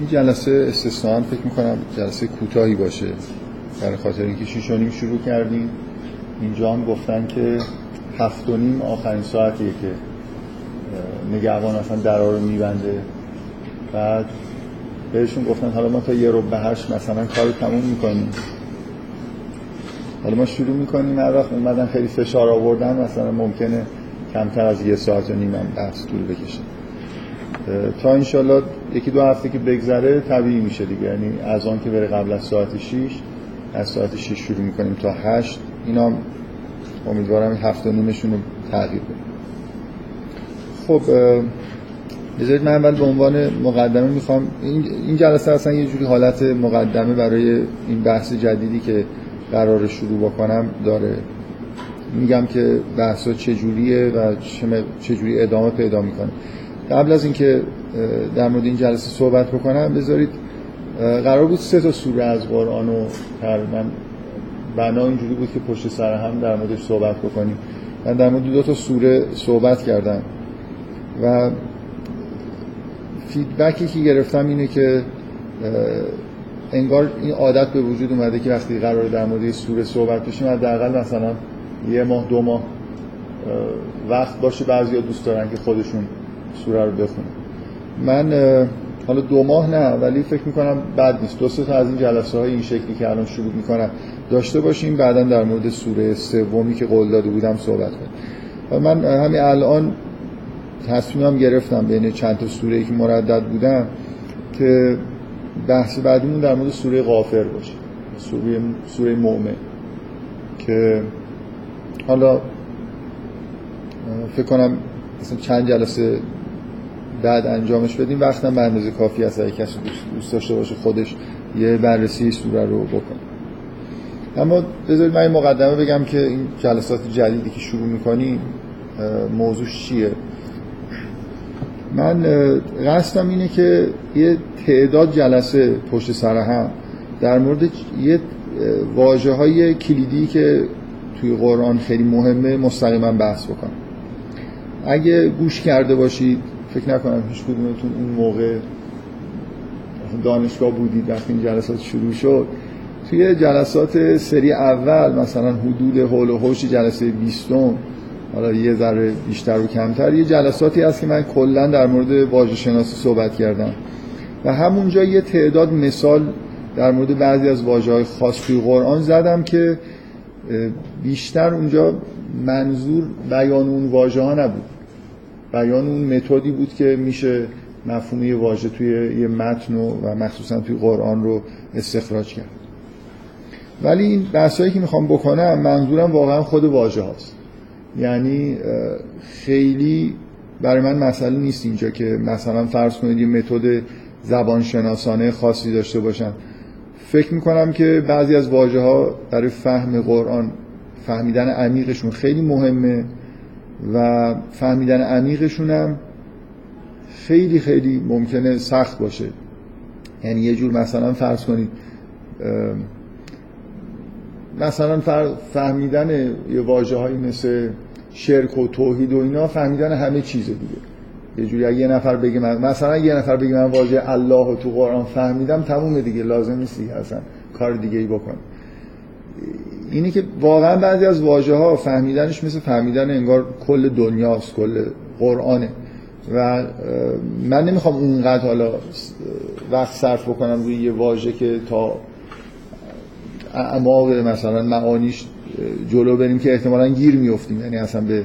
این جلسه استثنان فکر می‌کنم جلسه کوتاهی باشه. برای خاطر اینکه شیش شروع کردیم. اینجا هم گفتن که هفت و نیم آخرین ساعتیه که نگهبان اصلا درا رو میبنده. بعد بهشون گفتن حالا ما تا یه رو به هشت مثلا کار تموم می‌کنیم. حالا ما شروع می‌کنیم. هر وقت اومدن خیلی فشار آوردن مثلا ممکنه کمتر از یه ساعت و نیم هم بحث طول بکشه. تا انشالله یکی دو هفته که بگذره طبیعی میشه دیگه. یعنی از آن که بره قبل از ساعت 6 از ساعت 6 شروع می‌کنیم تا 8 اینا امیدوارم هفته نیمشون رو تغییر بدیم خب بذارید من اول به عنوان مقدمه می‌خوام. این جلسه اصلا یه جوری حالت مقدمه برای این بحث جدیدی که قرار شروع بکنم داره. میگم که بحثا چجوریه و چجوری ادامه پیدا می‌کنه. قبل از اینکه در مورد این جلسه صحبت بکنم بذارید قرار بود سه تا سوره از قرآن رو تقریبا بنا اینجوری بود که پشت سر هم در موردش صحبت بکنیم. من در مورد دو تا سوره صحبت کردم و فیدبکی که گرفتم اینه که انگار این عادت به وجود اومده که وقتی قرار در مورد سوره صحبت بشیم حداقل مثلا یه ماه دو ماه وقت باشه بعضیا دوست دارن که خودشون سوره رو بخونن من حالا دو ماه نه ولی فکر می‌کنم بد نیست. دو تا از این جلسه های این شکلی که الان شروع می‌کنم داشته باشیم بعدا در مورد سوره سومی که قول داده بودم صحبت کنم من همین الان تصمیمم گرفتم بین چند تا سوره که مردد بودم که بحث بعدیمون در مورد سوره غافر باشه. سوره سوره مؤمن که حالا فکر کنم مثلا چند جلسه بعد انجامش بدیم وقتم به اندازه کافی است اگه کسی دوست داشته باشه خودش یه بررسی سوره رو بکنه. اما بذارید من این مقدمه بگم که این جلسات جدیدی که شروع می‌کنیم موضوعش چیه؟ من قصدم اینه که یه تعداد جلسه پشت سر هم در مورد یه واجه های کلیدی که توی قرآن خیلی مهمه مستقیما بحث بکنم. اگه گوش کرده باشید فکر نکنم هیچ کدومتون اون موقع دانشگاه بودید وقتی این جلسات شروع شد. توی جلسات سری اول مثلا حدود هول و حوش جلسه بیستم حالا یه ذره بیشتر و کمتر یه جلساتی هست که من کلا در مورد واژه شناسی صحبت کردم. و همونجا یه تعداد مثال در مورد بعضی از واژه های خاص توی قرآن زدم که بیشتر اونجا منظور بیان اون واژه ها نبود. بیان اون متدی بود که میشه مفهوم یه واژه توی یه متن و مخصوصا توی قرآن رو استخراج کرد. ولی این بحثایی که می‌خوام بکنم منظورم واقعا خود واژه هاست. یعنی خیلی برای من مسئله نیست اینجا که مثلا فرض کنید یه متد زبانشناسانه خاصی داشته باشن. فکر می‌کنم که بعضی از واژه ها برای فهم قرآن فهمیدن عمیقشون خیلی مهمه. و فهمیدن عمیقشون هم خیلی خیلی ممکنه سخت باشه. یعنی یه جور مثلا فرض کنید مثلا فهمیدن یه واجه هایی مثل شرک و توحید و اینا فهمیدن همه چیز دیگه. یه جوری یه نفر بگه من مثلا یه نفر بگه من واژه الله و تو قرآن فهمیدم تمومه دیگه لازم نیست اصلا کار دیگه ای بکن اینی که واقعا بعضی از واژه ها فهمیدنش مثل فهمیدن انگار کل دنیاست کل قرآنه. و من نمی‌خوام اونقدر حالا وقت صرف بکنم روی یه واژه که تا اعماق مثلا معانیش جلو بریم که احتمالا گیر میفتیم. یعنی اصلا به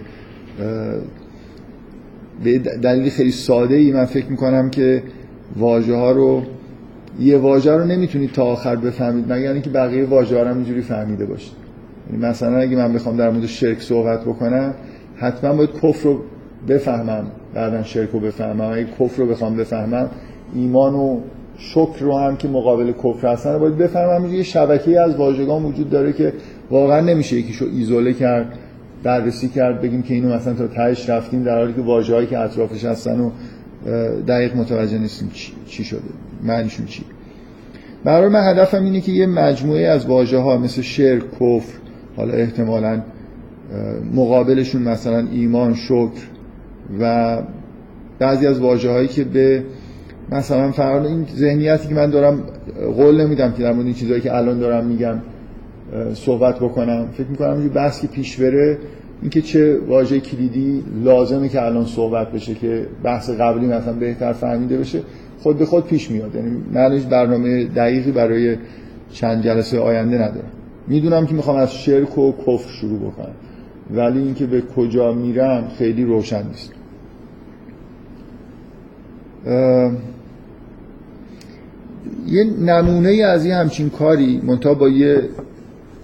به دلیل خیلی ساده ای من فکر می‌کنم که واژه ها رو یه واژه رو نمی‌تونید تا آخر بفهمید مگر اینکه بقیه واژه رو اینجوری فهمیده باشید. یعنی مثلا اگه من بخوام در مورد شرک صحبت بکنم حتما باید کفر رو بفهمم بعدا شرک رو بفهمم. اگه کفر رو بخوام بفهمم ایمان و شکر رو هم که مقابل کفر هستن باید بفهمم. یه شبکه از واژگان وجود داره که واقعا نمیشه یکیشو ایزوله کرد بررسی کرد بگیم که اینو مثلا تا تهش رفتیم در حالی که واژه‌هایی که اطرافش هستن و دقیق متوجه نیستیم چی شده. معنیشون چی؟ برای من هدفم اینه که یه مجموعه از واژه ها مثل شرک کفر حالا احتمالا مقابلشون مثلا ایمان شکر و بعضی از واژه هایی که به مثلا فرض این ذهنیتی که من دارم قول نمیدم که در مورد این چیزایی که الان دارم میگم صحبت بکنم. فکر می‌کنم یه بحث که پیش بره اینکه چه واژه کلیدی لازمه که الان صحبت بشه که بحث قبلی مثلا بهتر فهمیده بشه. خود به خود پیش میاد. یعنی من برنامه دقیقی برای چند جلسه آینده ندارم. می‌دونم که می‌خوام از شرک و کفر شروع بکنم. ولی اینکه به کجا میرم خیلی روشن نیست. یه نمونه از یه همچین کاری منتها با یه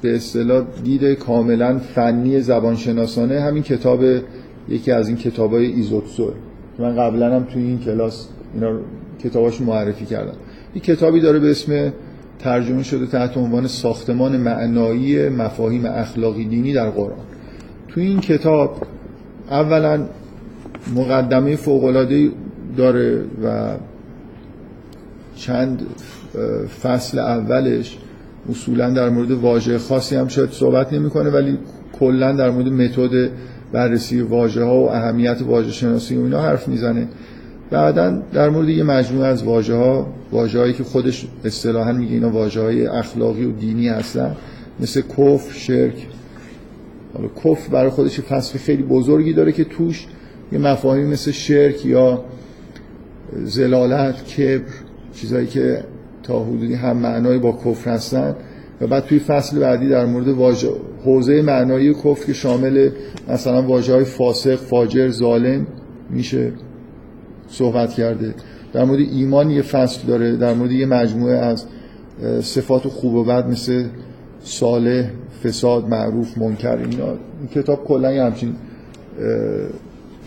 به اصطلاح دید کاملا فنی زبانشناسانه همین کتاب یکی از این کتاب های ایزوتسو. من قبلا هم توی این کلاس اینا کتاباش معرفی کردم این کتابی داره به اسم ترجمه شده تحت عنوان ساختمان معنایی مفاهیم اخلاقی دینی در قرآن. توی این کتاب اولا مقدمه فوق‌العاده داره و چند فصل اولش اصولا در مورد واژه خاصی هم شاید صحبت نمی‌کنه ولی کلا در مورد متد بررسی واژه ها و اهمیت واژه شناسی و اینا حرف می‌زنه. بعدا در مورد یه مجموعه از واژه ها واژه هایی که خودش اصطلاحا میگه اینا واژه های اخلاقی و دینی هستن مثل کفر شرک. حالا کفر برای خودش فصل خیلی بزرگی داره که توش یه مفاهیم مثل شرک یا زلالت کبر چیزایی که تا حدودی هم معنایی با کفر هستن. و بعد توی فصل بعدی در مورد واژه حوزه معنایی کفر که شامل مثلا واژه های فاسق فاجر ظالم میشه. صحبت کرده. در مورد ایمان یه فصل داره در مورد یه مجموعه از صفات خوب و بد مثل صالح فساد معروف منکر اینا. این کتاب کلا یه همچین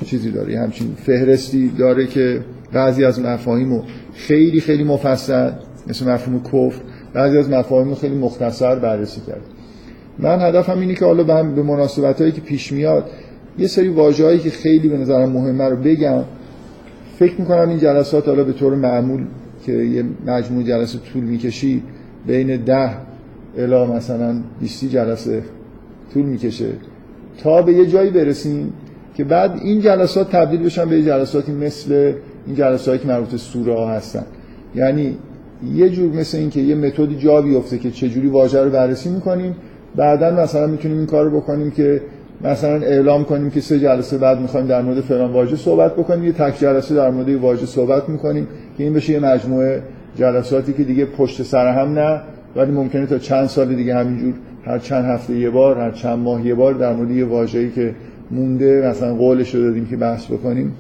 چیزی داره یه همچین فهرستی داره که بعضی از مفاهیم رو خیلی خیلی مفصل مثل مفهوم کفر بعضی از مفاهیم رو خیلی مختصر بررسی کرد من هدفم اینه که حالا به مناسبت هایی که پیش میاد یه سری واژه‌ای که خیلی به نظرم مهمه رو بگم فکر می‌کنم این جلسات حالا به طور معمول که یه مجموع جلسه طول می‌کشی بین ده الا مثلا 20 جلسه طول می‌کشه. تا به یه جایی برسیم که بعد این جلسات تبدیل بشن به جلساتی مثل این جلساتی که مربوط سوره ها هستن. یعنی یه جور مثل این که یه متدی جا بیفته که چجوری واژه رو بررسی می‌کنیم. بعدا مثلا می‌تونیم این کار رو بکنیم که مثلا اعلام کنیم که سه جلسه بعد می‌خوایم در مورد فلان واژه صحبت بکنیم یه تک جلسه در مورد واژه صحبت می‌کنیم که این بشه یه مجموعه جلساتی که دیگه پشت سر هم نه ولی ممکنه تا چند سال دیگه همینجور هر چند هفته یه بار هر چند ماه یه بار در مورد یه واژه‌ای که مونده مثلا قولش رو دادیم که بحث بکنیم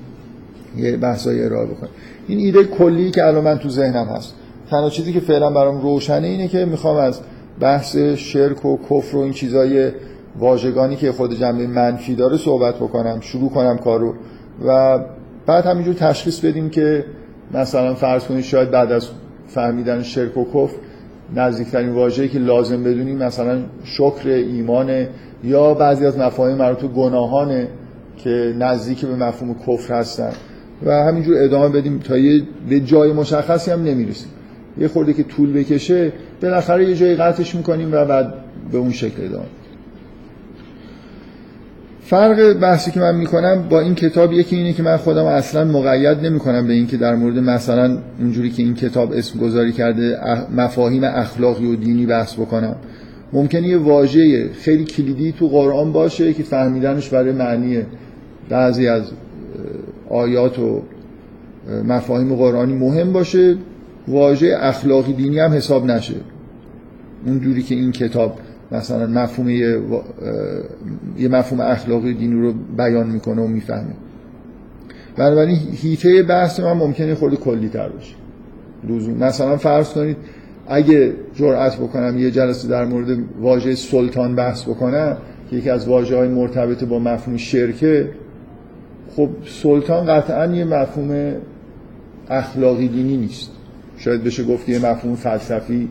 یه بحثای ارائه بکنیم. این ایده کلی که الان من تو ذهنم هست. تنها چیزی که فعلا برام روشنه اینه که می‌خوام از بحث شرک و کفر و این چیزای واژگانی که خود جنبه منفی داره صحبت بکنم شروع کنم کارو. و بعد همینجور تشخیص بدیم که مثلا فرض کنید شاید بعد از فهمیدن شرک و کفر نزدیکترین واژه‌ای که لازم بدونیم مثلا شکر ایمان یا بعضی از مفاهیم مربوط به گناهانه که نزدیک به مفهوم کفر هستن. و همینجور ادامه بدیم تا یه به جای مشخصی هم نمی‌رسیم. یه خورده که طول بکشه بالاخره یه جایی قطعش می‌کنیم و بعد به اون شکل ادامه فرق بحثی که من می‌کنم با این کتاب یکی اینه که من خودم اصلا مقید نمی‌کنم به اینکه در مورد مثلا اونجوری که این کتاب اسم گذاری کرده مفاهیم اخلاقی و دینی بحث بکنم. ممکنه یه واژه خیلی کلیدی تو قرآن باشه که فهمیدنش برای معنی بعضی از آیات و مفاهیم قرآنی مهم باشه. واژه اخلاقی دینی هم حساب نشه. اونجوری که این کتاب مثلا مفهوم یه, مفهوم اخلاقی دینی رو بیان می‌کنه و می‌فهمه. بنابراین هیته بحث من ممکنه خورده کلی تر باشه. لزوم. مثلا فرض کنید اگه جرأت بکنم یه جلسه در مورد واژه سلطان بحث بکنم که یکی از واژه های مرتبط با مفهوم شرکه خب سلطان قطعا یه مفهوم اخلاقی دینی نیست. شاید بشه گفت یه مفهوم فلسفی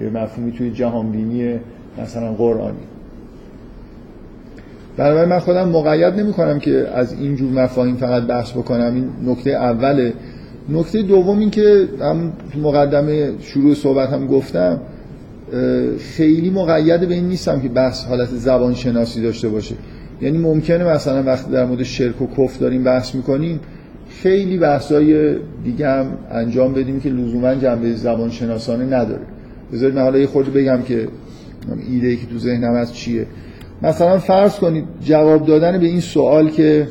یه مفهومی توی جهان بینی مثلا قرآنی. بنابراین من خودم مقید نمی کنم که از اینجور مفاهیم فقط بحث بکنم. این نکته اوله. نکته دوم این که هم مقدمه شروع صحبت هم گفتم خیلی مقید به این نیستم که بحث حالت زبان شناسی داشته باشه. یعنی ممکنه مثلا وقتی در مورد شرک و کف داریم بحث می‌کنیم خیلی بحثای دیگه هم انجام بدیم که لزوما جنبه زبان شناسانه نداره. بذارید من حالا یه خورده بگم که ایده ای که تو ذهنم از چیه؟ مثلا فرض کنید جواب دادن به این سوال که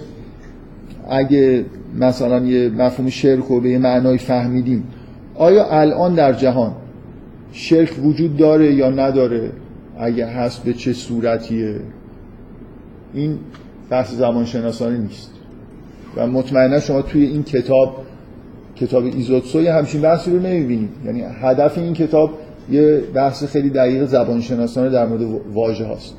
اگه مثلا یه مفهوم شرک رو به یه معنای فهمیدیم آیا الان در جهان شرک وجود داره یا نداره؟ اگه هست به چه صورتیه؟ این بحث زمان شناسانی نیست. و مطمئنا شما توی این کتاب کتاب ایزوتسوی همچین بحثی رو نمی‌بینید. یعنی هدف این کتاب یه بحث خیلی دقیق زبان شناسانه در مورد واژه هاست.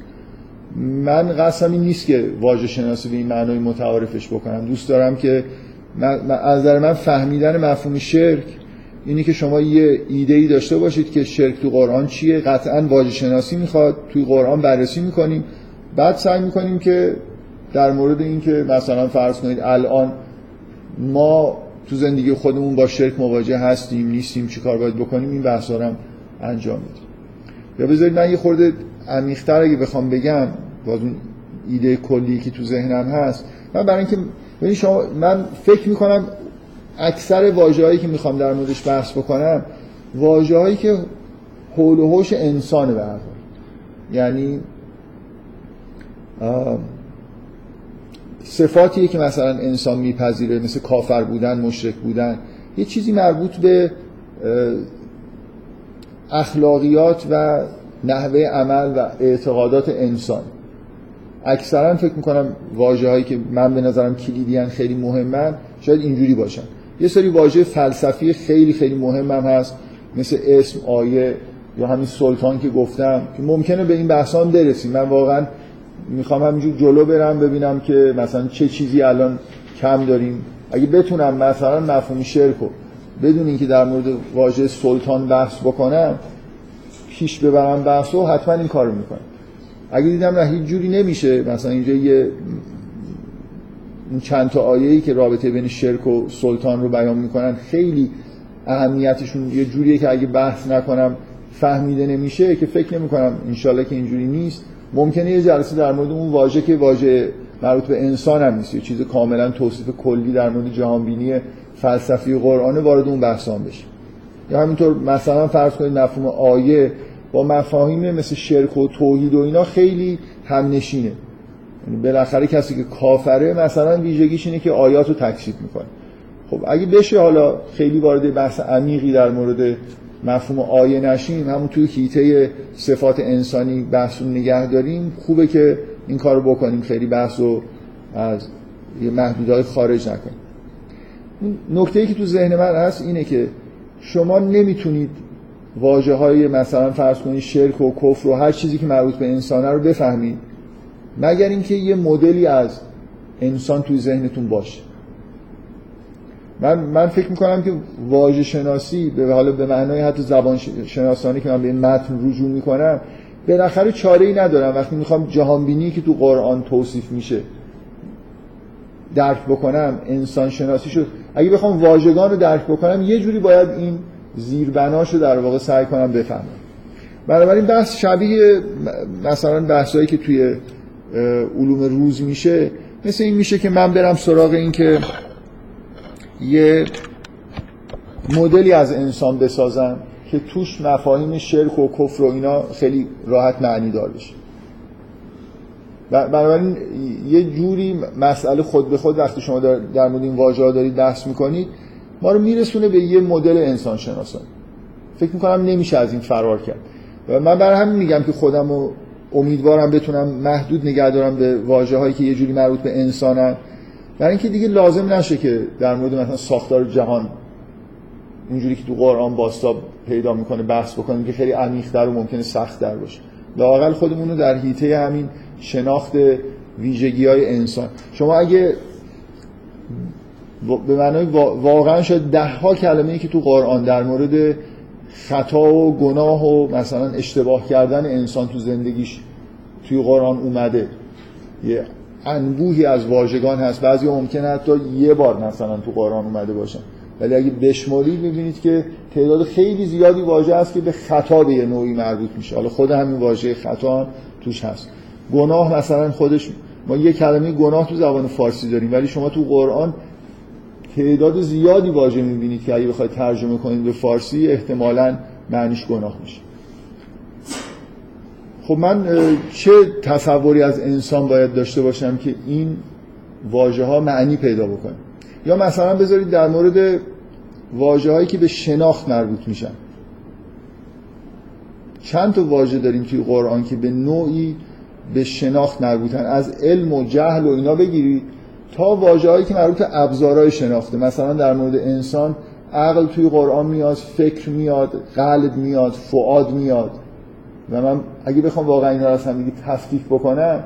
من این نیست که واژه شناسی به این معنای متعارفش بکنم. دوست دارم که از نظر من فهمیدن مفهوم شرک اینی که شما یه ایده ای داشته باشید که شرک تو قرآن چیه. قطعا واژه شناسی می‌خواد. توی قرآن بررسی می‌کنیم. بعد سعی می‌کنیم که در مورد اینکه مثلا فرض کنید الان ما تو زندگی خودمون با شرک مواجه هستیم نیستیم چی کار باید بکنیم این بحثا انجام میدیم یا بذارید من یه خورده عمیق‌تر اگه بخوام بگم باز اون ایده کلی که تو ذهنم هست من برای اینکه شما من فکر می‌کنم اکثر واژه‌هایی که می‌خوام در موردش بحث بکنم واژه‌هایی که حول و حوش انسان به یعنی صفاتیه که مثلا انسان میپذیره مثل کافر بودن مشرک بودن یه چیزی مربوط به اخلاقیات و نحوه عمل و اعتقادات انسان. اکثرا فکر می‌کنم واجه هایی که من به نظرم کلیدی خیلی مهمن شاید اینجوری باشن. یه سری واژه فلسفی خیلی خیلی مهم هم هست مثل اسم آیه یا همین سلطان که گفتم که ممکنه به این بحثان برسیم. من واقعا می‌خوام همینجور جلو برم ببینم که مثلا چه چیزی الان کم داریم. اگه بتونم مثلا مفهوم شرک بدون اینکه در مورد واژه سلطان بحث بکنم پیش ببرم بحث رو حتما این کارو می‌کنم اگه دیدم نه هیچ جوری نمیشه. مثلا اینجا یه این چند تا آیه‌ای که رابطه بین شرک و سلطان رو بیان می‌کنن خیلی اهمیتشون یه جوریه که اگه بحث نکنم فهمیده نمیشه که فکر نمی‌کنم انشالله که اینجوری نیست. ممکنه یه جلسه در مورد اون واژه که واژه مربوط به انسان هم نیست. یه چیز کاملا توصیف کلی در مورد جهانبینی فلسفی قرآن وارد اون بحثان بشه. یا همینطور مثلا فرض کنید مفهوم آیه با مفاهیم مثل شرک و توحید و اینا خیلی همنشینه. یعنی بالاخره کسی که کافره مثلا ویژگیش اینه که آیات رو تکذیب می‌کنه. خب اگه بشه حالا خیلی وارد بحث عمیقی در مورد مفهوم آیه نشیم همون توی هیته صفات انسانی بحث رو نگه داریم خوبه که این کار رو بکنیم. خیلی بحث رو از یه محدودهای خارج نکنیم. نکته ای که تو ذهن من هست اینه که شما نمی‌تونید واجه های مثلا فرض کنید شرک و کفر و هر چیزی که مربوط به انسانه رو بفهمید مگر اینکه یه مدلی از انسان توی ذهنتون باشه. من من فکر می‌کنم که واژه شناسی به حالا به معنای حتی زبان شناسانی که من به این متن رجوع می‌کنم بالاخره چاره ای ندارم. وقتی می‌خوام جهانبینی که تو قرآن توصیف میشه درک بکنم انسان شناسی شد اگه بخوام واژگان رو درک بکنم یه جوری باید این زیربناش رو در واقع سعی کنم بفهمم. بنابراین بحث شبیه مثلا بحثایی که توی علوم روز میشه مثل این میشه که من برم سراغ این که یه مدلی از انسان بسازم که توش مفاهیم شرک و کفر و اینا خیلی راحت معنی دار بشه. بنابراین یه جوری مسئله خود به خود وقتی شما در, در مورد این واژه ها دارید بحث می‌کنید ما رو میرسونه به یه مدل انسان شناسان. فکر می‌کنم نمیشه از این فرار کرد. و من برای همین میگم که خودم رو امیدوارم بتونم محدود نگه دارم به واژه هایی که یه جوری مربوط به انسانن. برای اینکه دیگه لازم نشه که در مورد مثلا ساختار جهان اونجوری که تو قرآن باستا پیدا می‌کنه بحث بکنیم که خیلی عمیق‌تر و ممکنه سخت در باشه. لاقل خودمون رو در حیطه همین شناخت ویژگی های انسان. شما اگه به معنای واقعا شاید ده ها کلمه ای که تو قرآن در مورد خطا و گناه و مثلا اشتباه کردن انسان تو زندگیش توی قرآن اومده. یه انبوهی از واژگان هست. بعضی ممکنه حتی یه بار مثلا تو قرآن اومده باشن. ولی اگه بشمالید می‌بینید که تعداد خیلی زیادی واژه هست که به خطا به یه نوعی مربوط میشه. حالا خود همین واژه خطا توش هست. گناه مثلا خودش ما یه کلمه گناه تو زبان فارسی داریم ولی شما تو قرآن تعداد زیادی واژه می‌بینید که اگه بخواید ترجمه کنید به فارسی احتمالا معنیش گناه میشه. خب من چه تصوری از انسان باید داشته باشم که این واژه ها معنی پیدا بکنه؟ یا مثلا بذارید در مورد واژه هایی که به شناخت مربوط میشن. چند تا واژه داریم توی قرآن که به نوعی به شناخت مربوطن. از علم و جهل و اینا بگیرید تا واژه هایی که مربوط ابزارهای شناخته. مثلا در مورد انسان عقل توی قرآن میاد فکر میاد قلب میاد فعاد میاد. و من اگه بخوام واقعا رو از هم تفکیک بکنم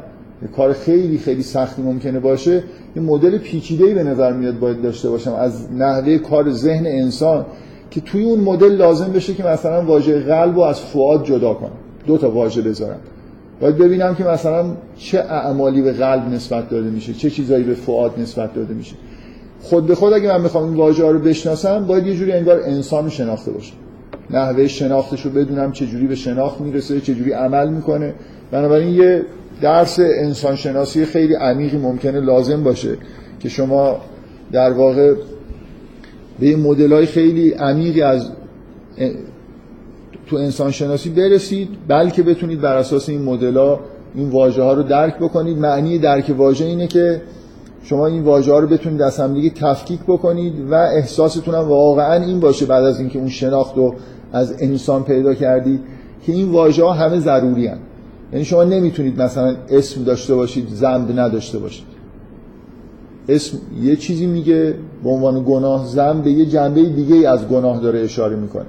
کار خیلی خیلی سختی ممکنه باشه. یه مدل پیچیده‌ای به نظر میاد باید داشته باشم. از نحوه کار ذهن انسان که توی اون مدل لازم بشه که مثلا واژه قلب رو از فعاد جدا کنم. دو تا واژه بذارم. باید ببینم که مثلا چه اعمالی به قلب نسبت داده میشه چه چیزایی به فعاد نسبت داده میشه. خود به خود اگه من می‌خوام این واژه رو بشناسم باید یه جوری انگار انسان شناخته باشم نحوه شناختش رو بدونم چه جوری به شناخت می‌رسه چه جوری عمل می‌کنه. بنابراین یه درس انسان شناسی خیلی عمیقی ممکنه لازم باشه که شما در واقع به مدل های خیلی عمیقی از تو انسان شناسی برسید بلکه بتونید بر اساس این مدل ها این واژه ها رو درک بکنید. معنی درک واژه اینه که شما این واژه ها رو بتونید از همدیگه تفکیک بکنید و احساستون هم واقعا این باشه بعد از اینکه اون شناخت رو از انسان پیدا کردید که این واژه ها همه ضروری هن. یعنی شما نمی‌تونید مثلا اسم داشته باشید ذنب نداشته باشید. اسم یه چیزی میگه به عنوان گناه ذنب به یه جنبه دیگه از گناه داره اشاره می‌کنه.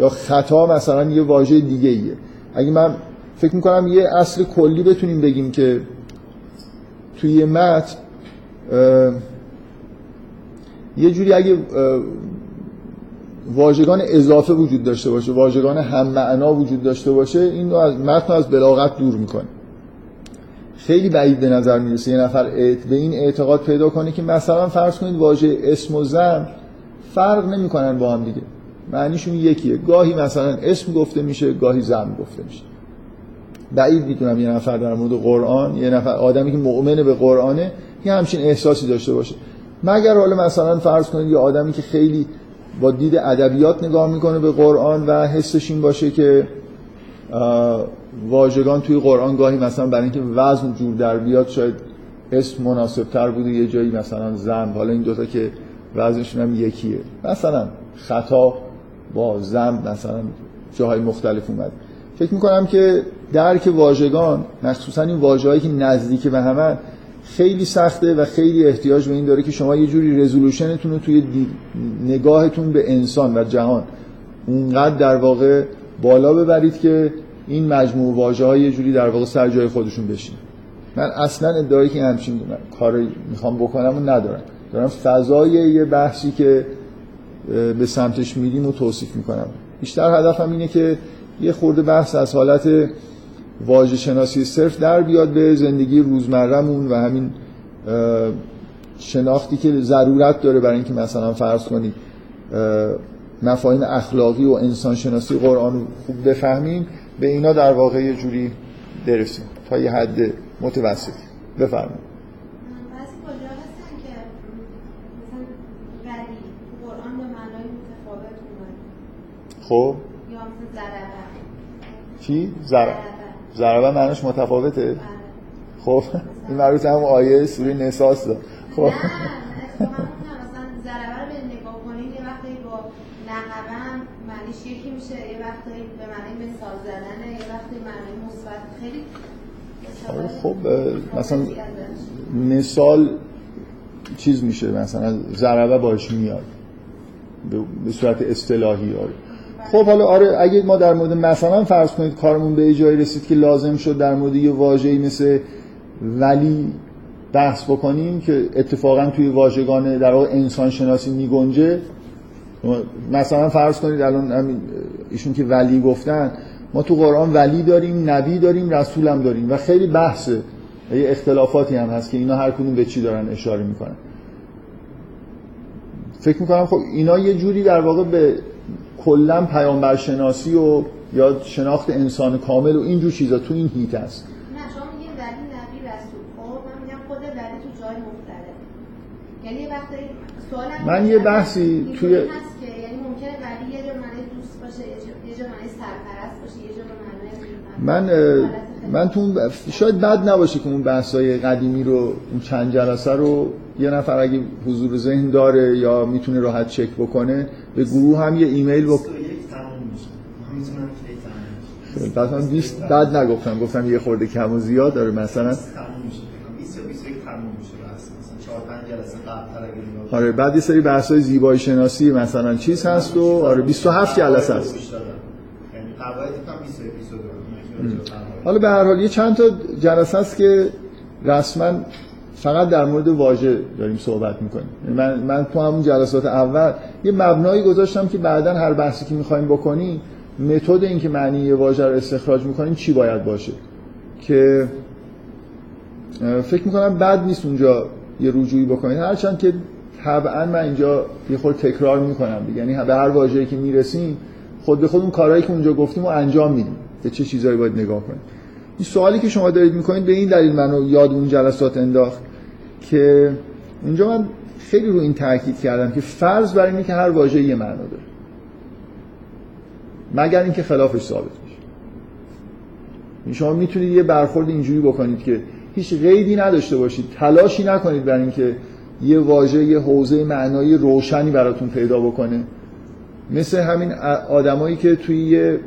یا خطا مثلا یه واژه دیگه ایه. اگه من فکر می‌کنم یه اصل کلی بتونیم بگیم که توی یه متن یه جوری اگه واژگان اضافه وجود داشته باشه واژگان هم معنا وجود داشته باشه این از متن از بلاغت دور می‌کنه. خیلی بعید به نظر می‌رسه یه نفر به این اعتقاد پیدا کنه که مثلا فرض کنید واژه اسم و زن فرق نمی‌کنن با هم دیگه. معنیشون یکیه. گاهی مثلا اسم گفته میشه گاهی زن گفته میشه. بعید می‌تونم یه نفر در مورد قرآن یه نفر آدمی که مؤمن به قرآنه یه همچین احساسی داشته باشه. مگر حالا مثلا فرض کنید یه آدمی که خیلی با دید ادبیات نگاه می‌کنه به قرآن و حسش این باشه که واژگان توی قرآن گاهی مثلا برای اینکه وزن جور در بیاد شاید اسم مناسب تر بوده یه جایی مثلا زن حالا این دوتا که وزنشون هم یکیه. مثلا خطا با زن مثلا جاهای مختلف اومد. فکر می‌کنم که درک واژگان مخصوصا این واژه‌هایی که نزدیک به همه خیلی سخته و خیلی احتیاج به این داره که شما یه جوری رزولوشنتون رو توی نگاهتون به انسان و جهان اونقدر در واقع بالا ببرید که این مجموع های یه جوری در واقع سر جای خودشون بشین. من اصلا ادعایی که همچین کاری می‌خوام بکنم و ندارم. دارم فضای یه بحثی که به سمتش میریم و توصیف می‌کنم. بیشتر هدفم اینه که یه خورده بحث از حالت واژه شناسی صرف در بیاد به زندگی روزمرهمون و همین شناختی که ضرورت داره برای اینکه مثلا فرض کنید مفاهیم اخلاقی و انسان شناسی قرآن رو خوب بفهمیم به اینا در واقع یه جوری درسیم تا یه حد متوسط بفرمایید. خب؟ چی؟ ضربه ضربه معنیش متفاوته؟ خب؟ این مربوط هم آیه سوره نساس داد خب؟ نه ضربه رو به نگاه کنید یه وقتی با نقبه معنیش یکی میشه یه وقتی به معنی مثال زدنه یه وقتی معنی مثبت. خیلی آره، خب مثلا مثال چیز میشه مثلا ضربه باش میاد به صورت اصطلاحی آره. خب حالا آره اگه ما در مورد مثلا فرض کنید کارمون به جایی رسید که لازم شد در مورد یه واژه‌ای مثل ولی بحث بکنیم که اتفاقا توی واژگان در واقع انسان شناسی میگنجه. مثلا فرض کنید الان ایشون که ولی گفتن ما تو قرآن ولی داریم نبی داریم رسول هم داریم و خیلی بحثه یه اختلافاتی هم هست که اینا هر کدوم به چی دارن اشاره می‌کنن. فکر می‌کنم خب اینا یه جوری در واقع به کلا پیامبر شناسی و یا شناخت انسان کامل و اینجور چیزا تو این هیت است. نه شما میگین ولی نبی رسول. خب من میگم خود ولی تو جای مختلف یعنی یه وقتی سوالم من یه بحثی توی- هست که یعنی ممکنه ولی یه جا معنی دوست باشه یه جا معنی سرپرست باشه یه جا به معنای من من تو شاید بد نباشه که اون بحث‌های قدیمی رو اون چند جلسه رو یه نفر اگه حضور ذهن داره یا می‌تونه راحت چک بکنه به گروه هم یه ایمیل بک 21 تموم میشه. من می‌تونم کی تموم میشه. بعد من 20 بد نگفتم گفتم یه خورده کم و زیاد داره مثلا. تموم میشه. فکر کنم 20 یا 21 تموم میشه بس مثلا 4 5 جلسه قبل‌تر اگه نگاه آره بعد یه سری بحث‌های زیبایی شناسی مثلا چیز هست و آره 27 جلسه هست. گوش دادم. قواعد فکر کنم 20 اپیزود رو من که راجع به قواعد- حالا به هر حال یه چند تا جلسه است که رسما فقط در مورد واژه داریم صحبت می‌کنیم. من من تو همون جلسات اول یه مبنایی گذاشتم که بعدا هر بحثی که می‌خوایم بکنیم متد اینکه معنی یه واژه رو استخراج می‌کنیم چی باید باشه؟ که فکر می‌کنم بد نیست اونجا یه رجوعی بکنید. هرچند که طبعا من اینجا یه خورده تکرار می‌کنم یعنی به هر واژه‌ای که می‌رسیم خود به خود اون کارهایی که اونجا گفتیم رو انجام میدیم. به چه چیزایی باید نگاه کنیم. این سوالی که شما دارید می‌کنید به این دلیل منو یاد اون جلسات انداخت که اونجا من خیلی رو این تاکید کردم که فرض بر اینه که هر واژه یه معنا داره. مگر اینکه خلافش ثابت میشه. این شما می‌تونید یه برخورد اینجوری بکنید که هیچ قیدی نداشته باشید تلاشی نکنید برای اینکه یه واژه یه حوزه معنایی روشنی براتون پیدا بکنه. مثل همین آدمایی که توی یه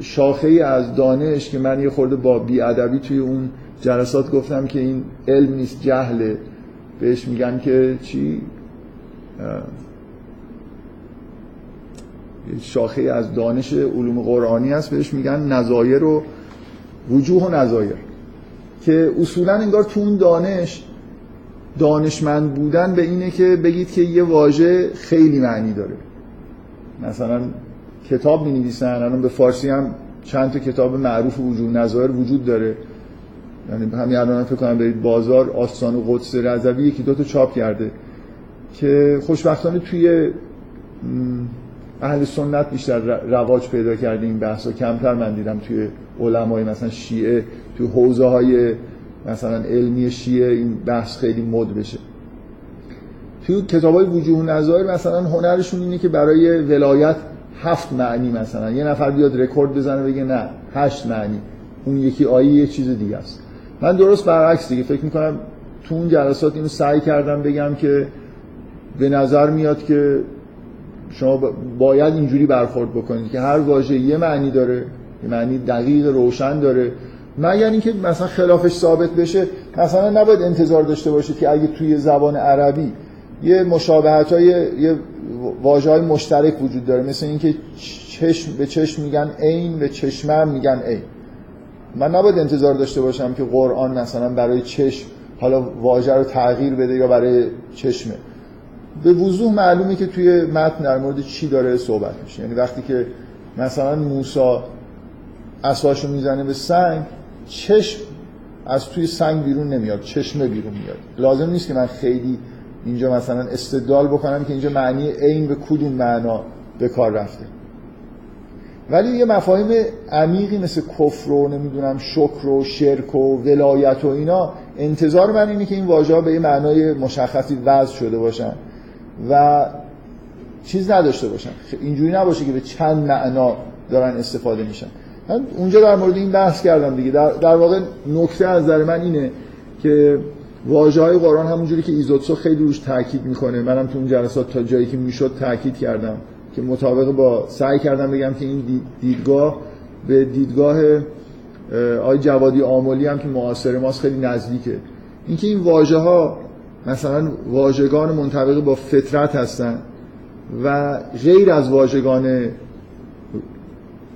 شاخه ای از دانش که من یه خورده با بیادبی توی اون جلسات گفتم که این علم نیست جهله. بهش میگن که چی؟ شاخه از دانش علوم قرآنی هست. بهش میگن نظایر و وجوه و نظایر. که اصولا انگار تو اون دانش دانشمند بودن به اینه که بگید که یه واژه خیلی معنی داره. مثلا کتاب می نویسن الان به فارسی هم چند تا کتاب معروف وجود نظایر وجود داره. یعنی همین الان فکر کنم برید بازار آستان و قدس رضوی یکی دو تا چاپ کرده که خوشبختانه توی اهل سنت بیشتر رواج پیدا کرده این بحثا کمتر من دیدم توی علمای مثلا شیعه توی حوزه های مثلا علمی شیعه این بحث خیلی مد بشه. توی کتاب های وجوه نظایر مثلا هنرشون اینه که برای ولایت هفت معنی مثلا. یه نفر بیاد رکورد بزنه بگه نه هشت معنی. اون یکی آیه یه چیز دیگه است. من درست برعکس دیگه فکر می‌کنم تو اون جلسات اینو سعی کردم بگم که به نظر میاد که شما با- باید اینجوری برخورد بکنید که هر واژه یه معنی داره یه معنی دقیق روشن داره. مگر اینکه مثلا خلافش ثابت بشه. مثلا نباید انتظار داشته باشید که اگه توی زبان عربی یه مشابهت های یه واژه های مشترک وجود داره. مثل اینکه چشم به چشم میگن عین به چشمه میگن عین. من نباید انتظار داشته باشم که قرآن مثلا برای چشم حالا واژه رو تغییر بده یا برای چشمه. به وضوح معلومه که توی متن در مورد چی داره صحبت میشه. یعنی وقتی که مثلا موسی اساشو می‌زنه به سنگ چشم از توی سنگ بیرون نمیاد چشمه بیرون میاد. لازم نیست که من خیلی اینجا مثلا استدلال بکنم که اینجا معنی عین به کدوم معنا به کار رفته. ولی یه مفاهیم عمیقی مثل کفر و نمی‌دونم شکر و شرک و ولایت و اینا انتظار من اینه که این واژه به یه معنای مشخصی وضع شده باشن و چیز نداشته باشن. اینجوری نباشه که به چند معنا دارن استفاده میشن. من اونجا در مورد این بحث کردم دیگه. در, در واقع نکته از نظر من اینه که واژه های قرآن همونجوری که ایزوتسو خیلی روش تاکید می‌کنه. منم تو اون جلسات تا جایی که می‌شد تاکید کردم که مطابق با سعی کردم بگم که این دید- دیدگاه به دیدگاه اه، آقای جوادی آملی هم که معاصر ماست خیلی نزدیکه. اینکه این واژه ها مثلا واژگان منطبق با فطرت هستن و غیر از واژگان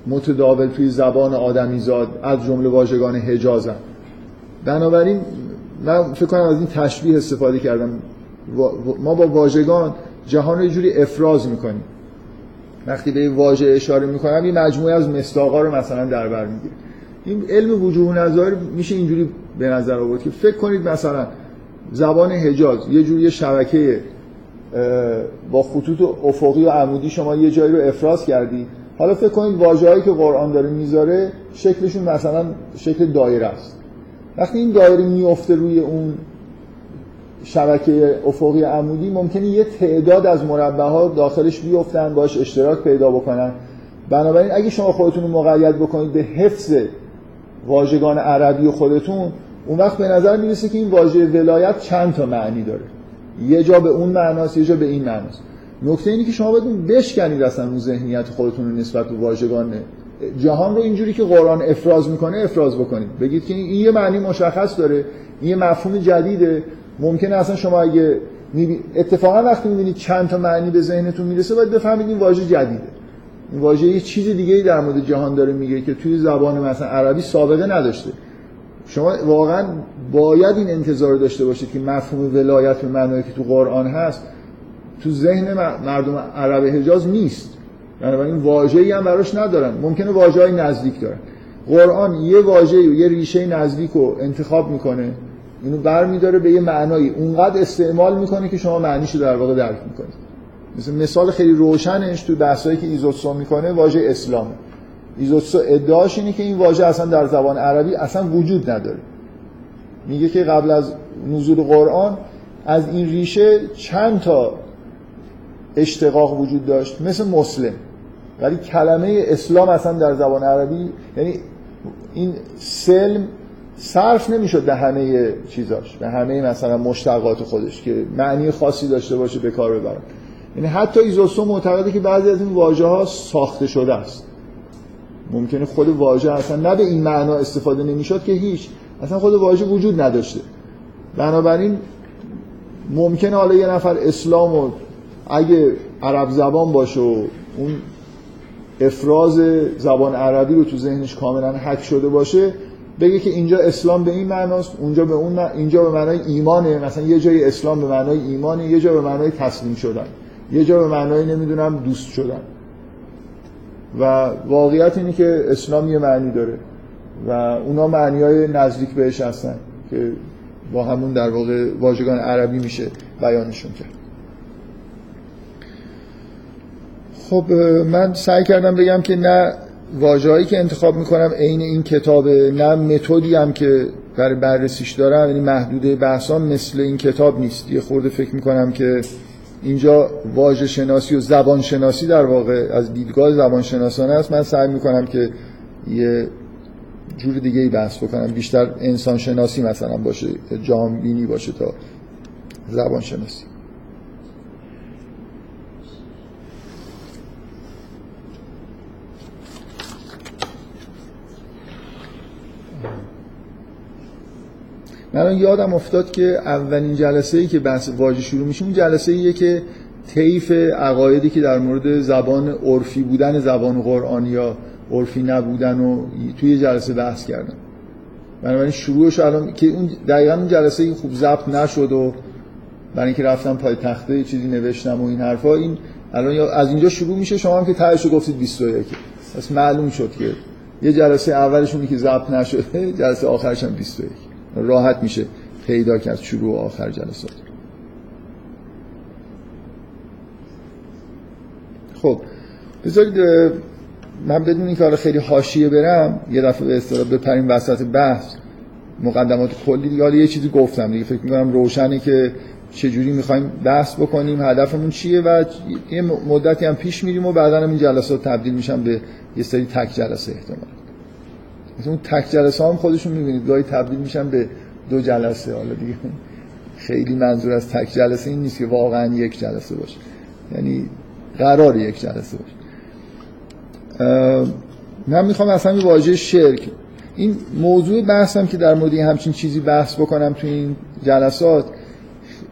متداول توی زبان آدمیزاد از جمله واژگان حجازن. بنابراین من فکر کنم از این تشبیه استفاده کردم. ما با واژگان جهان رو یه جوری افراز می‌کنیم. وقتی به یه واژه اشاره می‌کنم این مجموعه از مستاقا رو مثلا در بر می‌گیره. این علم وجوه نظر میشه اینجوری به نظر آورد که فکر کنید مثلا زبان حجاز یه جوری شبکه با خطوط افقی و عمودی شما یه جایی رو افراز کردی. حالا فکر کنید واژه‌هایی که قرآن داره می‌ذاره شکلشون مثلا شکل دایره است. وقتی این دایره میفته روی اون شبکه افقی عمودی ممکنه یه تعداد از مربع ها داخلش بیفتن باش اشتراک پیدا بکنن. بنابراین اگه شما خودتون رو مقید بکنید به حفظ واژگان عربی خودتون اون وقت به نظر می‌رسه که این واژه ولایت چند تا معنی داره. یه جا به اون معناست یه جا به این معناست. نکته اینه که شما بدون بشکنید اصلا اون ذهنیت خودتون رو نسبت به واژگان جهان رو اینجوری که قرآن افراز می‌کنه افراز بکنید. بگید که این یه معنی مشخص داره این یه مفهوم جدیده. ممکنه اصلا شما اگه اتفاقا وقتی می‌بینید چند تا معنی به ذهنتون می‌رسه باید بفهمید این واژه جدیده. این واژه یه چیز دیگه ای در مورد جهان داره میگه که توی زبان مثلا عربی سابقه نداشته. شما واقعا باید این انتظار داشته باشید که مفهوم ولایت به معنایی که تو قرآن هست تو ذهن مردم عرب حجاز نیست. بنابراین واژه‌ای هم براش ندارن. ممکنه واژه‌ای نزدیک دارن. قرآن یه واژه و یه ریشه نزدیک رو انتخاب می‌کنه. اینو برمیداره به یه معنایی. اونقدر استعمال می‌کنه که شما معنیشو در واقع درک می‌کنید. مثل مثال خیلی روشنش تو بحثایی که ایزوتسو می‌کنه واژه اسلام. ایزوتسو ادعاش اینه که این واژه اصلا در زبان عربی اصلا وجود نداره. میگه که قبل از نزول قرآن از این ریشه چند تا اشتقاق وجود داشت. مثل مسلم. ولی کلمه اسلام اصلا در زبان عربی یعنی این سلم صرف نمی‌شد به همه چیزاش به همه مثلا مشتقات خودش که معنی خاصی داشته باشه به کار ببرن. یعنی حتی ایزوسو معتقده که بعضی از این واژه ها ساخته شده است. ممکنه خود واژه اصلا نه به این معنا استفاده نمی‌شد که هیچ اصلا خود واژه وجود نداشته. بنابراین ممکنه حالا یه نفر اسلام و اگه عرب زبان باشه و اون افراز زبان عربی رو تو ذهنش کاملا حک شده باشه بگه که اینجا اسلام به این معناست اونجا به اون اینجا به معنای ایمانه مثلا یه جای اسلام به معنای ایمانه یه جا به معنای تسلیم شدن یه جا به معنای نمی‌دونم دوست شدن. و واقعیت اینه که اسلام یه معنی داره و اونا معنی های نزدیک بهش هستن که با همون در واقع واژگان عربی میشه بیانشون کرد. خب من سعی کردم بگم که نه واژه‌ای که انتخاب می‌کنم عین این کتابه نه متدی هم که برای بررسیش دارم یعنی محدوده بحثام مثل این کتاب نیست. یه خورده فکر می‌کنم که اینجا واژه شناسی و زبان شناسی در واقع از دیدگاه زبان شناسانه است. من سعی می‌کنم که یه جور دیگه ای بحث بکنم. بیشتر انسان شناسی مثلا باشه جهان بینی باشه تا زبان شناسی. من یادم افتاد که اولین جلسه ای که بحث واژه شروع میشه اون جلسه ایه که طیف عقایدی که در مورد زبان عرفی بودن زبان قرآن یا عرفی نبودن و توی جلسه بحث کردم. بنابراین شروعش الان که اون دقیقا اون جلسه خوب ضبط نشد و برای اینکه رفتم پای تخته چیزی نوشتم و این حرفا این الان از اینجا شروع میشه شما هم که تهش گفتید 21 پس معلوم شد که یه جلسه اولشونی که ضبط نشده جلسه آخرش هم 21 راحت میشه پیدا کرد شروع و آخر جلسات خب بذارید من بدون اینکه حالا خیلی حاشیه برم یه دفعه به اصطلاح بپریم وسط بحث مقدمات کلی. دیگه یه چیزی گفتم دیگه فکر می‌کنم روشنه که چجوری می‌خوایم بحث بکنیم هدفمون چیه و یه مدتی هم پیش میریم و بعدا هم این جلسات تبدیل میشن به یه سری تک جلسه احتمال اون تک جلسه هم خودشون می‌بینید. گاهی تبدیل میشن به دو جلسه. حالا دیگه خیلی منظور از تک جلسه این نیست که واقعا یک جلسه باشه. یعنی قرار یک جلسه باشه. من می‌خوام اصلا یه واژه شرک. این موضوع بحثم که در مورد همچین چیزی بحث بکنم تو این جلسات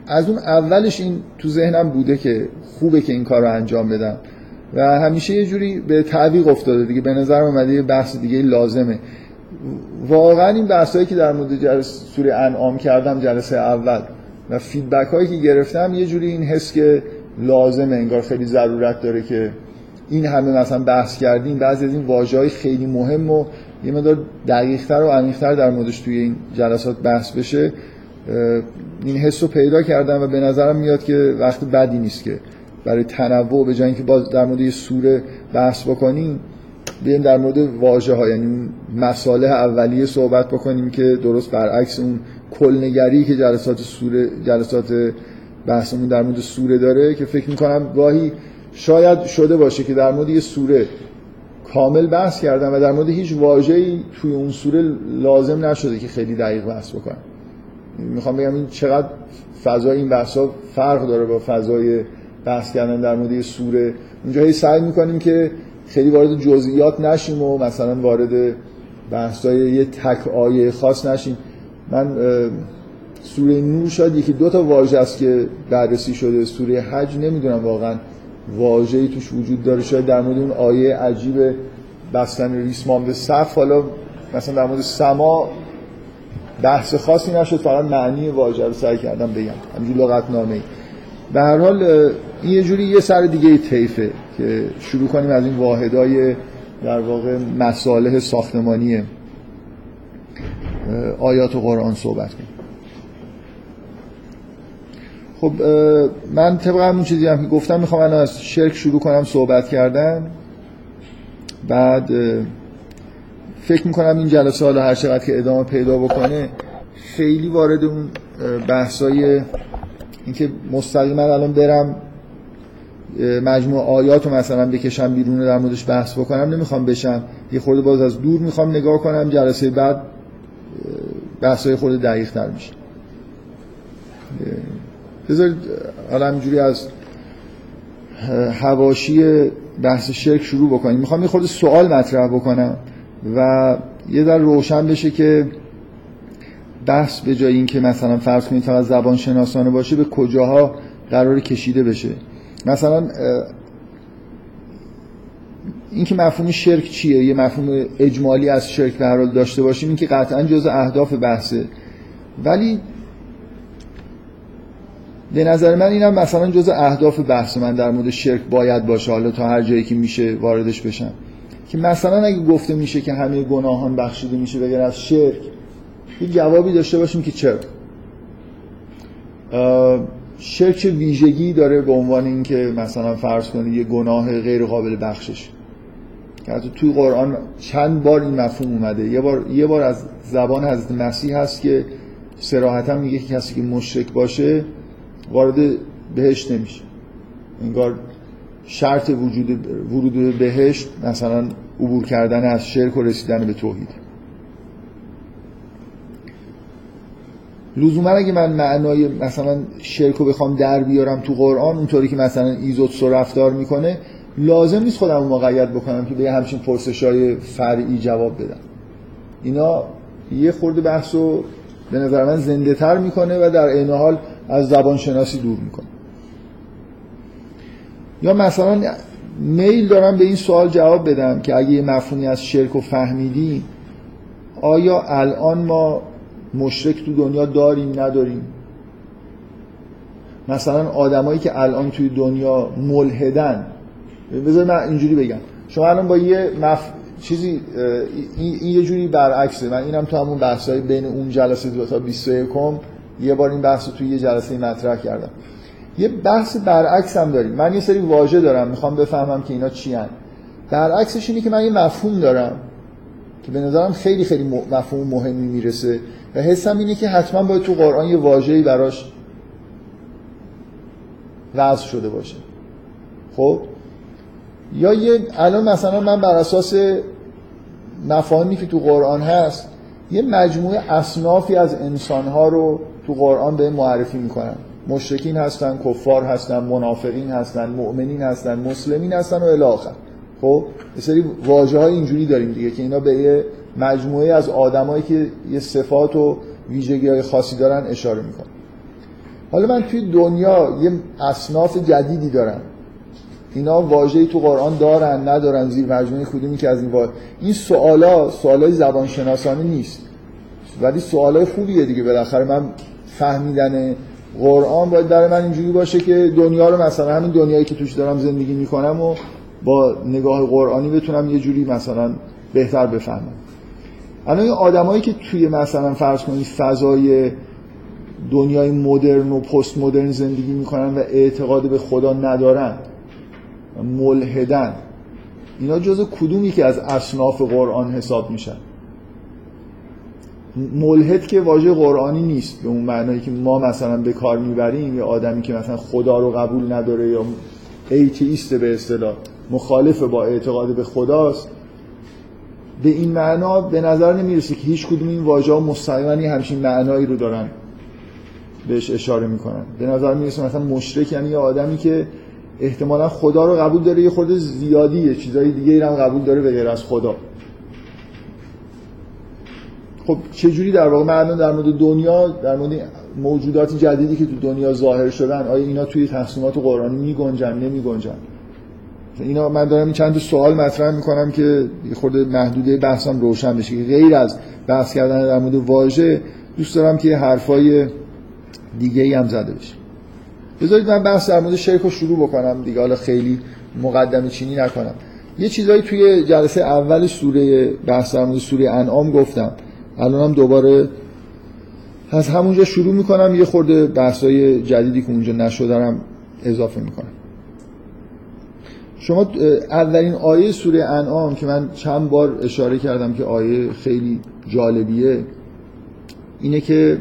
از اون اولش این تو ذهنم بوده که خوبه که این کار رو انجام بدم. و همیشه یه جوری به تعویق افتاده دیگه. به نظر اومده یه بحث دیگه لازمه. واقعا این بحثایی که در مورد جلسه سوره انعام کردم جلسه اول و فیدبک هایی که گرفتم یه جوری این حس که لازمه انگار خیلی ضرورت داره که این همه مثلا بحث کردیم. بعضی از این واژه‌های خیلی مهم و یه مقدار دقیق‌تر و عمیق‌تر در موردش توی این جلسات بحث بشه. این حس رو پیدا کردم و به نظرم میاد که وقت بدی نیست که برای تنوع به جای اینکه باز در مورد یه سوره بحث بکنیم بیایم در مورد واژه ها یعنی مصالح اولیه صحبت بکنیم که درست برعکس اون کلنگری که جلسات سوره جلسات بحثمون در مورد سوره داره که فکر می‌کنم گاهی شاید شده باشه که در مورد یه سوره کامل بحث کردم و در مورد هیچ واژه‌ای توی اون سوره لازم نشده که خیلی دقیق بحث بکنم می‌خوام بگم این چقدر فضای این بحثا فرق داره با فضای بحث کردن در مورد سوره. اونجا هی سعی می‌کنیم که خیلی وارد جزئیات نشیم و مثلا وارد بحثای یه تک آیه خاص نشیم. من سوره نور شاید یکی دو تا واژه است که بررسی شده. سوره حج نمی‌دونم واقعا واژه‌ای توش وجود داره. شاید در مورد اون آیه عجیب بستن ریسمان به صف. حالا مثلا در مورد سما بحث خاصی نشد. فقط معنی واژه رو سعی کردم بگم. همینجوری لغت نامه به هر حال این یه جوری یه سر دیگه طیفه که شروع کنیم از این واحدای در واقع مصالح ساختمانی آیات و قرآن صحبت کنیم. خب من طبق همون چیزی هم که گفتم می‌خوام الان از شرک شروع کنم صحبت کردن. بعد فکر می‌کنم این جلسه حالا هر چقدر که ادامه پیدا بکنه خیلی وارد اون بحثای اینکه مستقیما الان برم مجموع آیات رو مثلا بکشم بیرون در موردش بحث بکنم نمی‌خوام بشم. یه خورده باز از دور می‌خوام نگاه کنم جلسه بعد بحثای خورده دقیق تر میشه. بذارید حالا همینجوری از هواشی بحث شرک شروع بکنیم. می‌خوام یه خورده سوال مطرح بکنم و یه در روشن بشه که بحث به جای اینکه مثلا فرض کنید فقط زبان شناسانه باشه به کجاها قرار کشیده بشه. مثلا اینکه مفهوم شرک چیه؟ یه مفهوم اجمالی از شرک به حال داشته باشیم این که قطعا جز اهداف بحثه. ولی به نظر من اینم مثلا جز اهداف بحث من در مورد شرک باید باشه حالا تا هر جایی که میشه واردش بشم. که مثلا اگه گفته میشه که همه گناهان بخشیده میشه بگر از شرک یه جوابی داشته باشیم که چرا. شرک ویژگی داره به عنوان اینکه مثلا فرض کنید یه گناه غیر قابل بخشش. که حتی توی قرآن چند بار این مفهوم اومده. یه بار یه بار از زبان حضرت مسیح هست که صراحتا میگه که کسی که مشرک باشه وارد بهشت نمیشه. انگار شرط وجود ورود به بهشت مثلا عبور کردن از شرک و رسیدن به توحید. لزوما اگه من معنای مثلا شرک رو بخوام در بیارم تو قرآن اونطوری که مثلا ایزوتس رو رفتار می‌کنه لازم نیست خودم مقید بکنم که به همچین پرسش های فرعی جواب بدم. اینا یه خورده بحث رو به نظر من زنده تر می‌کنه و در عین حال از زبان شناسی دور می‌کنه. یا مثلا میل دارم به این سوال جواب بدم که اگه یه مفهومی از شرک و فهمیدیم آیا الان ما مشرک تو دنیا داریم نداریم. مثلا آدمایی که الان توی دنیا ملحدن. بذار من اینجوری بگم. شما الان با یه مف... چیزی این یه جوری برعکسه. من اینم تو همون بحثای بین اون جلسه دو تا 21 یه بار این بحث رو توی یه جلسه مطرح کردم. یه بحث برعکس هم داریم. من یه سری واژه دارم. می‌خوام بفهمم که اینا چی هن. برعکسش اینه که من یه مفهوم دارم که به نظرم خیلی خیلی مفهوم مهمی می‌رسه. و حسم اینه که حتما باید تو قرآن یه واژه‌ای براش وضع شده باشه. خب؟ یا یه الان مثلا من بر اساس مفاهیمی که تو قرآن هست یه مجموعه اصنافی از انسانها رو تو قرآن به معرفی می‌کنن مشرکین هستن کفار هستن منافقین هستن مؤمنین هستن مسلمین هستن و الاخر خب یه سری واژه های اینجوری داریم دیگه که اینا به یه مجموعه از آدمایی که یه صفات و ویژگی های خاصی دارن اشاره می‌کنن. حالا من توی دنیا یه اصناف جدیدی دارم. اینا واژه‌ای تو قرآن دارن ندارن زیر مجموعه کدومی که از این واژه این سوالا سوالای زبان شناسانه نیست. ولی سوالای خوبیه دیگه. بالاخره من فهمیدن قرآن باید برای من اینجوری باشه که دنیا رو مثلا همین دنیایی که توش دارم زندگی می‌کنم و با نگاه قرآنی بتونم یه جوری مثلا بهتر بفهمم. الان این آدمایی که توی مثلا فرض کنید فضای دنیای مدرن و پست مدرن زندگی می‌کنن و اعتقاد به خدا ندارن ملحدن اینا جز کدومی که از اصناف قرآن حساب میشن؟ ملحد که واژه قرآنی نیست به اون معنایی که ما مثلا به کار می‌بریم یا آدمی که مثلا خدا رو قبول نداره یا ایتیست به اصطلاح. مخالف با اعتقاد به خداست. به این معنا به نظر نمی‌رسه که هیچ کدوم این واژه ها مستقیما همچین معنایی رو دارن. بهش اشاره می‌کنن. به نظر می‌رسه مثلا مشرک یعنی یه آدمی که احتمالا خدا رو قبول داره یه خورده زیادیه. چیزای دیگه هم قبول داره به غیر از خدا. خب چجوری در واقع؟ معنا در مورد دنیا در مورد موجودات جدیدی که تو دنیا ظاهر شدن آیا اینا توی تقسیمات قرآنی می گنجن نمی گنجن اینا من دارم چند تا سوال مطرح می‌کنم که خورده محدوده بحثم روشن بشه که غیر از بحث کردن در مورد واژه دوست دارم که حرفای دیگه ای هم زده بشه. بذارید من بحث در مورد شرک رو شروع بکنم دیگه حالا خیلی مقدمه چینی نکنم. یه چیزایی توی جلسه اول سوره بحث در مورد سوره انعام گفتم. الانم دوباره از همونجا شروع می‌کنم. یه خورده بحثای جدیدی که اونجا نشدارم اضافه می‌کنم. شما اولین آیه سوره انعام که من چند بار اشاره کردم که آیه خیلی جالبیه اینه که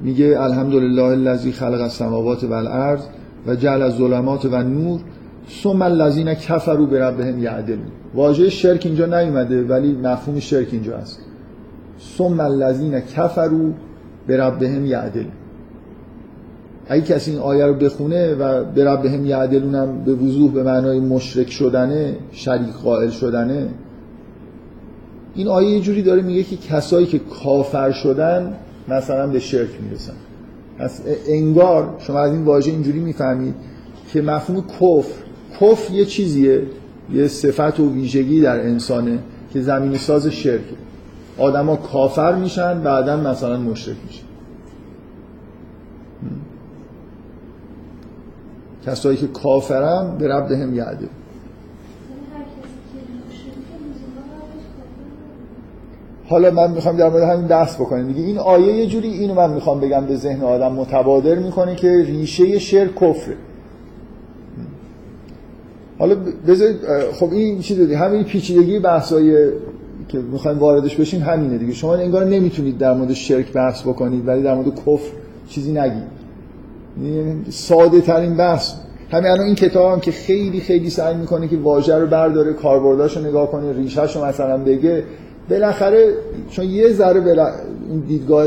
میگه الحمدلله الذی خلق السماوات والارض و جعل الظلمات و نور ثم الذین کفروا بربهم یعدلون. واژه شرک اینجا نیومده ولی مفهوم شرک اینجا هست. ثم الذین کفروا بربهم یعدلون. اگه کسی این آیه رو بخونه و به یعدلون هم به وضوح به معنای مشرک شدنه شریک قائل شدنه این آیه یه جوری داره میگه که کسایی که کافر شدن مثلا به شرک می‌رسن. پس انگار شما از این واژه اینجوری می‌فهمید که مفهوم کفر کفر یه چیزیه یه صفت و ویژگی در انسانه که زمین ساز شرکه. آدما کافر میشن بعدا مثلا مشرک میشن. کسایی که کافرن به رب هم یعده. حالا من می‌خوام در مورد همین دست بکنیم دیگه این آیه یه جوری اینو من می‌خوام بگم به ذهن آدم متبادر می‌کنه که ریشه شرک کفره. حالا بذارید خب این چی دادی همین پیچیدگی بحثای که می‌خوایم واردش بشیم همینه دیگه. شما انگار نمی‌تونید در مورد شرک بحث بکنید ولی در مورد کفر چیزی نگید. ساده ترین بحث. همین الان این کتاب هم که خیلی خیلی سعی می‌کنه که واژه رو برداره کاربرداش رو نگاه کنه ریشهش رو مثلا بگه. بالاخره چون یه ذره بلا... این دیدگاه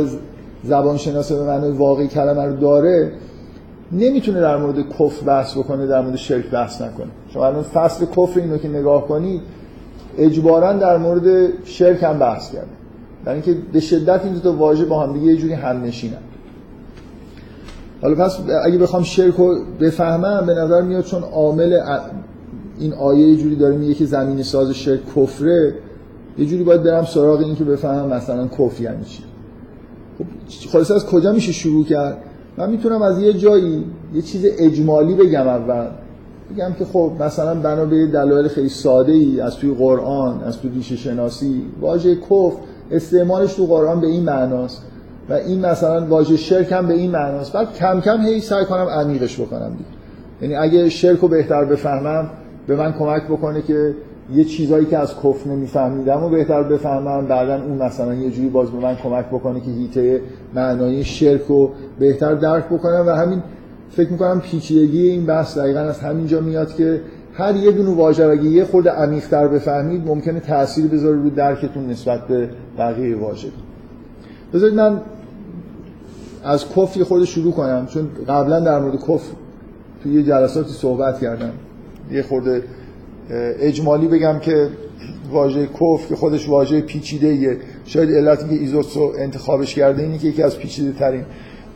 زبان شناسه به معنی واقعی کلمه رو داره نمی‌تونه در مورد کفر بحث بکنه در مورد شرک بحث نکنه. شما الان فصل کفر اینو که نگاه کنید اجبارا در مورد شرک هم بحث کرده. در اینکه به شدت این دو تا واژه با هم دیگه یه جوری هم نشینن حالا پس اگه بخوام شرک رو بفهمم به نظر میاد چون عامل این آیه یه جوری داره میگه که زمین ساز شرک کفره یه جوری باید برم سراغ این که بفهمم مثلا کفر یعنی چی. خب از کجا میشه شروع کرد؟ من می‌تونم از یه جایی یه چیز اجمالی بگم اول. بگم که خب مثلا بنا به دلایل خیلی ساده ای از توی قرآن از توی ریشه شناسی واژه کفر استعمالش تو قرآن به این معناست. و این مثلا واژه شرک هم به این معناست بعد کم کم هی سعی کنم عمیقش بکنم دیگه. یعنی اگه شرک رو بهتر بفهمم به من کمک بکنه که یه چیزایی که از کفر نمیفهمیدم و بهتر بفهمم. بعدا اون مثلا یه جوری باز به من کمک بکنه که هیته معنای شرک رو بهتر درک بکنم. و همین فکر می‌کنم پیچیدگی این بحث دقیقا از همینجا میاد که هر یه دونه واژه اگه یه خورده عمیق‌تر بفهمید ممکنه تأثیر بذاره رو درکتون نسبت به بقیه واژه. بذارید من از کفر خود شروع کنم چون قبلا در مورد کفر توی یه جلساتی صحبت کردم. یه خورده اجمالی بگم که واژه کفر که خودش واژه پیچیده ایه شاید علتی که ایزوتسو انتخابش کرده اینه که یکی از پیچیده ترین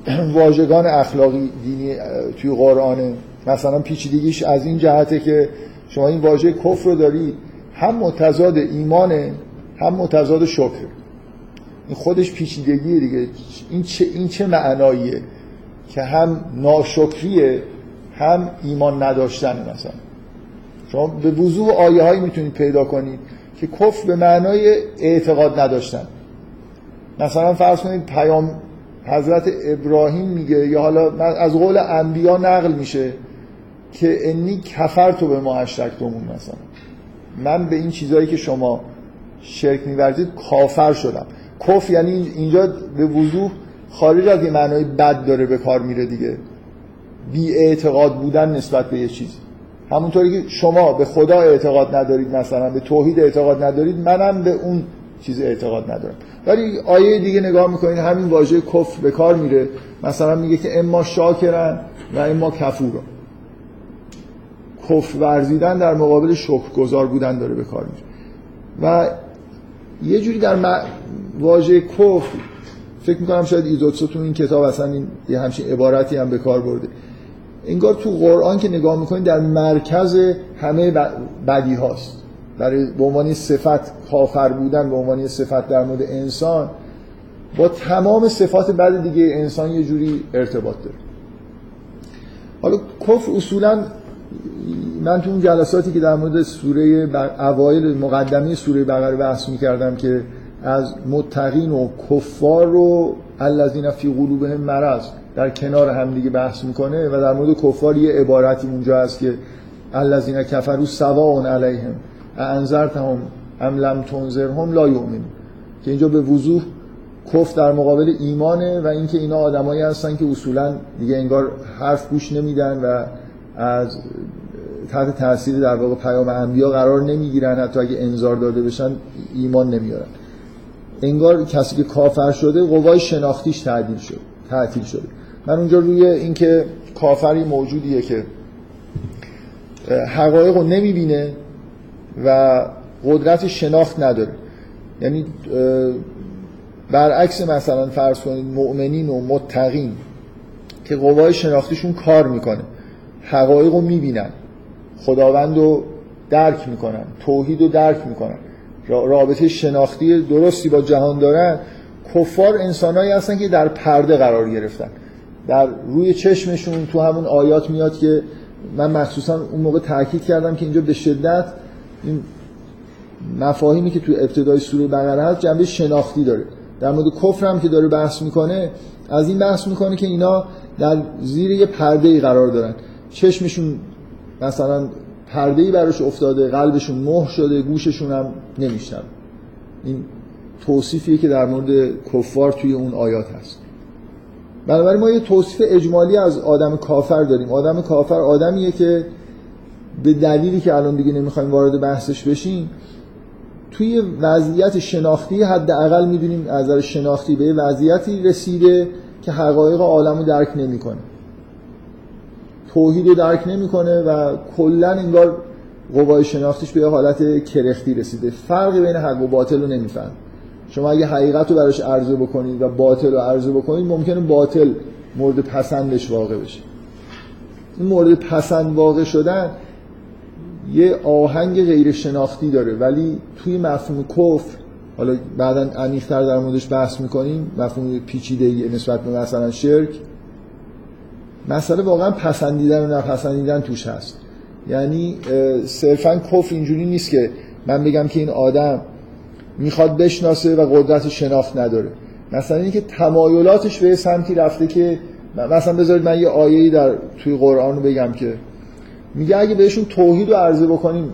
واژگان اخلاقی دینی توی قرآنه مثلا پیچیدگیش از این جهته که شما این واژه کفر رو دارید هم متضاد ایمانه هم متضاد شکر. این خودش پیچیدگیه دیگه. این چه, این چه معناییه که هم ناشکریه هم ایمان نداشتن مثلا. شما به وضوح آیه هایی می‌تونید پیدا کنید که کفر به معنای اعتقاد نداشتن. مثلا فرض کنید پیام حضرت ابراهیم میگه یا حالا از قول انبیا نقل میشه که انی کفر تو به ما اشتکتمون مثلا. من به این چیزهایی که شما شرک می‌ورزید کافر شدم. کف یعنی اینجا به وضوح خارج از یه معنای بد داره به کار میره دیگه. بی اعتقاد بودن نسبت به یه چیزی همونطوری که شما به خدا اعتقاد ندارید مثلا به توحید اعتقاد ندارید منم به اون چیز اعتقاد ندارم. ولی آیه دیگه نگاه می‌کنید همین واژه کفر به کار میره. مثلا میگه که اما شاکرن و اما کفورا. کفر ورزیدن در مقابل شکرگزار بودن داره به کار میره. و یه جوری در. واژه کفر. فکر می‌کنم شاید ایزوتسو تو این کتاب اصلا این یه همچین عبارتی هم به کار برده. انگار تو قرآن که نگاه می‌کنید در مرکز همه بدی هاست برای به عنوان صفت کافر بودن به عنوان صفت در مورد انسان با تمام صفات بد دیگه انسان یه جوری ارتباط داره. حالا کفر اصولا من تو اون جلساتی که در مورد سوره اوایل مقدمه سوره بقره بحث می‌کردم که از متقین و کفار رو الذین فی قلوبهم مرض در کنار هم دیگه بحث می‌کنه و در مورد کفار یه عبارتی اونجا هست که الذین کفروا سواء علیهم انذرتهم ام لم تنذرهم لا یؤمنون. که اینجا به وضوح کف در مقابل ایمانه و اینکه اینا آدمایی هستن که اصولا دیگه انگار حرف گوش نمیدن و از تحت تاثیر در واقع پیام انبیا قرار نمی‌گیرن حتی اگه انذار داده بشن ایمان نمیارن. انگار کسی که کافر شده قوای شناختیش تعدیل شد تعطیل شده. من اونجا روی اینکه کافری موجودیه که حقایق رو نمی‌بینه و قدرت شناخت نداره. یعنی برعکس مثلا فرض کنید مؤمنین و متقین که قوای شناختیشون کار می‌کنه حقایق رو می‌بینن خداوند رو درک می‌کنن توحید رو درک می‌کنن. رابطه شناختی درستی با جهان دارن کفار انسانهایی هستن که در پرده قرار گرفتن. در روی چشمشون تو همون آیات میاد که من مخصوصا اون موقع تاکید کردم که اینجا به شدت این مفاهیمی که تو ابتدای سوره بقره هست جنبه شناختی داره. در مورد کفر هم که داره بحث می‌کنه از این بحث می‌کنه که اینا در زیر یه پرده ای قرار دارن. چشمشون مثلا پرده ای براش افتاده قلبشون مهر شده گوششون هم نمیشنن این توصیفیه که در مورد کفار توی اون آیات هست. بنابراین ما یه توصیف اجمالی از آدم کافر داریم. آدم کافر آدمیه که به دلیلی که الان دیگه نمی‌خوایم وارد بحثش بشیم توی وضعیت شناختی حداقل می‌دونیم از نظر شناختی به وضعیتی رسیده که حقایق عالم رو درک نمی‌کنه. توحید رو درک نمی‌کنه و کلا انگار قوای شناختیش به حالت کرختی رسیده. فرقی بین حق و باطل رو نمیفهم شما اگه حقیقت رو براش عرضه بکنید و باطل رو عرضه بکنید ممکنه باطل مورد پسندش واقع بشه. این مورد پسند واقع شدن یه آهنگ غیر شناختی داره. ولی توی مفهوم کفر حالا بعدا عمیق‌تر در موردش بحث می‌کنیم مفهوم پیچیده نسبت به مثلا شرک مسئله واقعا پسندیدن و نپسندیدن توش هست. یعنی صرفا کفر اینجوری نیست که من بگم که این آدم می‌خواد بشناسه و قدرت شناخت نداره. مثلا اینکه تمایلاتش به سمتی رفته که مثلا بذارید من یه آیه‌ای در توی قرآن رو بگم که میگه اگه بهشون توحید رو عرضه بکنیم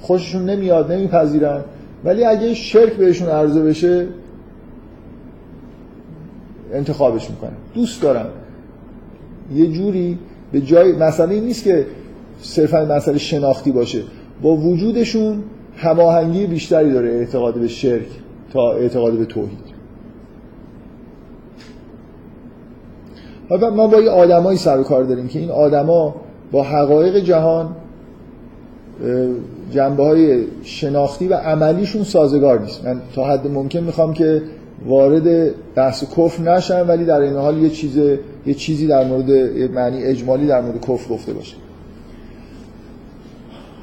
خوششون نمیاد نمیپذیرن. ولی اگه شرک بهشون عرضه بشه انتخابش می‌کنن دوست دارن یه جوری به جای مسئله نیست که صرفا مسئله شناختی باشه. با وجودشون هماهنگی بیشتری داره اعتقاد به شرک تا اعتقاد به توحید. ما با یه آدمایی سر و کار داریم که این آدما با حقایق جهان جنبه های شناختی و عملیشون سازگار نیست. من تا حد ممکن می‌خوام که وارد بحث کفر نشم ولی در این حال یه چیز یه چیزی در مورد معنی اجمالی در مورد کفر گفته باشه.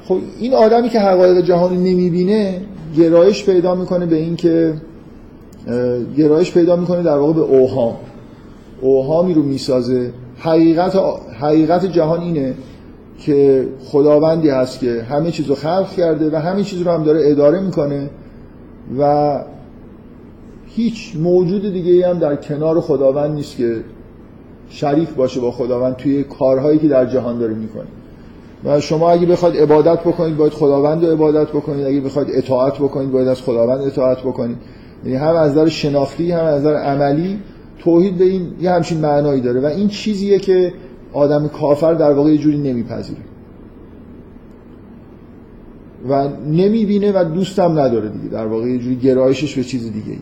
خب این آدمی که حقایق جهانی نمی‌بینه گرایش پیدا می‌کنه به این که گرایش پیدا می‌کنه در واقع به اوهام. اوهامی رو می‌سازه. حقیقت حقیقت جهان اینه که خداوندی هست که همه چیز رو خلق کرده و همه چیز رو هم داره اداره می‌کنه و هیچ موجود دیگه هم در کنار خداوند نیست که شریک باشه با خداوند توی کارهایی که در جهان داره می‌کنه. و شما اگه بخواید عبادت بکنید باید خداوند رو عبادت بکنید. اگه بخواید اطاعت بکنید باید از خداوند اطاعت بکنید. یعنی هم از نظر شناختی هم از نظر عملی توحید به این یه همچین معنایی داره. و این چیزیه که آدم کافر در واقع یه جوری نمیپذیره. و نمی‌بینه و دوستم نداره دیگه. در واقع یه جوری گرایشش به چیز دیگه ای.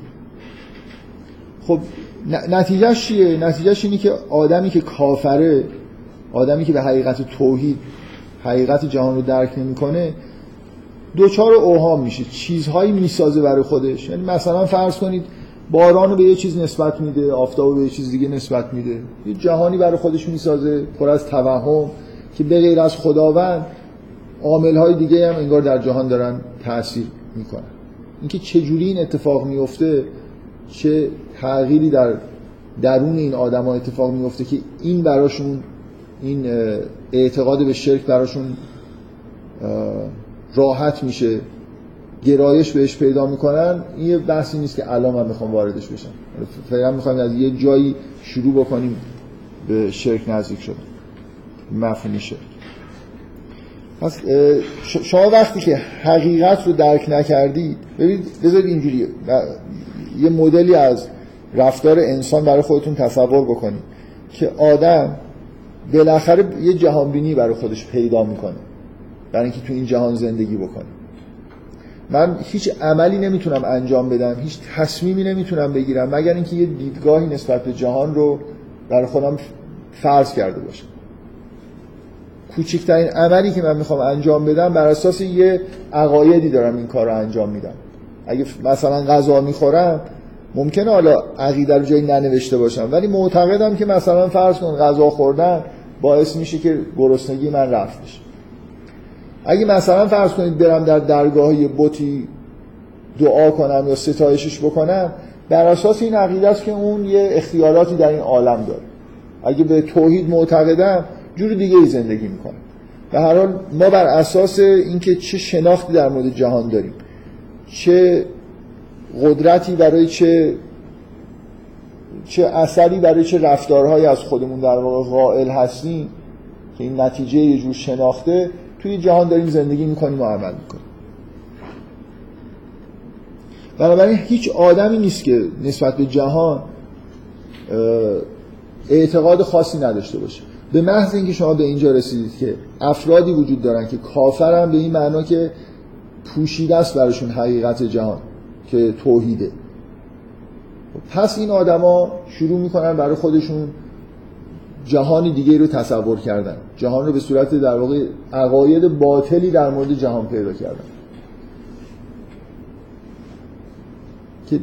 خب نتیجهش چیه؟ نتیجهش اینه که آدمی که کافره آدمی که به حقیقت توحید حقیقت جهان رو درک نمی‌کنه دوچار اوهام میشه. چیزهایی می‌سازه برای خودش. یعنی مثلا فرض کنید باران رو به یه چیز نسبت میده آفتاب به یه چیز دیگه نسبت میده. یه جهانی برای خودش می‌سازه پر از توهم که به غیر از خداوند عامل دیگه هم انگار در جهان دارن تاثیر می‌کنن. اینکه چجوری این اتفاق میفته چه تغییری در درون این آدم اتفاق میفته که این براشون این اعتقاد به شرک براشون راحت میشه گرایش بهش پیدا می‌کنن این یه بحثی نیست که الان من می‌خوام واردش بشم. فعلا می‌خوایم از یه جایی شروع بکنیم به شرک نزدیک شدن. مفهوم شرک. پس شما وقتی که حقیقت رو درک نکردید ببینید بذارید اینجوری یه مدلی از رفتار انسان برای خودتون تصور بکنید که آدم بالاخره یه جهانبینی برای خودش پیدا می‌کنه. برای اینکه تو این جهان زندگی بکنه. من هیچ عملی نمی‌تونم انجام بدم هیچ تصمیمی نمی‌تونم بگیرم مگر اینکه یه دیدگاهی نسبت به جهان رو برای خودم فرض کرده باشم. کوچکترین عملی که من می‌خوام انجام بدم بر اساس یه عقایدی دارم این کار رو انجام میدم. اگه مثلا غذا می‌خورم ممکنه حالا عقیده رو جایی ننوشته باشم ولی معتقدم که مثلا فرض کن غذا خوردن باعث میشه که گرسنگی من رفت بشه. اگه مثلا فرض کنید برم در درگاه بوتی دعا کنم یا ستایشش بکنم بر اساس این عقیده است که اون یه اختیاراتی در این عالم داره. اگه به توحید معتقدم جور دیگه ای زندگی می‌کنم به هر حال ما بر اساس اینکه چه شناختی در مورد جهان داریم چه قدرتی برای چه چه اثری برای چه رفتارهایی از خودمون در واقع قائل هستیم که این نتیجه یه جور شناخته توی جهان داریم زندگی می‌کنیم و عمل می‌کنیم. بنابراین هیچ آدمی نیست که نسبت به جهان اعتقاد خاصی نداشته باشه. به محض اینکه شما به اینجا رسیدید که افرادی وجود دارن که کافرن به این معنا که پوشیده است براشون حقیقت جهان. که توحیده. پس این آدما شروع می‌کنن برای خودشون جهانی دیگه رو تصور کردن. جهان رو به صورت در واقع عقاید باطلی در مورد جهان پیدا کردن. که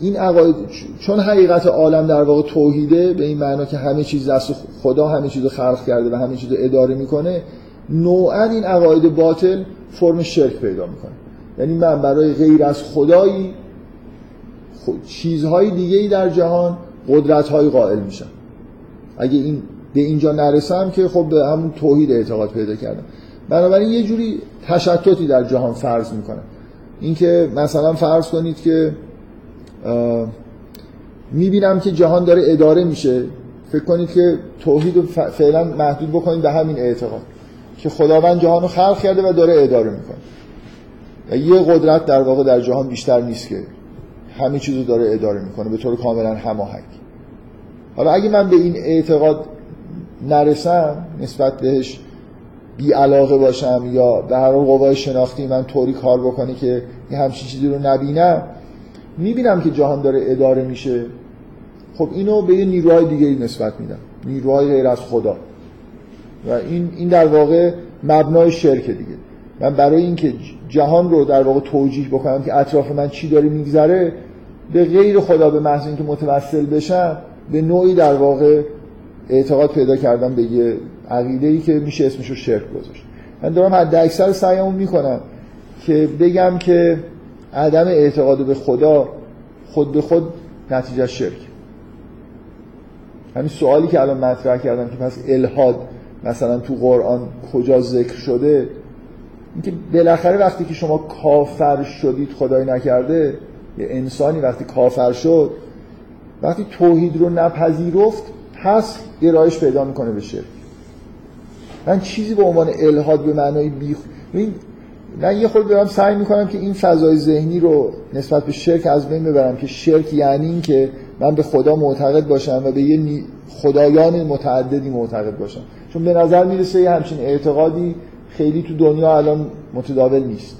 این عقاید چون حقیقت عالم در واقع توحیده به این معنا که همه چیز دست خدا همه چیز رو خلق کرده و همه چیز رو اداره می‌کنه نوعا این عقاید باطل فرم شرک پیدا می‌کنه. یعنی من برای غیر از خدایی چیزهای دیگه ای در جهان قدرت های قائل میشن اگه این به اینجا نرسم که خب به همون توحید اعتقاد پیدا کردم. بنابراین یه جوری تشتتی در جهان فرض می‌کنم. اینکه مثلا فرض کنید که می‌بینم که جهان داره اداره میشه. فکر کنید که توحید رو فعلا محدود بکنید به همین اعتقاد. که خداوند جهان رو خلق کرده و داره اداره می‌کنه. یه قدرت در واقع در جهان بیشتر نیست که همه چیز رو داره اداره می‌کنه به طور کاملا هماهنگ. حالا اگه من به این اعتقاد نرسم نسبت بهش بی علاقه باشم یا به هر قوای شناختی من طوری کار بکنه که یه همچین چیزی رو نبینم می‌بینم که جهان داره اداره میشه. خب اینو به یه نیروهای دیگه نسبت میدم نیروهای غیر از خدا. و این این در واقع مبنای شرک دیگه. من برای اینکه جهان رو در واقع توجیه بکنم که اطراف من چی داره میگذره به غیر خدا به محض اینکه متوسل بشم به نوعی در واقع اعتقاد پیدا کردم به یه عقیده ای که میشه اسمش رو شرک گذاشت. من دارم حد اکثر سعیمو می‌کنم که بگم که عدم اعتقاد به خدا خود به خود نتیجه شرک. همین سوالی که الان مطرح کردم که پس الهاد مثلا تو قرآن کجا ذکر شده اینکه بالاخره وقتی که شما کافر شدید خدای نکرده یه انسانی وقتی کافر شد وقتی توحید رو نپذیرفت پس گرایش پیدا می‌کنه به شرک. من چیزی به عنوان الهاد به معنای بی ببین من یه خود دارم سعی می‌کنم که این فضای ذهنی رو نسبت به شرک از بین ببرم که شرک یعنی این که من به خدا معتقد باشم و به یه خدایان متعددی معتقد باشم. چون به نظر می‌رسه یه همچین اعتقادی خیلی تو دنیا الان متداول نیست.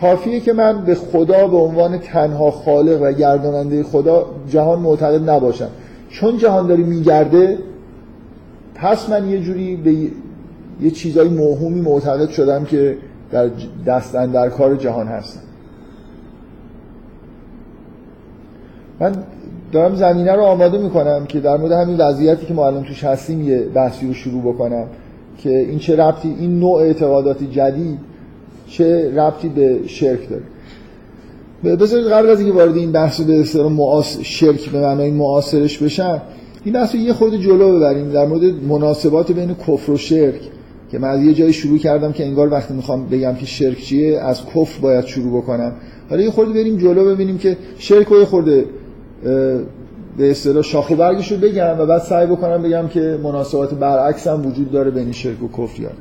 کافیه که من به خدا به عنوان تنها خالق و گرداننده خدا جهان معتقد نباشم. چون جهان داره میگرده پس من یه جوری به یه- چیزای موهومی معتقد شدم که در دست در کار جهان هستن من دارم زمینه رو آماده می‌کنم که در مورد همین وضعیتی که ما الان توش هستیم یه بحثی رو شروع بکنم. که این چه ربطی این نوع اعتقادات جدید چه ربطی به شرک داره. بذارید قبل از اینکه وارد این بحث به اصطلاح معاص... شرک به معنای معاصرش بشم این بحث یه خورده جلو ببریم در مورد مناسبات بین کفر و شرک که من از یه جایی شروع کردم که انگار وقتی می‌خوام بگم که شرک چیه از کفر باید شروع بکنم. حالا یه خورده بریم جلو ببینیم که شرک رو یه خورده به اصطلاح شاخ و برگش رو بگم و بعد سعی بکنم بگم که مناسبات برعکس هم وجود داره بین شرک و کفر یا نه.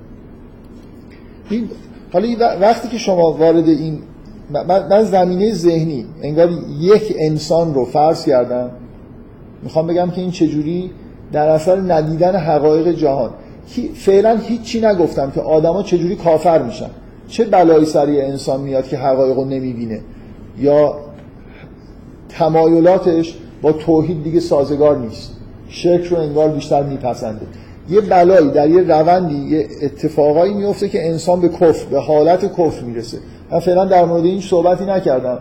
این حالا وقتی که شما وارد این من, من زمینه ذهنی انگار یک انسان رو فرض کردم می‌خوام بگم که این چجوری؟ در اثر ندیدن حقایق جهان. فعلا هیچی نگفتم که آدما چجوری کافر میشن. چه بلایی سر یه انسان میاد که حقایق رو نمی‌بینه؟ یا تمایلاتش با توحید دیگه سازگار نیست. شرک رو انگار بیشتر میپسنده. یه بلایی در یه روندی یه اتفاقایی میفته که انسان به کفر به حالت کفر می‌رسه. من فعلا در مورد این صحبتی نکردم.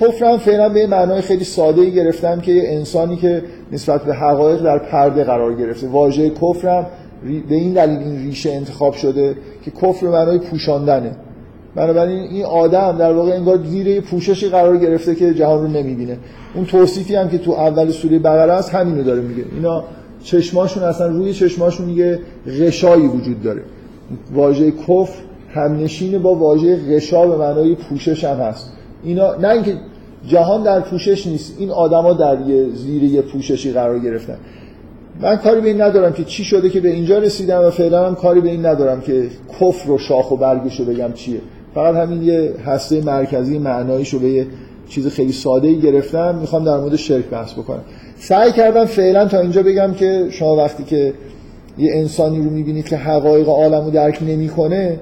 کفرم فعلا به معنای خیلی ساده ای گرفتم که یه انسانی که نسبت به حقایق در پرده قرار گرفته. واژه کفرم به این دلیل این ریشه انتخاب شده که کفر معنای پوشاندنه. بنابراین این آدم در واقع انگار زیر یه پوششی قرار گرفته که جهان رو نمی‌بینه. اون توصیفی هم که تو اول سوره بقره است همینو داره میگه. اینا چشماشون اصلا روی چشماشون یه غشایی وجود داره. واژه کفر همنشین با واژه غشا به معنای پوشش هم هست. اینا نه اینکه جهان در پوشش نیست این آدما در یه زیر یه پوششی قرار گرفتن. من کاری به این ندارم که چی شده که به اینجا رسیدم و فعلا هم کاری به این ندارم که کفر و شاخ و برگش رو بگم چیه. فقط همین یه هسته مرکزی معنایش رو به یه چیز خیلی ساده ای گرفتم می‌خوام در مورد شرک بحث بکنم سعی کردم فعلا تا اینجا بگم که شما وقتی که یه انسانی رو می‌بینید که حقایق عالم رو درک نمی‌کنه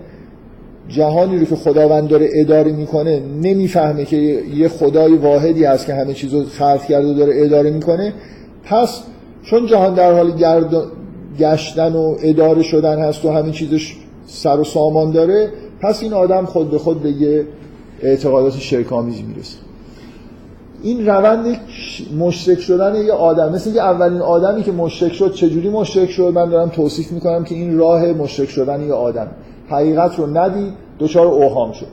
جهانی رو که خداوند داره اداره می‌کنه نمی‌فهمه که یه خدای واحدی هست که همه چیز رو خلق کرده و داره اداره می‌کنه پس چون جهان در حال. گشتن و اداره شدن هست و همه چیزش سر و سامان داره پس این آدم خود به خود به یه اعتقادات شرکامیز می‌رسه. این روند مشرک شدن یه آدم مثل که اولین آدمی که مشرک شد چجوری مشرک شد؟ من دارم توصیف می‌کنم که این راه مشرک شدن یه آدم. حقیقت رو ندید دچار اوهام شد.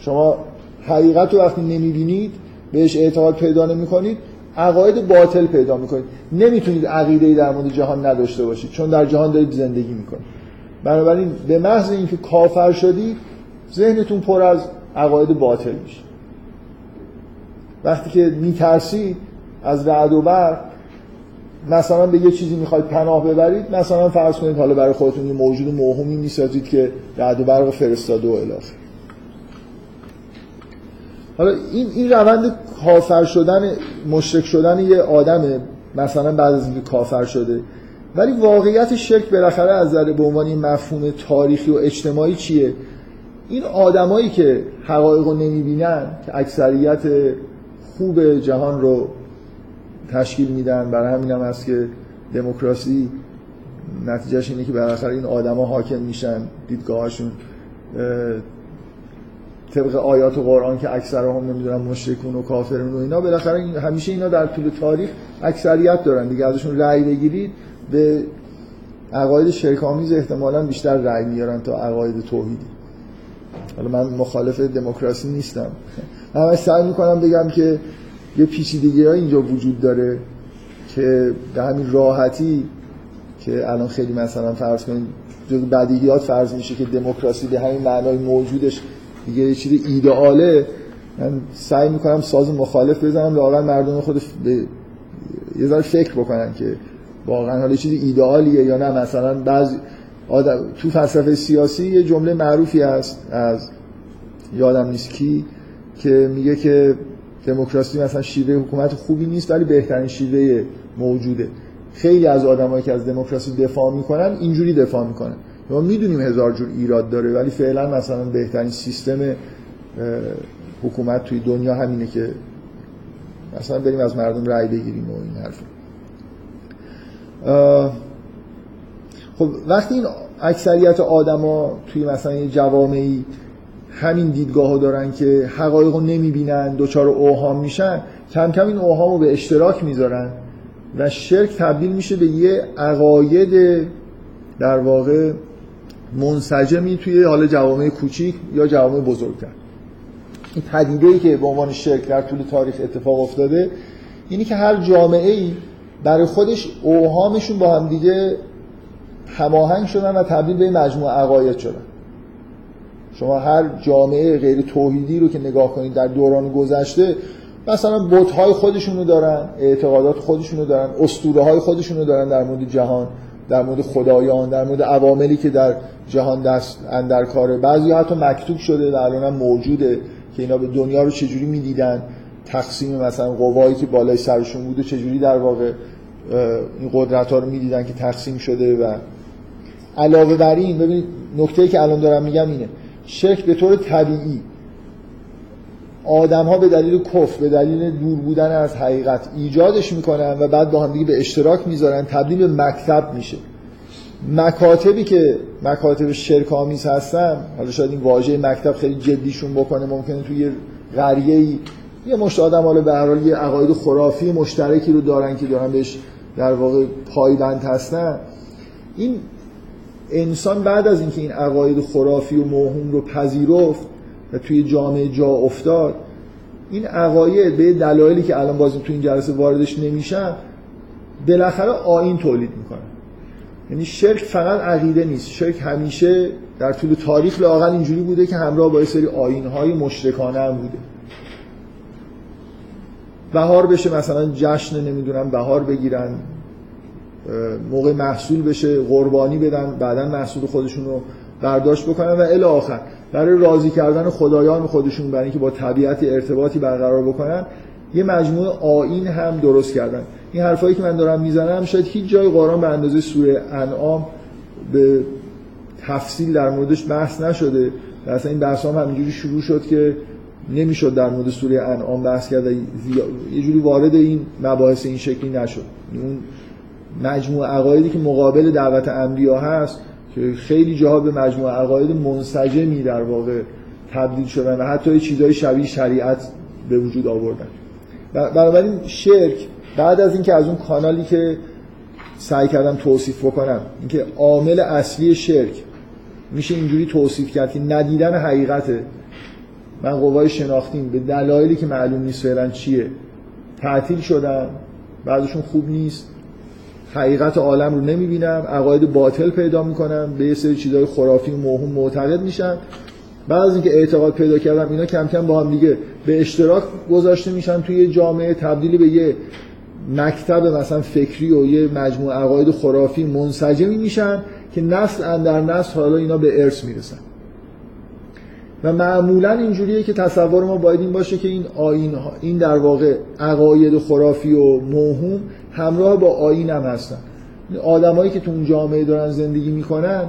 شما حقیقت رو وقتی نمی‌بینید بهش اعتقاد پیدا نمی‌کنید عقاید باطل پیدا می‌کنید. نمی‌تونید عقیده در مورد جهان نداشته باشید چون در جهان دارید زندگی می‌کنید. بنابراین به محض اینکه کافر شدید ذهنتون پر از عقاید باطل میشه. وقتی که میترسید از رعد و برق مثلا به یه چیزی می‌خواید پناه ببرید مثلا فرض کنید حالا برای خودتون یه موجود موهومی می‌سازید که رعد و برق فرستاده و الاخر. حالا این این روند کافر شدن مشرک شدن یه آدمه. مثلا بعد از اینکه کافر شده ولی واقعیت شرک بالاخره از نظر به عنوان مفهوم تاریخی و اجتماعی چیه؟ این آدمایی که حقایق رو نمی‌بینن که اکثریت خوب جهان رو تشکیل میدن برای همین هم هست که دموکراسی نتیجهش اینه که بالاخره این آدما حاکم میشن دیدگاهاشون طبق آیات قرآن که اکثر هم نمی‌دونم مشرکون و کافرون و اینا بالاخره همیشه اینا در طول تاریخ اکثریت دارن. دیگه ازشون رأی بگیرید به عقاید شرکامیز احتمالا بیشتر رأی میارن تا عقاید توحیدی. حالا من مخالف دموکراسی نیستم. من سعی می‌کنم بگم که یه پیچیدگی ها اینجا وجود داره که به همین راحتی که الان خیلی مثلا فرض کنید جز بدیهیات فرض میشه که دموکراسی به همین معنای موجودش دیگه یه چیز ایدئاله. من سعی می‌کنم ساز مخالف بزنم لااقل مردم خود به یه ذره فکر بکنن که واقعا حالا چیز ایدئالیه یا نه؟ مثلا بعضی آدم تو فلسفه سیاسی یه جمله معروفی هست از یادم نیست کی که میگه که دموکراسی مثلا شیوه حکومت خوبی نیست ولی بهترین شیوه موجوده. خیلی از آدمایی که از دموکراسی دفاع می‌کنن اینجوری دفاع می‌کنن. ما می‌دونیم هزار جور ایراد داره ولی فعلا مثلا بهترین سیستم حکومت توی دنیا همینه که مثلا بریم از مردم رأی بگیریم و این حرف خب وقتی این اکثریت آدما توی مثلا یه جوامعی همین دیدگاهو دارن که حقایق رو نمی‌بینن دوچار اوهام میشن کم کم این اوهام رو به اشتراک می‌ذارن و شرک تبدیل میشه به یه عقاید در واقع منسجمی توی حال جوامع کوچیک یا جوامع بزرگتر. این پدیده ای که به عنوان شرک در طول تاریخ اتفاق افتاده اینی که هر جامعه ای برای خودش اوهامشون با هم دیگه هماهنگ شدن و تبدیل به مجموعه عقاید شدن. شما هر جامعه غیر توحیدی رو که نگاه کنید در دوران گذشته مثلا بت‌های خودشونو دارن اعتقادات خودشونو دارن اسطوره های خودشونو دارن در مورد جهان در مورد خدایان در مورد عواملی که در جهان دست اندر کاره. بعضی حتی مکتوب شده و الان هم موجوده که اینا به دنیا رو چجوری می‌دیدن. تقسیم مثلا قوایی که بالای سرشون بوده چجوری در واقع این قدرت ها رو می‌دیدن که تقسیم شده و علاوه بر این ببینید نکته که الان دارم میگم اینه. شرک به طور طبیعی آدم ها به دلیل کفر به دلیل دور بودن از حقیقت ایجادش می‌کنن و بعد با هم دیگه به اشتراک می‌ذارن تبدیل به مکتب میشه. مکاتبی که مکاتب شرک آمیز هستن حالا شاید این واژه مکتب خیلی جدیشون بکنه ممکنه توی قریه ای یه مشت آدم حالا به هر حال یه عقاید خرافی مشترکی رو دارن که دارن بهش در واقع پایبند هستن. این انسان بعد از اینکه این عقاید خرافی و موهوم رو پذیرفت و توی جامعه جا افتاد این عقاید به دلایلی که الان بازی تو این جلسه واردش نمیشن بالاخره آین تولید می‌کنه. یعنی شرک فقط عقیده نیست. شرک همیشه در طول تاریخ لاقل اینجوری بوده که همراه با یه سری آینهای مشرکانه هم بوده. بهار بشه مثلا جشن نمی‌دونم بهار بگیرن موقع محصول بشه قربانی بدن بعدا محصول خودشون رو برداشت بکنن و الی آخر. برای راضی کردن خدایان خودشون برای اینکه با طبیعت ارتباطی برقرار بکنن یه مجموعه آین هم درست کردن. این حرفایی که من دارم می‌زنم شاید هیچ جای قرآن به اندازه سوره انعام به تفصیل در موردش بحث نشده. اصلا این بحث هم همینجوری شروع شد که نمی‌شد در مورد سوره انعام بحث کرد یه جوری وارد این مباحث این شکلی نشد. اون مجموعه عقایدی که مقابل دعوت انبیا هست که خیلی جاها به مجموعه عقاید منسجمی در واقع تبدیل شدن و حتی چیزهای شبیه شریعت به وجود آوردن. بنابراین شرک بعد از اینکه از اون کانالی که سعی کردم توصیف بکنم اینکه عامل اصلی شرک میشه اینجوری توصیف کرد که ندیدن حقیقته من قوای شناختیم. به دلایلی که معلوم نیست فعلا چیه. تعطیل شدن. بعدشون خوب نیست. حقیقت عالم رو نمی‌بینم. عقاید باطل پیدا می‌کنم. به یه سری چیزهای خرافی و موهوم معتقد میشن بعد از اینکه اعتقاد پیدا کردم اینا کم کم با هم دیگه به اشتراک گذاشته میشن توی جامعه. تبدیلی به یه مکتب مثلا فکری و یه مجموعه عقاید خرافی منسجمی میشن که نسل اندر نسل حالا اینا به ارث می‌رسن. و معمولا اینجوریه که تصور ما باید این باشه که این آین این در واقع عقاید خرافی و موهوم همراه با آین هم هستن. آدمایی که تو اون جامعه دارن زندگی می‌کنن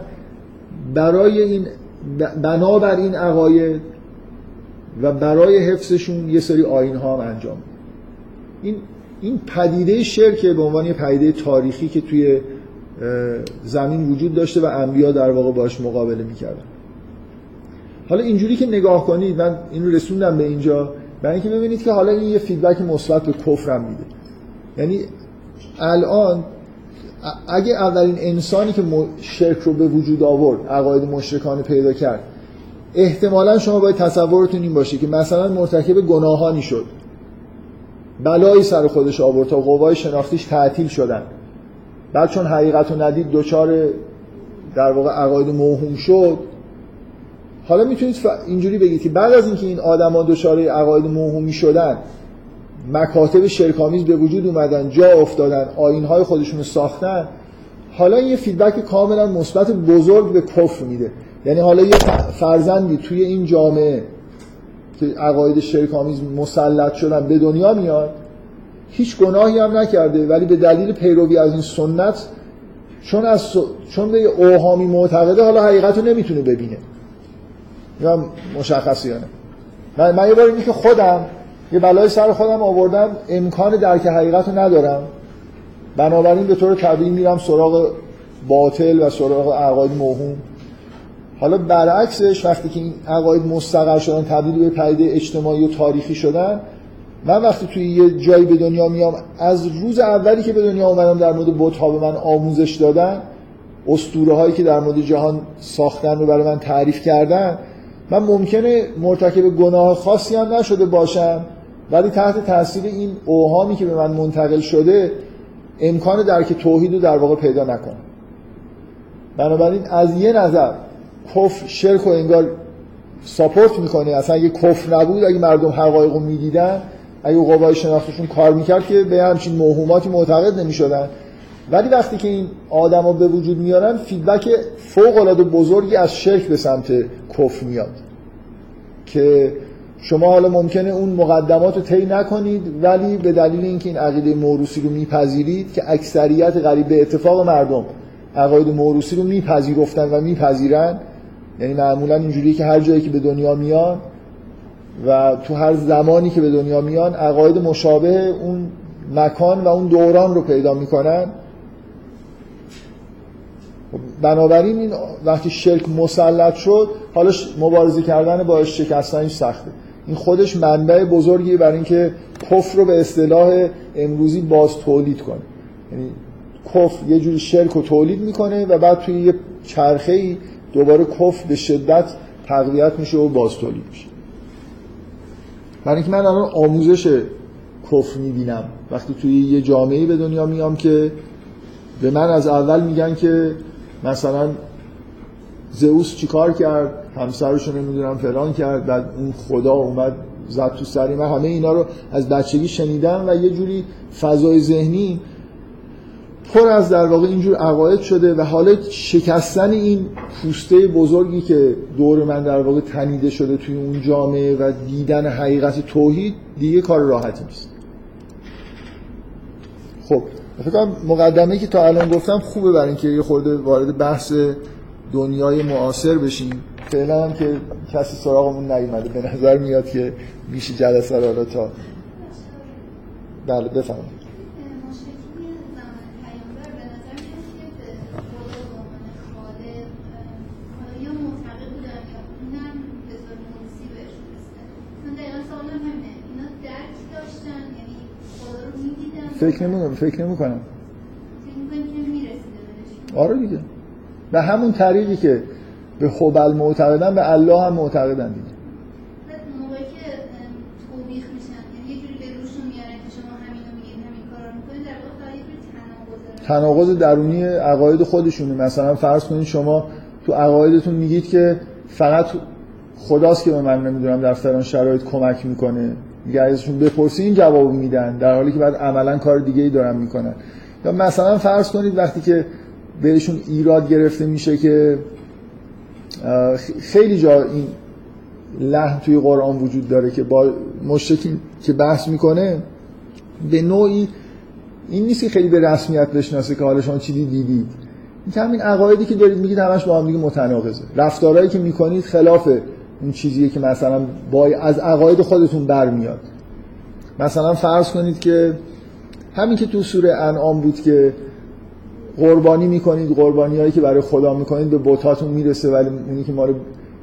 برای این بنابر این عقاید و برای حفظشون یه سری آین ها هم انجام این این پدیده شرک به عنوان یه پدیده تاریخی که توی زمین وجود داشته و انبیا در واقع باش مقابله می‌کردن. حالا اینجوری که نگاه کنید من این رو رسوندم به اینجا برای اینکه ببینید که حالا این یه فیدبک مثبت به کفرم میده. یعنی الان اگه اولین انسانی که شرک رو به وجود آورد عقاید مشرکانه پیدا کرد احتمالا شما باید تصورتون این باشه که مثلا مرتکب گناهانی شد. بلایی سر خودش آورد تا قوای شناختیش تعطیل شدن. بعد چون حقیقت رو ندید دچار در واقع عقاید موهوم شد حالا می‌تونید اینجوری بگید که بعد از اینکه این آدما دچار عقاید موهومی شدن مکاتب شرکامیز به وجود اومدن جا افتادن آینهای خودشون رو ساختن حالا یه فیدبک کاملا مثبت بزرگ به کفر میده یعنی حالا یه فرزندی توی این جامعه که عقاید شرک آمیز مسلط شدن به دنیا میاد هیچ گناهی هم نکرده ولی به دلیل پیروی از این سنت چون از. چون به اوهامی معتقده حالا حقیقت رو نمی‌تونه ببینه یا مشخصی نه من, من یه بار اینی که خودم یه بلای سر خودم آوردم امکان درک حقیقت رو ندارم. بنابراین به طور طبیعی میرم سراغ باطل و سراغ عقاید موهوم. حالا برعکسش وقتی که این عقاید مستقر شدن تبدیل به پدیده اجتماعی و تاریخی شدن من وقتی توی یه جایی به دنیا میام از روز اولی که به دنیا اومدم در مورد بت ها به من آموزش دادن اسطوره هایی که در مورد جهان ساختن رو برای من تعریف کردن من ممکنه مرتکب گناه خاصی هم نشده باشم ولی تحت تاثیر این اوهامی که به من منتقل شده امکان درک توحید رو در واقع پیدا نکنم بنابراین از یه نظر کفر شرک و انگار ساپورت می‌کنه. اصلا اگه کفر نبود اگه مردم حقایق رو می‌دیدن اگه قوای شناختشون کار می‌کرد که به همچین موهوماتی معتقد نمی‌شدن. ولی وقتی که این آدما به وجود میارن فیدبک فوق العاده بزرگی از شرک به سمت کفر میاد. که شما حالا ممکنه اون مقدمات رو طی نکنید ولی به دلیل اینکه این عقیده موروسی رو میپذیرید که اکثریت قریب به اتفاق مردم عقاید موروسی رو میپذیرفتن و میپذیرن یعنی معمولا اینجوریه که هر جایی که به دنیا میان و تو هر زمانی که به دنیا میان عقاید مشابه اون مکان و اون دوران رو پیدا می‌کنن. بنابراین این وقتی شرک مسلط شد حالا مبارزه کردن با شکستنش سخته. این خودش منبع بزرگی برای اینکه کفر رو به اصطلاح امروزی باز تولید کنه. یعنی کفر یه جوری شرک رو تولید می‌کنه و بعد توی یه چرخه ای دوباره کفر به شدت تقویت میشه و باز تولید میشه. برای اینکه من الان آموزش کفر می‌بینم. وقتی توی یه جامعه به دنیا میام که به من از اول میگن که مثلا زئوس چیکار کرد؟ همسرشو نمی‌دونم فلان کرد بعد اون خدا اومد زد تو سری من همه اینا رو از بچگی شنیدم و یه جوری فضای ذهنی پر از در واقع اینجور عقاید شده و حالا شکستن این پوسته بزرگی که دور من در واقع تنیده شده توی اون جامعه و دیدن حقیقت توحید دیگه کار راحتی نیست. خب فکر مقدمه که تا الان گفتم خوبه برای اینکه یه خورده وارد بحث دنیای معاصر بشیم. فعلا هم که کسی سراغمون نیومده به نظر میاد که میشه جلسه رو تا بله بفهمید فکر نمی فکر نمی کنم آره دیگه. به همون طریقی که به خبل معتقدن به الله هم معتقدن دیگه. تناقض درونی عقاید خودشونه. مثلا فرض کنید شما تو عقایدتون میگید که فقط خداست که به من نمی‌دونم در فلان شرایط کمک می‌کنه. میگه ازشون بپرسی این جواب میدن در حالی که بعد عملا کار دیگه ای دارن می‌کنن. یا مثلا فرض کنید وقتی که بهشون ایراد گرفته میشه که خیلی جا این لحن توی قرآن وجود داره که با مشرکی که بحث می‌کنه به نوعی این نیست که خیلی به رسمیت بشناسه که حالا شما چی دیدید. این که همین عقایدی که دارید میگید همش با هم دیگه متناقضه. رفتارهایی که می‌کنید خلاف اون چیزیه که مثلا با از عقاید خودتون برمیاد. مثلا فرض کنید که همین که تو سوره انعام بود که قربانی می‌کنید قربانی هایی که برای خدا می‌کنید به بوتاتون می‌رسه ولی اونی که ما رو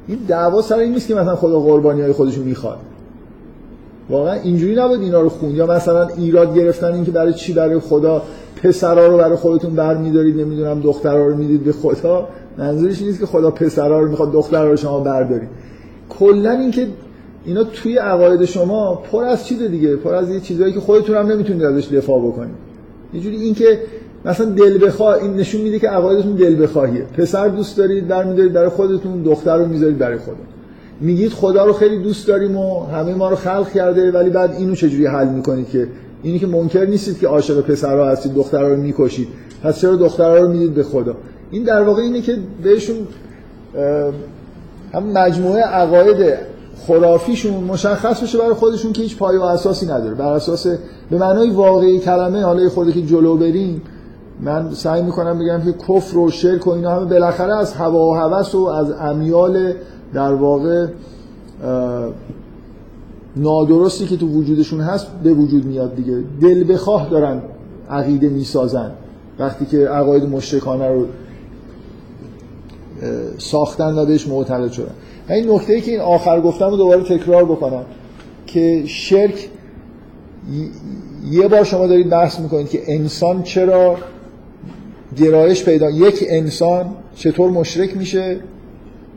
این دعوا سر این نیست که مثلا خدا قربانی های خودشون می‌خواد. واقعا اینجوری نبود اینا رو خون یا مثلا ایراد گرفتن این که برای چی؟ برای خدا پسرا رو برای خودتون برمیدارید. نمی‌دونم دخترا رو می‌دید به خدا. منظورش نیست که خدا پسرا رو می‌خواد دخترا رو شما بردارید. کلا اینکه اینا توی عقاید شما پر از چیز دیگه پر از یه چیزایی که خودتون هم نمی‌تونید ازش دفاع بکنید. یه جوری اینکه مثلا دل بخواه این نشون میده که عقایدتون دل بخواهیه. پسر دوست دارید برمیدارید برای خودتون دختر رو می‌ذارید برای خودتون. میگید خدا رو خیلی دوست داریم و همه ما رو خلق کرده ولی بعد اینو چجوری حل می‌کنید که؟ اینی که منکر نیستید که عاشق پسرها هستید دخترها رو می‌کشید. پس چرا دخترها رو می‌دید به خدا؟ این در واقع اینه که بهشون هم مجموعه عقاید خرافیشون مشخص بشه برای خودشون که هیچ پایه و اساسی نداره. بر اساس به معنای واقعی کلمه حالا خود که جلو بریم من سعی می‌کنم بگم که کفر و شرک و اینا همه بالاخره از هوا و هوس و از امیال در واقع نادرستی که تو وجودشون هست به وجود میاد دیگه. دل بخواه دارن عقیده می‌سازن. وقتی که عقاید مشرکانه رو ساختن و بهش معتقد شدن. این نکته ای که این آخر گفتم رو دوباره تکرار بکنم که شرک یه بار شما دارید بحث می‌کنید که انسان چرا گرایش پیدا یک انسان چطور مشرک میشه؟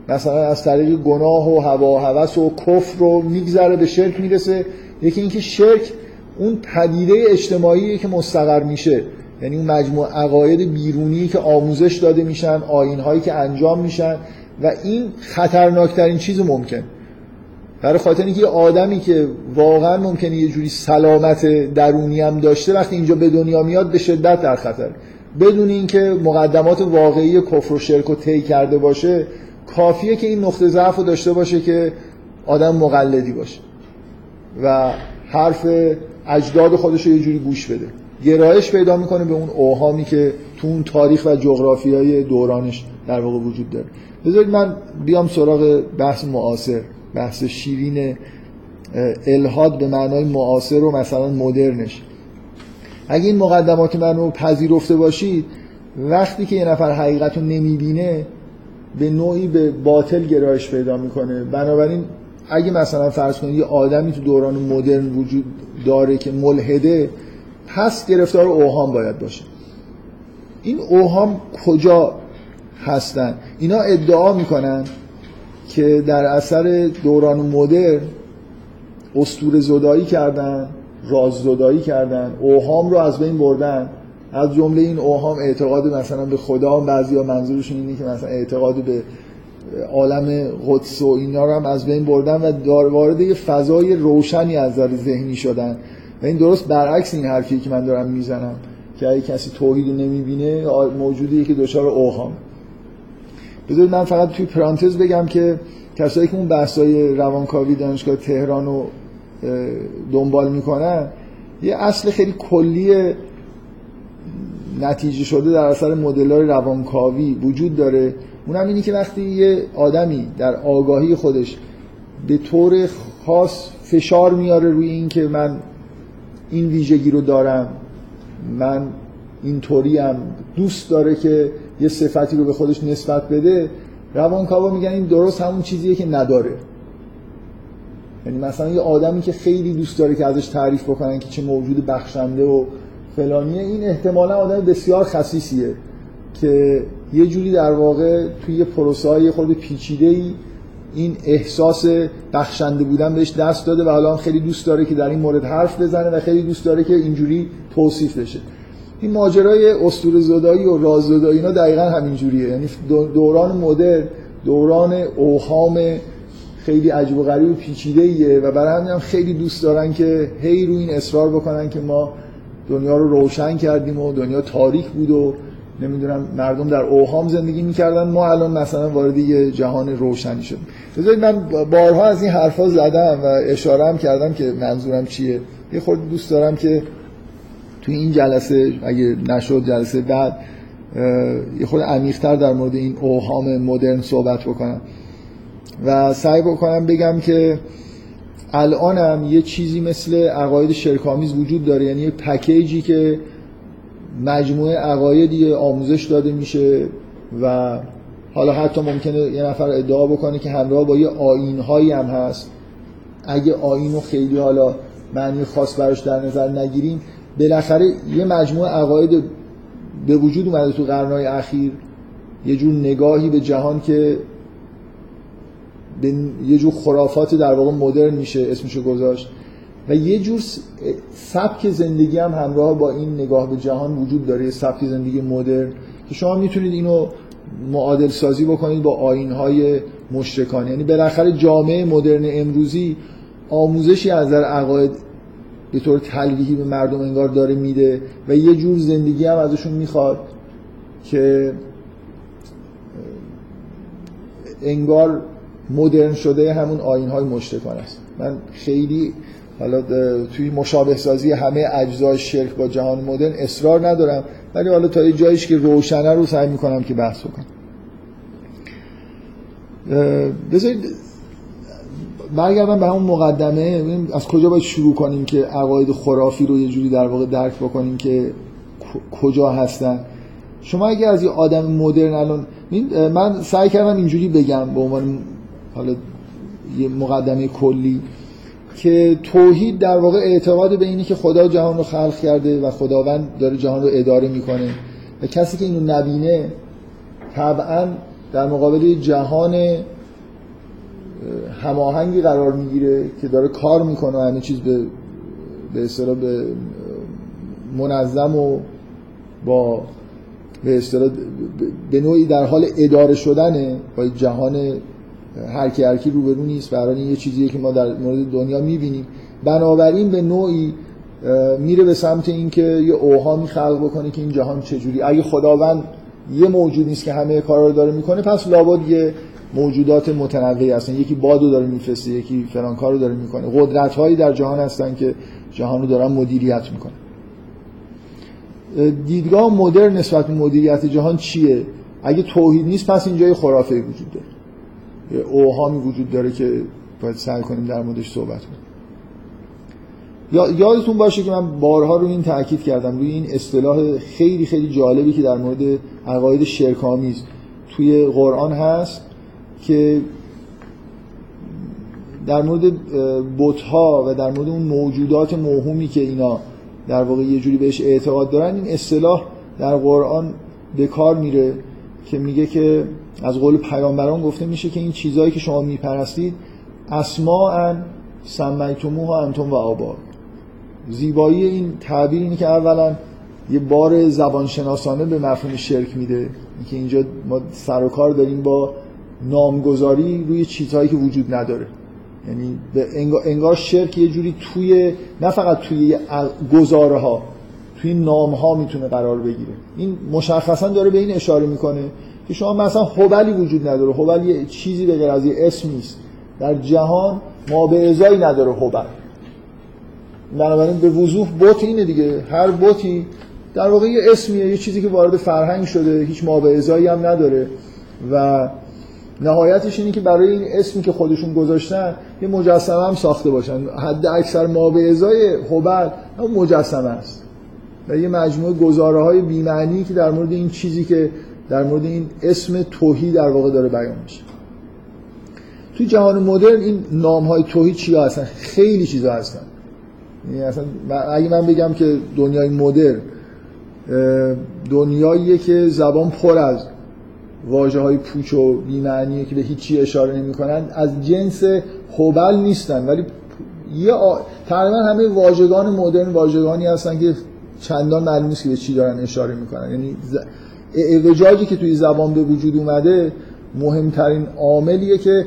مثلا از طریق گناه و هوا و هوس و کفر رو میگذره به شرک می‌رسه. یکی اینکه شرک اون پدیده اجتماعی که مستقر میشه. یعنی اون مجموع عقاید بیرونی که آموزش داده میشن آینهایی که انجام میشن و این خطرناکترین چیز ممکن. برای خاطر اینکه یه آدمی که واقعا ممکنه یه جوری سلامت درونی هم داشته وقتی اینجا به دنیا میاد به شدت در خطر. بدون اینکه مقدمات واقعی کفر و شرک رو طی کرده باشه کافیه که این نقطه ضعف رو داشته باشه که آدم مقلدی باشه و حرف اجداد خودش رو یه جوری گوش بده. گرایش پیدا می‌کنه به اون اوهامی که تو اون تاریخ و جغرافیای دورانش در واقع وجود داره. بذارید من بیام سراغ بحث معاصر بحث شیرین الهاد به معنای معاصر و مثلا مدرنش. اگه این مقدمات من رو پذیرفته باشید وقتی که یه نفر حقیقت رو نمی‌بینه به نوعی به باطل گرایش پیدا می‌کنه. بنابراین اگه مثلا فرض کنید یه آدمی تو دوران مدرن وجود داره که ملحده پس گرفتار اوهام باید باشه. این اوهام کجا هستن؟ اینا ادعا می‌کنن که در اثر دوران مدرن استور زدایی کردن راز زدایی کردن اوهام رو از بین بردن. از جمله این اوهام اعتقاد مثلا به خدا بعضی ها منظورشون اینه که مثلا اعتقاد به عالم قدس و اینا رو هم از بین بردن و وارد یه فضای روشنی از نظر ذهنی شدن. این درست برعکس این حرفی که من دارم می‌زنم که اگه کسی توحید رو نمی‌بینه موجودیه که دچار اوهام. بذارید من فقط توی پرانتز بگم که کسایی که اون بحثای روانکاوی دانشگاه تهران رو دنبال می‌کنن یه اصل کلی کلی نتیجه شده در اثر مدل روانکاوی وجود داره. اونم اینی که وقتی یه آدمی در آگاهی خودش به طور خاص فشار میاره روی این که من این ویژگی رو دارم. من اینطوری هم دوست داره که یه صفتی رو به خودش نسبت بده. روانکاوا میگن این درست همون چیزیه که نداره. یعنی مثلا یه آدمی که خیلی دوست داره که ازش تعریف بکنن که چه موجود بخشنده و فلانیه این احتمالا آدم بسیار خصیصیه که یه جوری در واقع توی یه پروسه های خود پیچیده ای این احساس بخشنده بودن بهش دست داده و الان خیلی دوست داره که در این مورد حرف بزنه و خیلی دوست داره که اینجوری توصیف بشه. این ماجرای اسطوره زدایی و راز زدایی اینا دقیقا همین جوریه یعنی دوران مدرن دوران اوهام خیلی عجب و غریب و پیچیده ایه و برای همین هم خیلی دوست دارن که هی رو این اصرار بکنن که ما دنیا رو روشن کردیم و دنیا تاریک بود و نمی‌دونم مردم در اوهام زندگی می‌کردن ما الان مثلا وارد یه جهان روشنی شدیم. بذارید من بارها از این حرفا زدم و اشاره هم کردم که منظورم چیه. یه خورده دوست دارم که توی این جلسه اگه نشد جلسه بعد یه خورده عمیق‌تر در مورد این اوهام مدرن صحبت بکنم. و سعی بکنم بگم که الانم یه چیزی مثل عقاید شرکامیز وجود داره یعنی یه پکیجی که مجموعه عقایدی آموزش داده میشه و حالا حتی ممکنه یه نفر ادعا بکنه که همراه با یه آین هایی هم هست. اگه آین رو خیلی حالا معنی خاص براش در نظر نگیریم بالاخره یه مجموعه عقاید به وجود اومده تو قرنهای اخیر. یه جور نگاهی به جهان که به یه جور خرافات در واقع مدرن میشه اسمشو گذاشت. و یه جور سبک زندگی هم همراه با این نگاه به جهان وجود داره سبک زندگی مدرن که شما می‌تونید اینو معادل سازی بکنید با آین های مشرکان. یعنی بالاخره جامعه مدرن امروزی آموزشی از در عقاید به طور تلویحی به مردم انگار داره میده و یه جور زندگی هم ازشون می‌خواد که انگار مدرن شده همون آین های مشتکان است. من خیلی حالا توی مشابه سازی همه اجزای شرک با جهان مدرن اصرار ندارم ولی حالا تا یه جاییش که روشنه رو سعی می‌کنم که بحث کنم بذارید برگردم به همون مقدمه از کجا باید شروع کنیم که عقاید خرافی رو یه جوری در واقع درک بکنیم که کجا هستن. شما اگه از یه آدم مدرن الان من سعی کردم اینجوری بگم به عنوان حالا یه مقدمه کلی. که توحید در واقع اعتقاد به اینی که خدا جهان رو خلق کرده و خداوند داره جهان رو اداره می‌کنه. و کسی که اینو نبینه طبعا در مقابل جهان هماهنگی قرار می‌گیره که داره کار می‌کنه و همه چیز به به اصطلاح به منظم و با به اصطلاح به نوعی در حال اداره شدنه با جهان هر کی هر کی روبرو نیست برای یه چیزیه که ما در مورد دنیا می‌بینیم. بنابراین به نوعی میره به سمت اینکه یه اوهامی خلق بکنه که این جهان چجوری. اگه خداوند یه موجود نیست که همه کارا رو داره می‌کنه پس لابد یه موجودات متنوعی هستن. یکی بادو داره میفرسته یکی فلان کارو داره می‌کنه. قدرت هایی در جهان هستن که جهان رو دارن مدیریت می‌کنن. دیدگاه مدرن نسبت به مدیریت جهان چیه؟ اگه توحید نیست پس اینجا یه خرافه وجود داره. اوهامی وجود داره که باید سعی کنیم در موردش صحبت کنیم. یادتون باشه که من بارها رو این تاکید کردم روی این اصطلاح خیلی خیلی جالبی که در مورد عقاید شرکامیز توی قرآن هست که در مورد بتها و در مورد اون موجودات موهومی که اینا در واقع یه جوری بهش اعتقاد دارن این اصطلاح در قرآن به کار میره که میگه که از قول پیامبران گفته میشه که این چیزهایی که شما میپرستید اسماء سمیتموها انتم و آبا. زیبایی این تعبیر اینه که اولا یه بار زبانشناسانه به مفهوم شرک میده. که اینجا ما سر و کار داریم با نامگذاری روی چیزهایی که وجود نداره. یعنی انگار شرک یه جوری توی نه فقط توی گزاره ها توی نام ها می‌تونه قرار بگیره. این مشخصا داره به این اشاره می‌کنه که شما مثلا حبلی وجود نداره. حبل یه چیزی به غیر از یه اسم نیست. در جهان ما به ازایی نداره حبل بنابراین به وضوح بوت اینه دیگه. هر بوتی در واقع یه اسمیه یه چیزی که وارد فرهنگ شده هیچ ما به ازایی هم نداره. و نهایتش اینه که برای این اسمی که خودشون گذاشتن یه مجسمه هم ساخته باشن. حد اکثر ما به ازای هم مجسمه است. و یه مجموعه گزاره های بیمعنی که در مورد این چیزی که در مورد این اسم توحید در واقع داره بیان میشه. توی جهان مدرن این نام های توحید چیا هستن؟ خیلی چیزا هستن. یعنی اصلا اگه من بگم که دنیای مدرن دنیاییه که زبان پر از واجه های پوچ و بیمعنیه که به هیچی اشاره نمی کنن از جنس حبل نیستن. ولی یه آ... تقریبا همه واژگان مدرن واژگانی هستن که چندان معلوم نیست که به چی دارن اشاره می‌کنن. یعنی اعوجاجی که توی زبان به وجود اومده مهمترین عاملیه که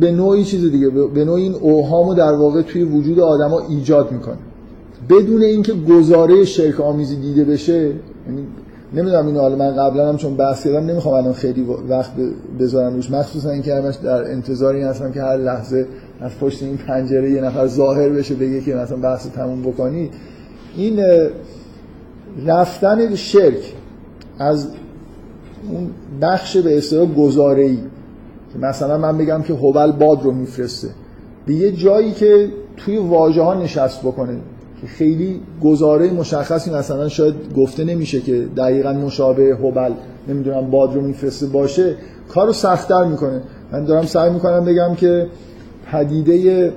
به نوعی چیز دیگه به نوعی این اوهامو در واقع توی وجود آدما ایجاد می‌کنه. بدون اینکه گزاره شرک آمیزی دیده بشه یعنی نمی‌دونم اینو حالا من قبلا هم چون بحث کردم نمی‌خوام الان خیلی وقت بذارم روش. مخصوصا اینکه همش در انتظاری هستم که هر لحظه از پشت این پنجره یه نفر ظاهر بشه بگه که مثلا بحث تموم بکنی. این رفتن شرک از اون بخش به اصطلاح گزاره ای که مثلا من بگم که هوبل باد رو میفرسته. به یه جایی که توی واژه ها نشست بکنه که خیلی گزاره مشخصی مثلا شاید گفته نمیشه که دقیقا مشابه هوبل نمی‌دونم باد رو میفرسته باشه کارو سختتر می‌کنه. من دارم سعی می‌کنم بگم که پدیده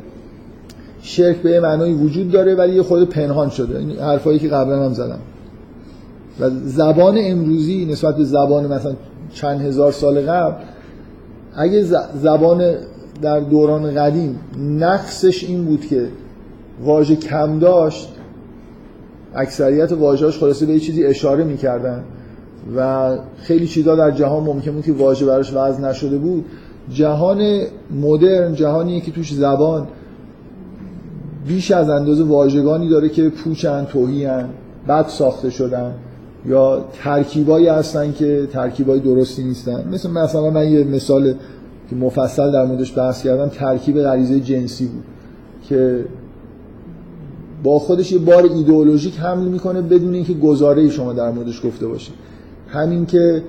شرک به معنای وجود داره ولی یه خود پنهان شده. این حرفایی که قبلا هم زدم. و زبان امروزی نسبت به زبان مثلا چند هزار سال قبل اگه زبان در دوران قدیم نقصش این بود که واژه کم داشت اکثریت واژه‌اش خلاصه به یه چیزی اشاره می‌کردن و خیلی چیزا در جهان ممکن بود که واژه براش وضع نشده بود. جهان مدرن جهانیه که توش زبان بیش از اندازه واژگانی داره که پوچن توهیان بد ساخته شدن. یا ترکیبایی هستن که ترکیبای درستی نیستن. مثل مثلا من یه مثال که مفصل در موردش بحث کردم ترکیب غریزه جنسی بود که با خودش یه بار ایدئولوژیک حمل می‌کنه بدون اینکه گزاره شما در موردش گفته باشید همین که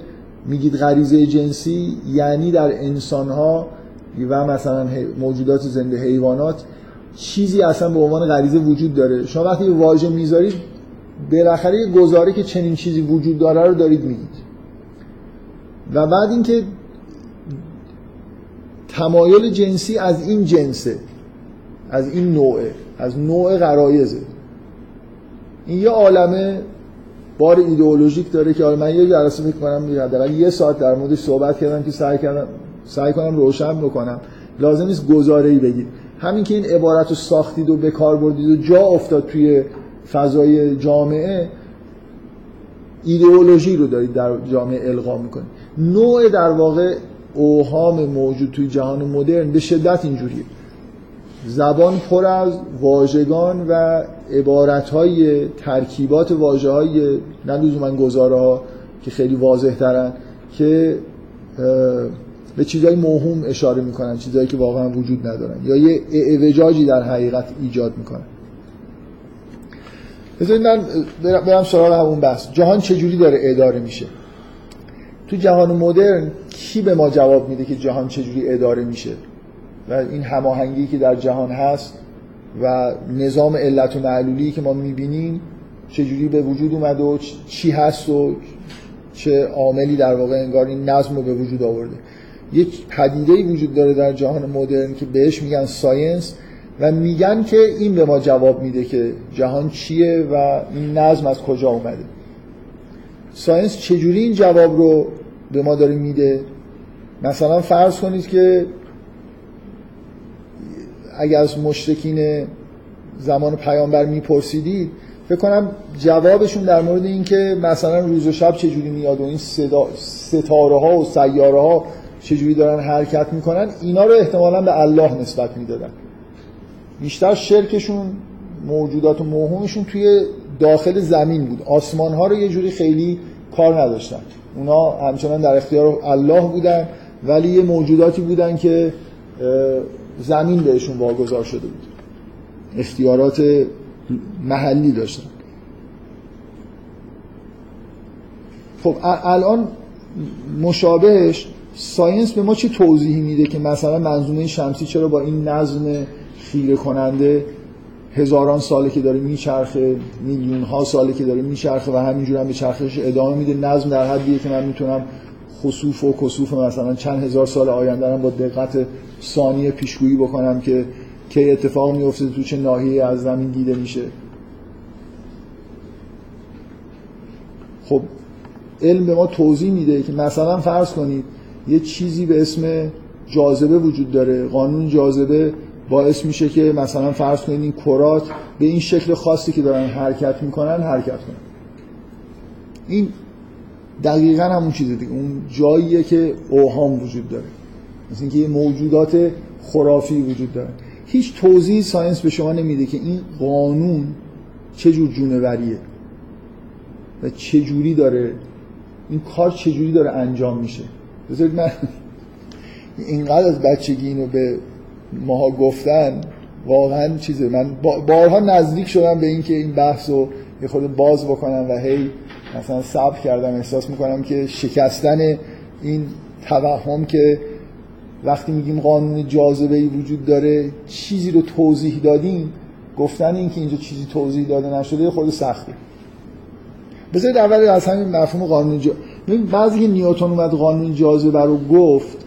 میگید غریزه جنسی یعنی در انسانها و مثلا موجودات زنده حیوانات چیزی اصلا به عنوان غریزه وجود داره. شما وقتی واژه می‌ذارید بالاخره یه گزاره که چنین چیزی وجود داره رو دارید میگید. و بعد اینکه تمایل جنسی از این جنسه از این نوعه از نوع غرایزه. این یه عالمه بار ایدئولوژیک داره که من یه جلسه فکر کنم حداقل یه ساعت در موردش صحبت کردم که سعی کردم سعی کنم روشن بکنم. لازم نیست گزاره بگید. همین که این عبارت رو ساختید و به کار بردید و جا افتاد توی فضای جامعه ایدئولوژی رو دارید در جامعه القا می‌کنید. نوع در واقع اوهام موجود توی جهان مدرن به شدت اینجوریه. زبان پر از واژگان و عبارتهای ترکیبات واژه های نه من گزاره ها که خیلی واضح ترن که به چیزهای موهوم اشاره می‌کنن چیزهایی که واقعا وجود ندارن یا یه اعوجاجی در حقیقت ایجاد می‌کنن. بذارید من برم سراغ همون بحث. جهان چجوری داره اداره میشه؟ تو جهان مدرن کی به ما جواب میده که جهان چجوری اداره میشه؟ و این هماهنگی که در جهان هست و نظام علت و معلولی که ما می‌بینیم چجوری به وجود اومده و چی هست و چه عاملی در واقع انگار این نظم رو به وجود آورده. یک پدیده وجود داره در جهان مدرن که بهش میگن science. و میگن که این به ما جواب میده که جهان چیه و این نظم از کجا اومده. science چجوری این جواب رو به ما داره میده؟ مثلا فرض کنید که اگر از مشتکین زمان پیامبر میپرسیدید فکر کنم جوابشون در مورد این که مثلا روز و شب چجوری میاد و این ستاره ها و سیاره ها چجوری دارن حرکت می‌کنن اینا رو احتمالا به الله نسبت می‌دادن. بیشتر شرکشون موجودات و موهومشون توی داخل زمین بود. آسمان ها رو یه جوری خیلی کار نداشتن. اونا همچنان در اختیار الله بودن ولی یه موجوداتی بودن که زمین بهشون واگذار شده بود. اختیارات محلی داشتن. خب الان مشابهش ساینس به ما چه توضیحی میده که مثلا منظومه شمسی چرا با این نظم خیره کننده هزاران ساله که داره میچرخه میلیون ها ساله که داره میچرخه و همینجور هم به چرخش ادامه میده. نظم در حدیه که من می‌تونم خصوف و کسوف مثلا چند هزار سال آینده با دقت ثانیه پیشگویی بکنم که کی اتفاق میفته تو چه ناحیه از زمین دیده میشه. خب علم به ما توضیح میده که مثلا فرض کنید یه چیزی به اسم جاذبه وجود داره. قانون جاذبه باعث میشه که مثلا فرض کنید این کرات به این شکل خاصی که دارن حرکت می‌کنن حرکت کنن این دقیقا همون چیزه دیگه. اون جاییه که اوهام وجود داره. مثل اینکه موجودات خرافی وجود داره. هیچ توضیح ساینس به شما نمیده که این قانون چه جور جونوریه و چه جوری داره این کار چه جوری داره انجام میشه. بذارید من اینقدر از بچگی اینو به ماها گفتن واقعا چیزه من بارها نزدیک شدم به اینکه این بحث رو یه خود باز بکنم و هی مثلا صبر کردم احساس می‌کنم که شکستن این توهم که وقتی میگیم قانون جاذبه ای وجود داره چیزی رو توضیح دادیم گفتن اینکه اینجا چیزی توضیح داده نشده خود سخته بذارید اول از همین مفهوم قانون جا... بعضی که نیوتن اومد قانون جاذبه رو گفت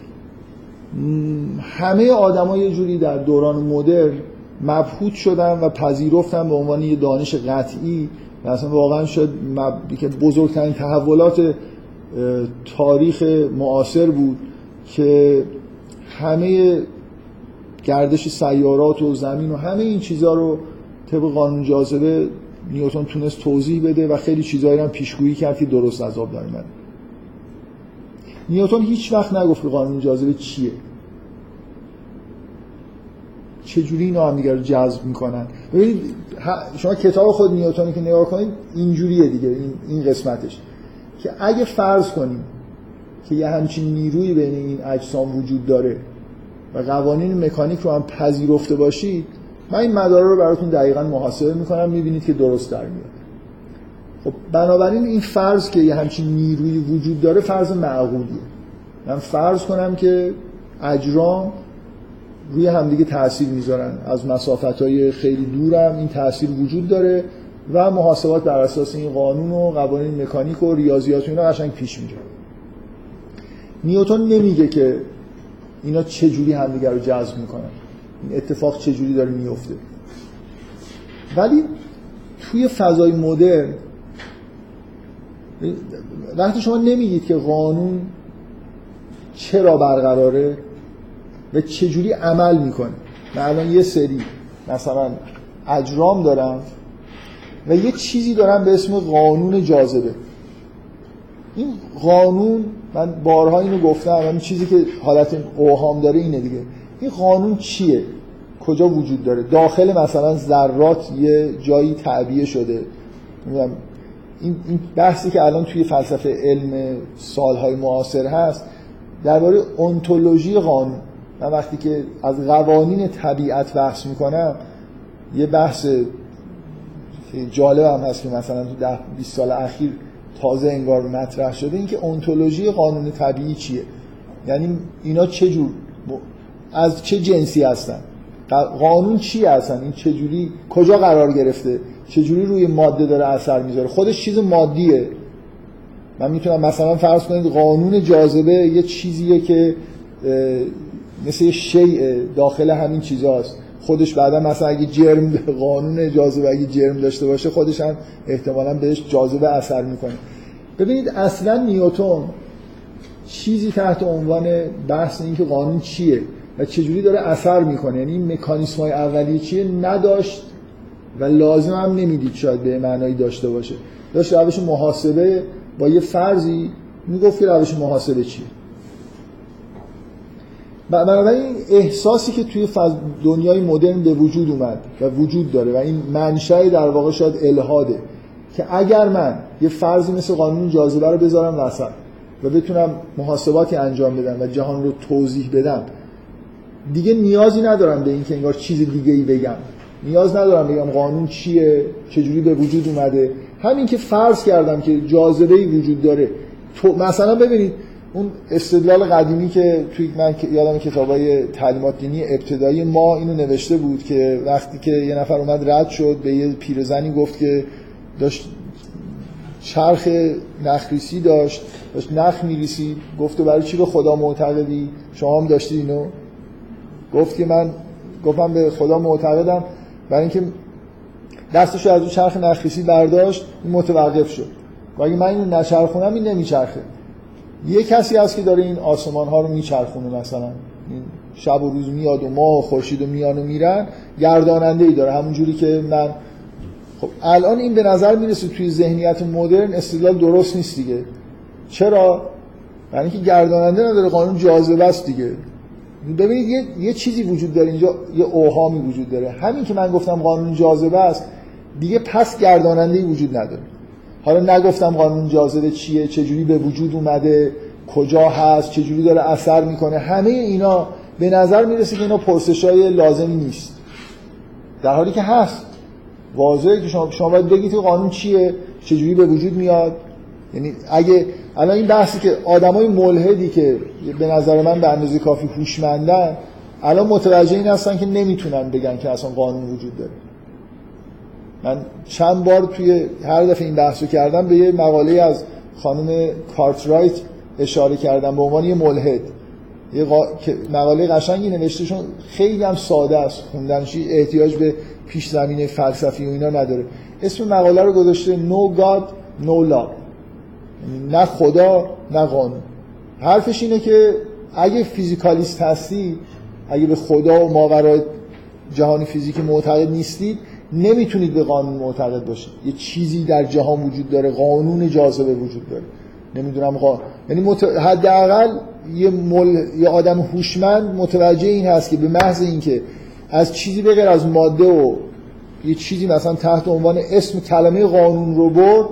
همه آدما یه جوری در دوران مدرن مبهوت شدن و پذیرفتن به عنوان یه دانش قطعی. و اصلا واقعا شد که بزرگترین تحولات تاریخ معاصر بود که همه گردش سیارات و زمین و همه این چیزها رو طبق قانون جاذبه نیوتن تونست توضیح بده و خیلی چیزایی هم پیشگویی کرد که درست از آب در نیوتن هیچ وقت نگفت که قانون جاذبه چیه. چجوری اینا هم دیگه رو جذب می‌کنن؟ ببینید شما کتاب خود نیوتونی که نگاه کنید اینجوریه دیگه این, این قسمتش. که اگه فرض کنیم که یه همچین نیروی بین این اجسام وجود داره و قوانین مکانیک رو هم پذیرفته باشید من این مدارا رو براتون دقیقا محاسبه می‌کنم می‌بینید که درست در میاد. خب بنابراین این فرض که یه همچین نیروی وجود داره فرض معقولیه. من فرض کنم که اجرام روی همدیگه تاثیر می‌ذارن. از مسافت های خیلی دورم این تاثیر وجود داره و محاسبات بر اساس این قانون و قوانین مکانیک و ریاضیات و اینا قشنگ پیش میره. نیوتن نمیگه که اینا چه جوری همدیگه رو جذب می‌کنن. این اتفاق چه جوری داره میفته ولی توی فضای مدرن وقتی شما نمیگید که قانون چرا برقراره و چجوری عمل می‌کنه. من الان یه سری مثلا اجرام دارم و یه چیزی دارم به اسم قانون جاذبه. این قانون من بارها اینو گفتم این چیزی که حالت اوهام داره اینه دیگه. این قانون چیه؟ کجا وجود داره؟ داخل مثلا ذرات یه جایی تعبیه شده. این بحثی که الان توی فلسفه علم سالهای معاصر هست درباره انتولوژی قانون من وقتی که از قوانین طبیعت بحث می‌کنم یه بحث جالب هم هست که مثلا تو ده 20 سال اخیر تازه انگار مطرح شده اینکه انتولوژی قانون طبیعی چیه؟ یعنی اینا چه جور از چه جنسی هستن؟ قانون چی هستن این چه جوری کجا قرار گرفته؟ چه جوری روی ماده داره اثر می‌ذاره؟ خودش چیز مادیه. من می‌تونم مثلا فرض کنید قانون جاذبه یه چیزیه که مثل یه شیء داخل همین چیزاست. خودش بعدا مثلا اگه جرم قانون جاذبه اگه جرم داشته باشه خودش هم احتمالا بهش جاذبه اثر می‌کنه. ببینید اصلا نیوتون چیزی تحت عنوان بحث این که قانون چیه. و چجوری داره اثر می‌کنه؟ یعنی این مکانیسم های اولیه چیه؟ نداشت و لازم هم نمی‌دید شاید به معنایی داشته باشه. داشت روش محاسبه با یه فرضی می‌گفت که روش محاسبه چیه. بنابراین احساسی که توی دنیای مدرن به وجود اومد و وجود داره و این منشأ در واقع شاید الهاده که اگر من یه فرضی مثل قانون جاذبه رو بذارم وسط و بتونم محاسباتی انجام بدم و جهان رو توضیح بدم دیگه نیازی ندارم به اینکه انگار چیز دیگه ای بگم. نیاز ندارم بگم قانون چیه چجوری به وجود اومده. همین که فرض کردم که جاذبه وجود داره. تو مثلا ببینید اون استدلال قدیمی که توی من یادم کتابای تعلیمات دینی ابتدایی ما اینو نوشته بود که وقتی که یه نفر اومد رد شد به یه پیرزنی گفت که داشت چرخ نخریسی داشت داشت نخ میریسی. گفت برای چی به خدا معتقدی؟ شما هم داشتی اینو؟ گفت که من گفتم به خدا معتقدم. برای اینکه دستش از اون چرخ نخریسی برداشت این متوقف شد. و اگه من اینو نچرخونم این نمیچرخه. یه کسی هست که داره این آسمان ها رو میچرخونه مثلا. این شب و روز میاد و ماه و خورشید و میان و میرن گرداننده ای داره. همون جوری که من خب الان این به نظر می‌رسه توی ذهنیت مدرن استدلال درست نیست دیگه. چرا؟ یعنی که گرداننده نداره قانون جاذبه است دیگه. ببینید یه،, یه چیزی وجود داره اینجا یه اوهامی وجود داره. همین که من گفتم قانون جاذبه است دیگه پس گرداننده وجود نداره. حالا نگفتم قانون جاذبه چیه چجوری به وجود اومده کجا هست چجوری داره اثر می‌کنه همه اینا به نظر می‌رسه که اینا پرسش های لازمی نیست. در حالی که هست. واضحه که شما, شما باید بگید که قانون چیه چجوری به وجود میاد. یعنی اگه الان این بحثی که آدمای ملحدی که به نظر من به اندازه کافی هوشمندن الان متوجه این هستن که نمی‌تونن بگن که اصلا قانون وجود داره. من چند بار توی هر دفعه این بحثو کردم به یه مقاله از خانم کارترایت اشاره کردم به عنوان یه ملحد. یه قا... مقاله قشنگی نوشته خیلی هم ساده است. خوندنش احتیاج به پیش زمینه فلسفی و اینا نداره. اسم مقاله رو گذاشته God No Law. یعنی نه خدا نه قانون. حرفش اینه که اگه فیزیکالیست هستی اگه به خدا و ماورای جهان فیزیکی معتقد نیستید نمی‌تونید به قانون معتقد باشید. یه چیزی در جهان وجود داره قانون جاذبه وجود داره. نمی‌دونم قا... یعنی مت... حداقل یه مل... یه آدم هوشمند متوجه این هست که به محض اینکه از چیزی بغیر از ماده و یه چیزی مثلا تحت عنوان اسم کلمه قانون رو برد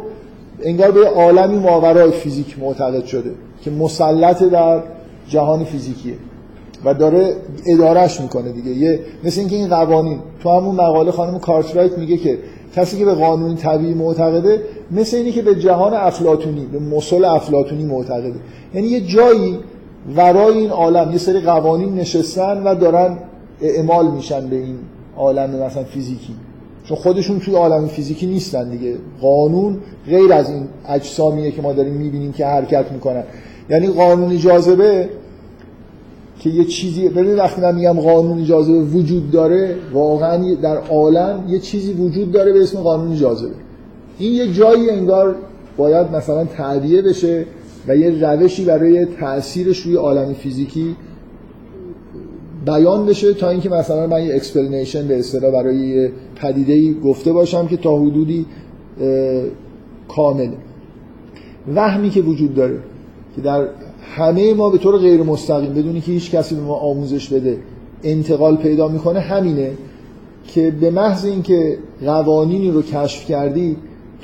انگار به عالمی ماورای فیزیک معتقد شده که مسلط در جهان فیزیکیه و داره ادارش می‌کنه دیگه. یه مثل اینکه این قوانین تو همون مقاله خانم کارترایت میگه که کسی که به قانون طبیعی معتقده مثل اینی که به جهان افلاتونی به مسل افلاتونی معتقده. یعنی یه جایی ورای این عالم یه سری قوانین نشستن و دارن اعمال میشن به این عالم مثلا فیزیکی. چون خودشون توی عالم فیزیکی نیستن دیگه. قانون غیر از این اجسامیه که ما داریم می‌بینیم که حرکت می‌کنن یعنی قانون جاذبه که یه چیزی ببینید وقتی من میگم قانون جاذبه وجود داره واقعا در عالم یه چیزی وجود داره به اسم قانون جاذبه. این یه جایی انگار باید مثلا تعبیه بشه و یه روشی برای تاثیرش روی عالم فیزیکی بیان بشه تا اینکه مثلا من یه explanation به اصطلاح برای یه پدیده گفته باشم که تا حدودی کامله وهمی که وجود داره که در همه ما به طور غیر مستقیم بدونی که هیچ کسی به ما آموزش بده انتقال پیدا می‌کنه همینه که به محض اینکه قوانینی رو کشف کردی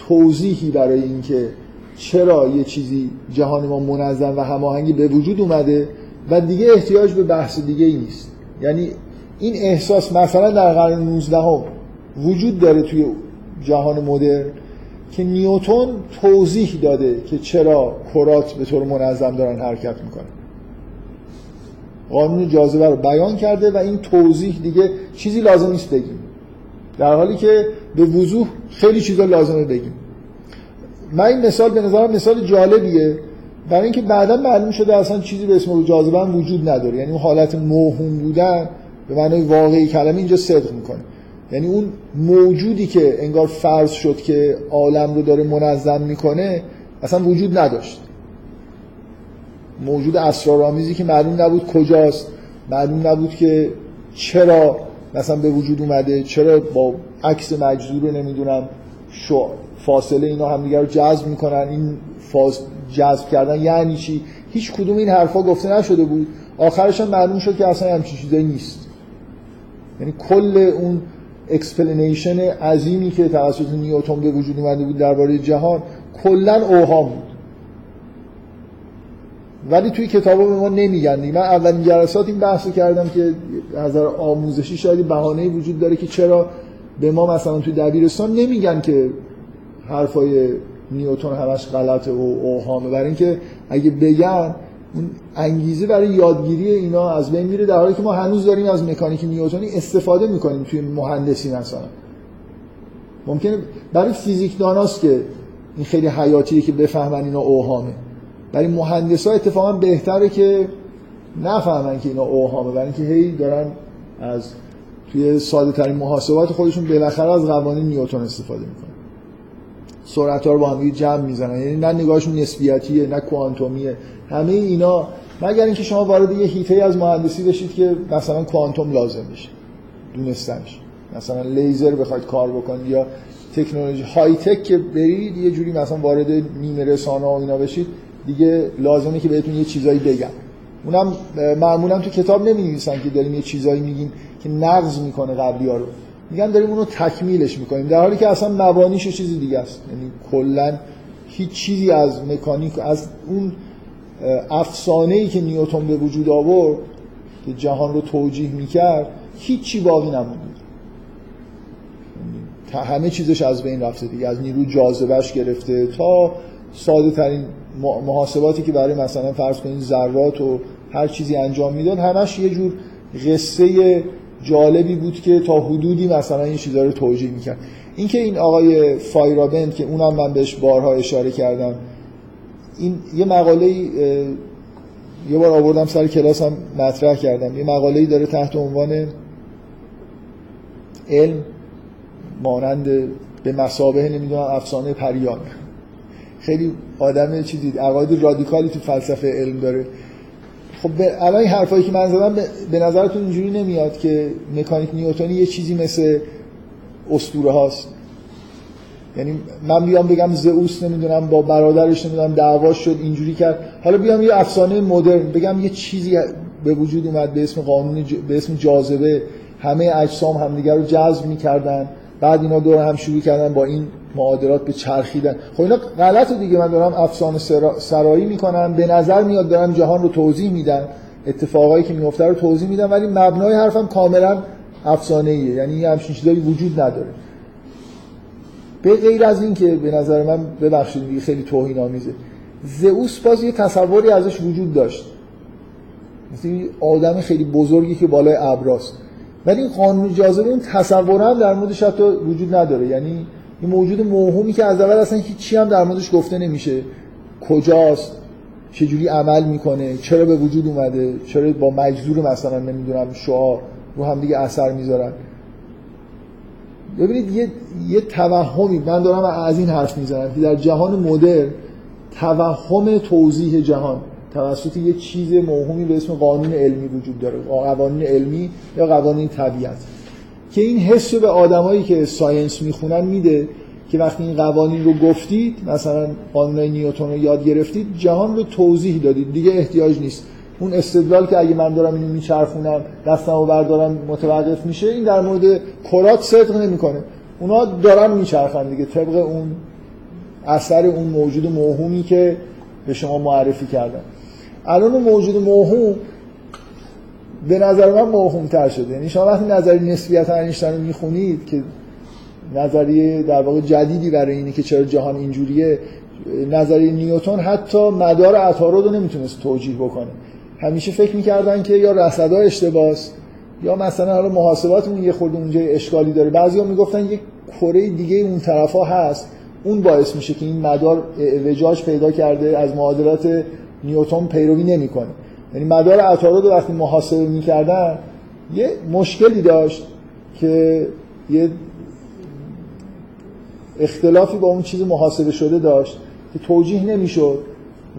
توضیحی برای اینکه چرا یه چیزی جهان ما منظم و هماهنگی به وجود اومده و دیگه احتیاج به بحث دیگه ای نیست. یعنی این احساس مثلا در قرن 19 هم وجود داره توی جهان مدرن که نیوتون توضیح داده که چرا کرات به طور منظم دارن حرکت می‌کنن. قانون جاذبه رو بیان کرده و این توضیح دیگه چیزی لازم نیست بگیم. در حالی که به وضوح خیلی چیزا لازمه بگیم. من این مثال به نظرم مثال جالبیه. برای اینکه بعدا معلوم شده اصلا چیزی به اسم جاذبه هم وجود نداره. یعنی اون حالت موهوم بودن به معنای واقعی کلمه اینجا صدق می‌کنه. یعنی اون موجودی که انگار فرض شد که عالم رو داره منظم می‌کنه اصلا وجود نداشت. موجود اسرارآمیزی که معلوم نبود کجاست معلوم نبود که چرا مثلا به وجود اومده چرا با عکس مجذور رو نمی‌دونم شو فاصله اینا همدیگه رو جذب می‌کنن. این فاز جذب کردن یعنی چی؟ هیچ کدوم این حرفا گفته نشده بود. آخرش هم معلوم شد که اصلا همچین چیزایی نیست. یعنی کل اون explanation عظیمی که توسط نیوتن به وجود اومده بود درباره جهان کلا اوهام بود. ولی توی کتابا به ما نمیگن من اولین جلسات این بحث کردم که از آموزشی شاید بهانه وجود داره که چرا به ما مثلا توی دبیرستان نمیگن که حرفای نیوتن همش غلطه و اوهامه. برای اینکه اگه بگن اون انگیزه برای یادگیری اینا از بین میره در حالی که ما هنوز داریم از مکانیک نیوتنی استفاده می‌کنیم توی مهندسی مثلا ممکنه برای فیزیکداناست که این خیلی حیاتیه که بفهمن اینا اوهامه. برای مهندس ها اتفاقا بهتره که نفهمن که اینا اوهامه. برای اینکه هی دارن از توی ساده ترین محاسبات خودشون بالاخره از قوانین نیوتن استفاده می‌کنن. سرعت ها رو با هم جمع می‌زنن. یعنی نه نگاهشون نسبیتیه نه کوانتومیه. همه اینا مگر اینکه شما وارد یه هیته از مهندسی بشید که مثلا کوانتوم لازم بشه دونستنش مثلا لیزر بخواید کار بکنید یا تکنولوژی های تک که برید یه جوری مثلا وارد نیمه رسانه و اینا بشید دیگه لازمه که بهتون یه چیزایی بگم. اونم معمولا تو کتاب نمی که داریم یه چیزایی میگیم که نقض می‌کنه قبلی رو. میگن داریم اونو تکمیلش می‌کنیم. در حالی که اصلا مبانیش چیزی دیگه است. یعنی کلا هیچ چیزی از مکانیک از اون افسانه ای که نیوتن به وجود آورد که جهان رو توجیه می‌کرد هیچی باقی نمونده. همه چیزش از بین رفته دیگه. از نیرو جاذبهش گرفته تا ساده ترین محاسباتی که برای مثلا فرض کنید ذرات و هر چیزی انجام می‌داد همش یه جور قصه جالبی بود که تا حدودی مثلا این چیزا رو توجیه می‌کرد. اینکه این آقای فایرابند که اونم من بهش بارها اشاره کردم این یه مقاله یه بار آوردم سر کلاس هم مطرح کردم. یه مقاله داره تحت عنوان علم مانند به مسابه نمی‌دونم افسانه پریان. خیلی آدم چیزی عقاید رادیکالی تو فلسفه علم داره. خب الان این حرفایی که من زدم به نظرتون اینجوری نمیاد که مکانیک نیوتنی یه چیزی مثل اسطوره هاست؟ یعنی من بیام بگم زئوس نمی‌دونم با برادرش نمی‌دونم دعوا شد اینجوری کرد. حالا بیام یه افسانه مدرن بگم یه چیزی به وجود اومد به اسم قانون ج... به اسم جاذبه. همه اجسام همدیگر رو جذب می‌کردن. بعد اینا دور هم شروع کردن با این معادلات به چرخیدن. خب اینا غلطه دیگه من دارم افسانه سرایی می‌کنم. به نظر میاد دارم جهان رو توضیح میدن اتفاقایی که میفته رو توضیح میدم ولی مبنای حرفم کاملا افسانه ایه یعنی همچین چیزایی وجود نداره. به غیر از این که به نظر من ببخشید دیگه خیلی توهین آمیزه زئوس باز یه تصوری ازش وجود داشت. مثل آدم خیلی بزرگی که بالای ابراست. ولی این قانون جاذبه اون تصور هم در موردش حتی وجود نداره. یعنی این موجود موهومی که از اول اصلا هیچی هم در موردش گفته نمیشه. کجاست؟ چجوری عمل می‌کنه؟ چرا به وجود اومده؟ چرا با مجذور مثلا نمی‌دونم شعار رو هم دیگه اثر می‌ذارن؟ ببینید یه, یه توهمی من دارم از این حرف می‌زنم که در جهان مدرن توهم توضیح جهان توسط یه چیز موهومی به اسم قانون علمی وجود داره. قوانین علمی یا قوانین طبیعت. که این حس به آدمایی که ساینس می‌خونن میده که وقتی این قوانین رو گفتید مثلا قانون نیوتن رو یاد گرفتید جهان رو توضیح دادید. دیگه احتیاج نیست. اون استدلال که اگه من دارم اینو میچرخونم دستم رو بردارم متوقف میشه این در مورد کرات صدق نمی‌کنه. اونا دارن میچرخن دیگه. طبق اون اثر اون موجود موهومی که به شما معرفی کردن. الان موجود موهوم به نظر من موهوم تر شده. یعنی شما وقتی نظری نسبیت انیشتین رو می‌خونید که نظریه در واقع جدیدی برای اینه که چرا جهان اینجوریه نظریه نیوتن حتی مدار عطارد رو نمی‌تونست توجیه بکنه. همیشه فکر می‌کردن که یا رصدا اشتباس یا مثلا حالا محاسباتمون یه خورده اونجا اشکالی داره. بعضیا می‌گفتن یه کره دیگه اون طرفا هست. اون باعث میشه که این مدار وجاج پیدا کرده از معادلات نیوتن پیروی نمی‌کنه. یعنی مدار عطارد رو وقتی محاسبه می‌کردن یه مشکلی داشت که یه اختلافی با اون چیز محاسبه شده داشت که توجیه نمی‌شد.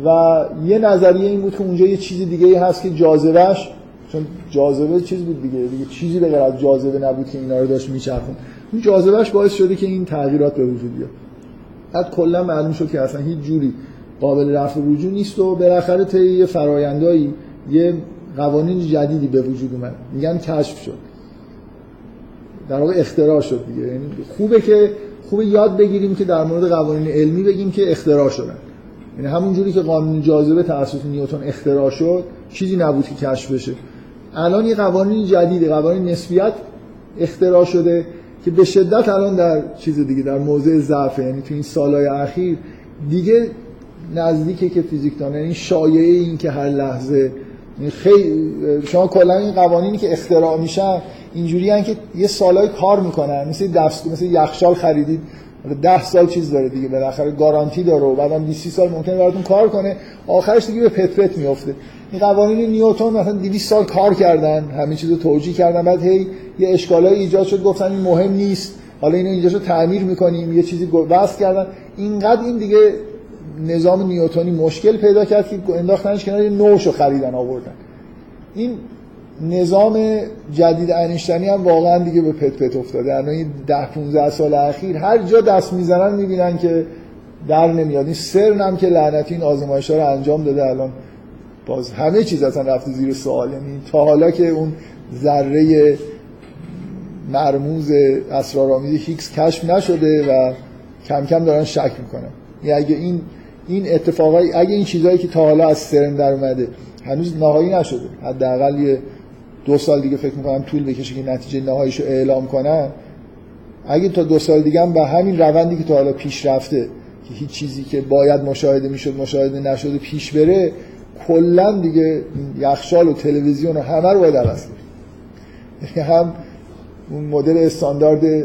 و یه نظریه این بود که اونجا یه چیز دیگه ای هست که جاذبهش چون جاذبه چیز بود دیگه دیگه چیزی به غیر از جاذبه نبود که اینا رو داشت میچرخون اون جاذبهش باعث شده که این تغییرات به وجود بیاد. بعد کلا معلوم شد که اصلا هیچ جوری قابل رفع وجود نیست و بالاخره طی یه فرایندایی یه قوانین جدیدی به وجود اومد. میگن کشف شد. در واقع اختراع شد دیگه. یعنی خوبه که خوبه یاد بگیریم که در مورد قوانین علمی بگیم که اختراع شدن. یعنی همون جوری که قانون جاذبه توسط نیوتن اختراع شد چیزی نبود که کشف بشه. الان یه قوانین جدید قوانین نسبیت اختراع شده که به شدت الان در چیز دیگه در موضع ضعف یعنی تو این سالهای اخیر دیگه نزدیکه که فیزیکدان یعنی شایعه این که هر لحظه. یعنی خیلی شما کلا این قوانینی که اختراع میشن اینجوری که یه سالای کار می‌کنن. مثل دست مثل یخچال خریدید. ده سال چیز داره دیگه. بالاخره گارانتی داره و بعدم 20 سال ممکنه براتون کار کنه. آخرش دیگه به پت پت میفته این قوانین نیوتن مثلا 200 سال کار کردن. همه چیزو توجیه کردن. بعد هی یه اشکالای ایجاد شد. گفتن این مهم نیست. حالا اینو اینجاشو تعمیر می‌کنیم. یه چیزی وصل کردن. اینقدر این دیگه نظام نیوتنی مشکل پیدا کرد که انداختنش کنار نوشو خریدن آوردن. این نظام جدید انیشتنی هم واقعا دیگه به پت پت افتاده. الان این 10 15 سال اخیر هر جا دست می‌زنن می‌بینن که در نمیاد. این سرن هم که لعنتی این آزمایش ها رو انجام داده الان. باز همه چیز اصلا رفته زیر سوال. یعنی تا حالا که اون ذره مرموز اسرارآمیز هیکس کشف نشده و کم کم دارن شک می‌کنن. یعنی اگه این این اتفاقای اگه این چیزهایی که تا حالا از سرن در اومده هنوز نهایی نشده حداقل یه دو سال دیگه فکر می‌کنم طول بکشه که نتیجه نهاییش رو اعلام کنن. اگه تا دو سال دیگه هم به همین روندی که تا حالا پیش رفته که هیچ چیزی که باید مشاهده می‌شد مشاهده نشده پیش بره کلا دیگه یخچال و تلویزیون و همه رو باید عوض یعنی هم اون مدل استاندارد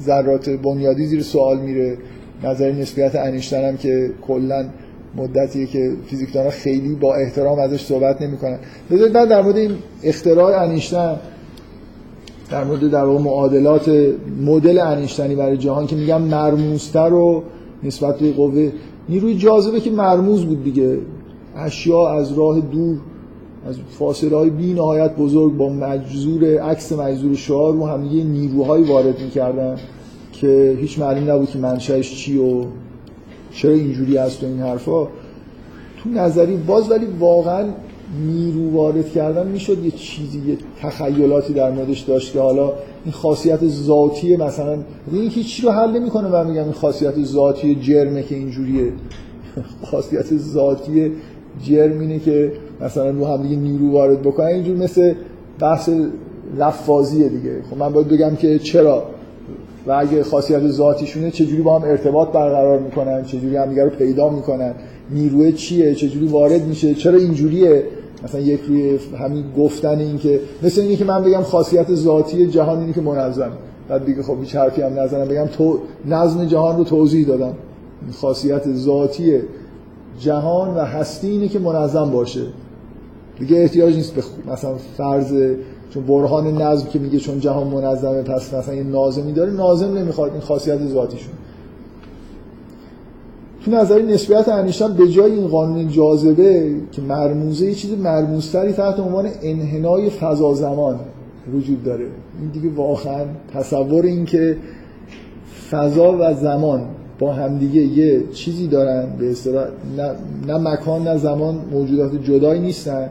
ذرات بنیادی زیر سوال میره. نظر نسبیت انیشتن هم که کلا مدتیه که فیزیکدانها خیلی با احترام ازش صحبت نمی‌کنن. بذارید من در مورد این اختراع انیشتن در مورد در واقع معادلات مدل انیشتنی برای جهان که میگم مرموزتر و نسبت به قوه نیروی جاذبه که مرموز بود دیگه. اشیا از راه دور از فاصله های بی نهایت بزرگ با مجذور عکس مجذور شعار رو هم یه نیروهایی وارد می‌کردن. که هیچ معلوم نبود که منشأش چی و چرا اینجوری هست و این حرفا. تو نظری باز ولی واقعا نیرو وارد کردن می‌شد یه چیزی یه تخیلاتی در موردش داشت که حالا این خاصیت ذاتی مثلا این هیچ رو حل نمی‌کنه من میگم این خاصیت ذاتی جرمه که اینجوریه. خاصیت ذاتی جرم اینه که مثلا رو هم دیگه نیرو وارد بکنن اینجور مثل بحث لفاظیه دیگه. خب من باید بگم که چرا؟ و اگه خاصیت ذاتیشونه چجوری با هم ارتباط برقرار می‌کنن؟ چجوری هم دیگه رو پیدا می‌کنن؟ نیروی چیه؟ چجوری وارد میشه؟ چرا اینجوریه؟ مثلا یک روی همین گفتن این که مثل اینه که من بگم خاصیت ذاتی جهان اینه که منظم. بعد دیگه خب هیچ حرفی هم نزنم بگم تو نظم جهان رو توضیح دادم. خاصیت ذاتی جهان و هستی اینه که منظم باشه. دیگه احتیاج نیست به مثلا فرض چون برهان نظم که میگه چون جهان منظمه پس مثلا یه ناظمی داره ناظم نمی‌خواد این خاصیت ذاتیشون. تو نظری نسبیت انیشتین به جای این قانون جاذبه که مرموزه یه چیز مرموزتری تحت عنوان انحنای فضا زمان وجود داره. این دیگه واقعا تصور این که فضا و زمان با همدیگه یه چیزی دارن به اصطلاح نه،, نه مکان نه زمان موجودات جدایی نیستن.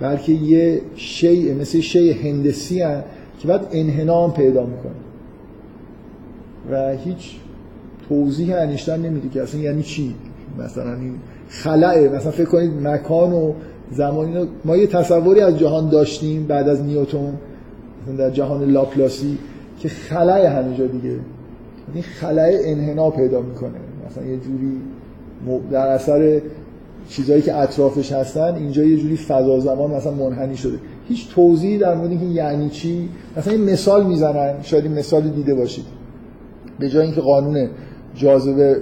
بلکه یه شیء مثل شیء هندسی هن که بعد انحنا هم پیدا می‌کنه. و هیچ توضیح انیشتن نمیده که اصلا یعنی چی؟ مثلا این خلعه. مثلا فکر کنید مکان و زمان ما یه تصوری از جهان داشتیم بعد از نیوتون مثلا در جهان لاپلاسی که خلعه همینجا دیگه. این خلعه انحنا پیدا می‌کنه. مثلا یه جوری در اثر چیزایی که اطرافش هستن اینجا یه جوری فضا زمان مثلا منحنی شده. هیچ توضیحی در مورد اینکه یعنی چی مثلا این مثال می‌زنن شاید این مثال دیده باشید. به جای اینکه قانون جاذبه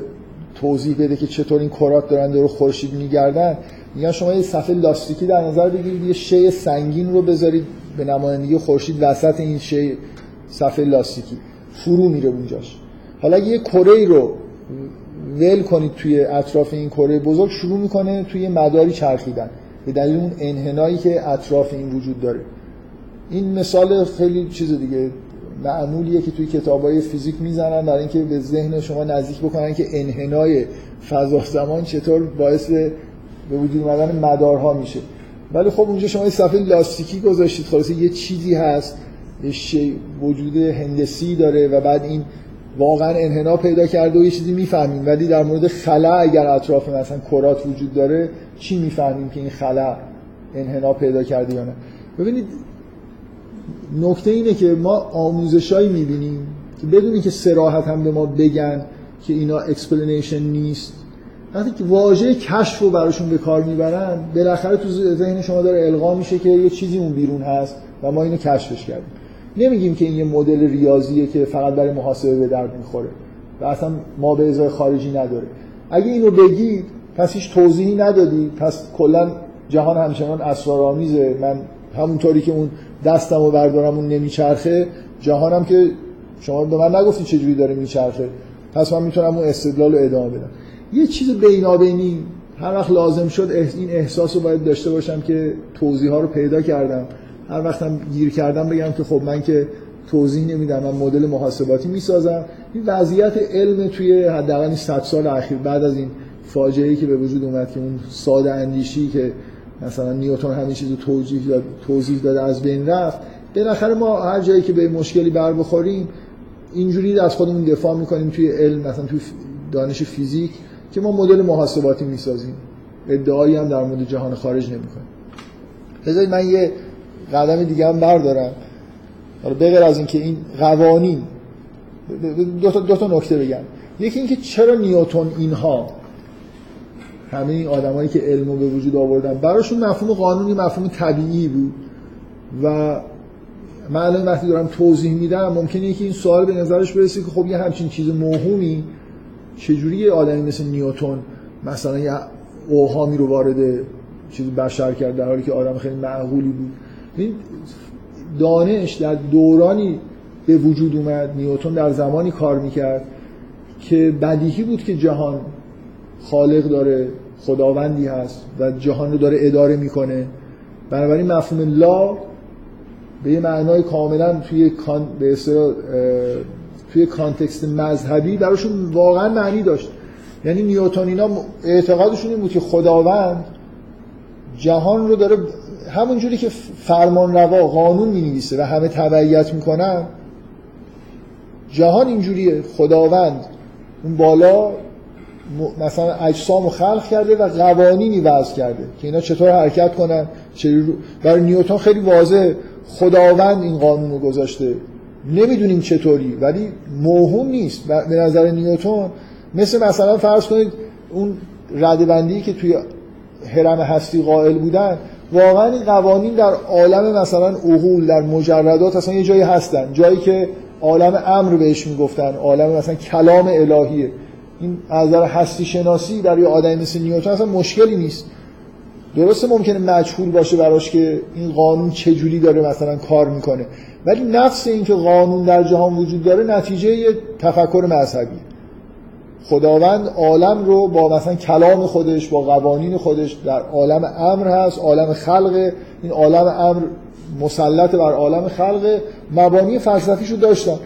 توضیح بده که چطور این کرات دارن دور خورشید میگردن میگن شما یه صفحه لاستیکی در نظر بگیرید یه شی سنگین رو بذارید به نمایندگی خورشید وسط این شی صفحه لاستیکی. فرو میره اونجاش. حالا یه کره رو ول کنید توی اطراف این کره. بزرگ شروع می‌کنه توی مداری چرخیدن. به دلیل اون انحنایی که اطراف این وجود داره. این مثال خیلی چیز دیگه معمولیه که توی کتابای فیزیک می‌زنن برای اینکه به ذهن شما نزدیک بکنن که انحنای فضا زمان چطور باعث به وجود اومدن مدارها میشه. ولی خب اونجا شما یه صفحه لاستیکی گذاشتید. خلاصه یه چیزی هست یه شی وجود هندسی داره و بعد این واقعا انحنا پیدا کرده و یه چیزی می‌فهمیم. ولی در مورد خلا اگر اطراف مثلا کرات وجود داره چی می‌فهمیم که این خلا انحنا پیدا کرده یا نه؟ ببینید نکته اینه که ما آموزشایی می‌بینیم که بدون اینکه صراحتا هم به ما بگن که اینا explanation نیست وقتی که واژه کشف رو براشون به کار می‌برن بالاخره تو ذهن شما داره القا میشه که یه چیزی اون بیرون هست و ما اینو کشفش کردیم. نمیگیم که این یه مدل ریاضیه که فقط برای محاسبه به درد می‌خوره و اصلا ما به ازای خارجی نداره. اگه اینو بگید پس هیچ توضیحی ندادی. پس کلا جهان همچنان اسرارآمیزه. من همونطوری که اون دستم و بردارم اون نمیچرخه. جهانم که شما به من نگفتی چجوری داره میچرخه. پس من می‌تونم اون استدلال رو ادامه بدم. یه چیز بینابینی هر وقت لازم شد این احساس رو باید داشته باشم که توضیح ها رو پیدا کردم. هر وقتم گیر کردم بگم که خب من که توضیح نمیدم من مدل محاسباتی می‌سازم. این وضعیت علم توی حداقل 100 سال اخیر بعد از این فاجعه ای که به وجود اومد که اون ساده اندیشی که مثلا نیوتن همین چیزو توضیح داد توضیح داده از بین رفت بالاخره ما هر جایی که به مشکلی بر بخوریم اینجوری از خودمون دفاع می‌کنیم توی علم مثلا توی دانش فیزیک که ما مدل محاسباتی می‌سازیم. ادعایی هم در مورد جهان خارج نمی‌کنیم. بذارید من یه قدم دیگه هم بردارم. حالا بغیر از اینکه این قوانین دو تا, دو تا نکته بگم. یکی اینکه چرا نیوتن اینها؟ همه این آدمایی که علمو به وجود آوردن. براشون مفهوم قانونی مفهوم طبیعی بود. و من الان وقتی دارم توضیح میدم ممکنه یکی این سوال به نظرش برسه که خب یه همچین چیز موهومی. چجوری یه آدمی مثل نیوتن مثلا یه اوهامی رو وارد چیز بشر کرد در حالی که آدم خیلی معقولی بود؟ دانش در دورانی به وجود اومد نیوتن در زمانی کار می‌کرد که بدیهی بود که جهان خالق داره خداوندی هست و جهان رو داره اداره می‌کنه. بنابراین مفهوم لا به یه معنای کاملا توی کان... به توی کانتکست مذهبی براشون واقعا معنی داشت. یعنی نیوتونینا اعتقادشون این بود که خداوند جهان رو داره همون جوری که فرمان روا قانون می نویسه و همه تبعیت می‌کنن جهان اینجوریه. خداوند اون بالا مثلا اجسام رو خلق کرده و قوانینی وضع کرده که اینا چطور حرکت کنن برای نیوتن خیلی واضح خداوند این قانون رو گذاشته. نمی‌دونیم چطوری ولی موهوم نیست. و به نظر نیوتن مثل مثلا فرض کنید اون ردبندی که توی حرم هستی قائل بودن واقعا این قوانین در عالم مثلا عقول در مجردات اصلا یه جایی هستن. جایی که عالم امر بهش می‌گفتن عالم مثلا کلام الهیه. این از نظر هستی شناسی برای آدمی مثل نیوتن اصلا مشکلی نیست. درسته ممکنه مجهول باشه براش که این قانون چجوری داره مثلا کار می‌کنه. ولی نفس اینکه قانون در جهان وجود داره نتیجه یه تفکر مذهبی خداوند عالم رو با مثلا کلام خودش با قوانین خودش در عالم امر هست عالم خلق. این عالم امر مسلط بر عالم خلق. مبانی فلسفیشو داشتن.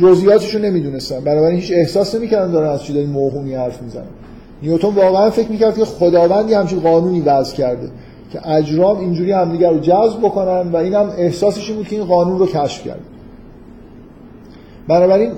جزئیاتش رو نمی‌دونستن. بنابراین هیچ احساس نمی‌کردن دارن از چیزای موهومی حرف می‌زنن. نیوتن واقعا فکر می‌کرد که خداوندی همچین قانونی وضع کرده که اجرام اینجوری همدیگر رو جذب بکنن و اینم احساسش بود که این قانون رو کشف کرد بنابراین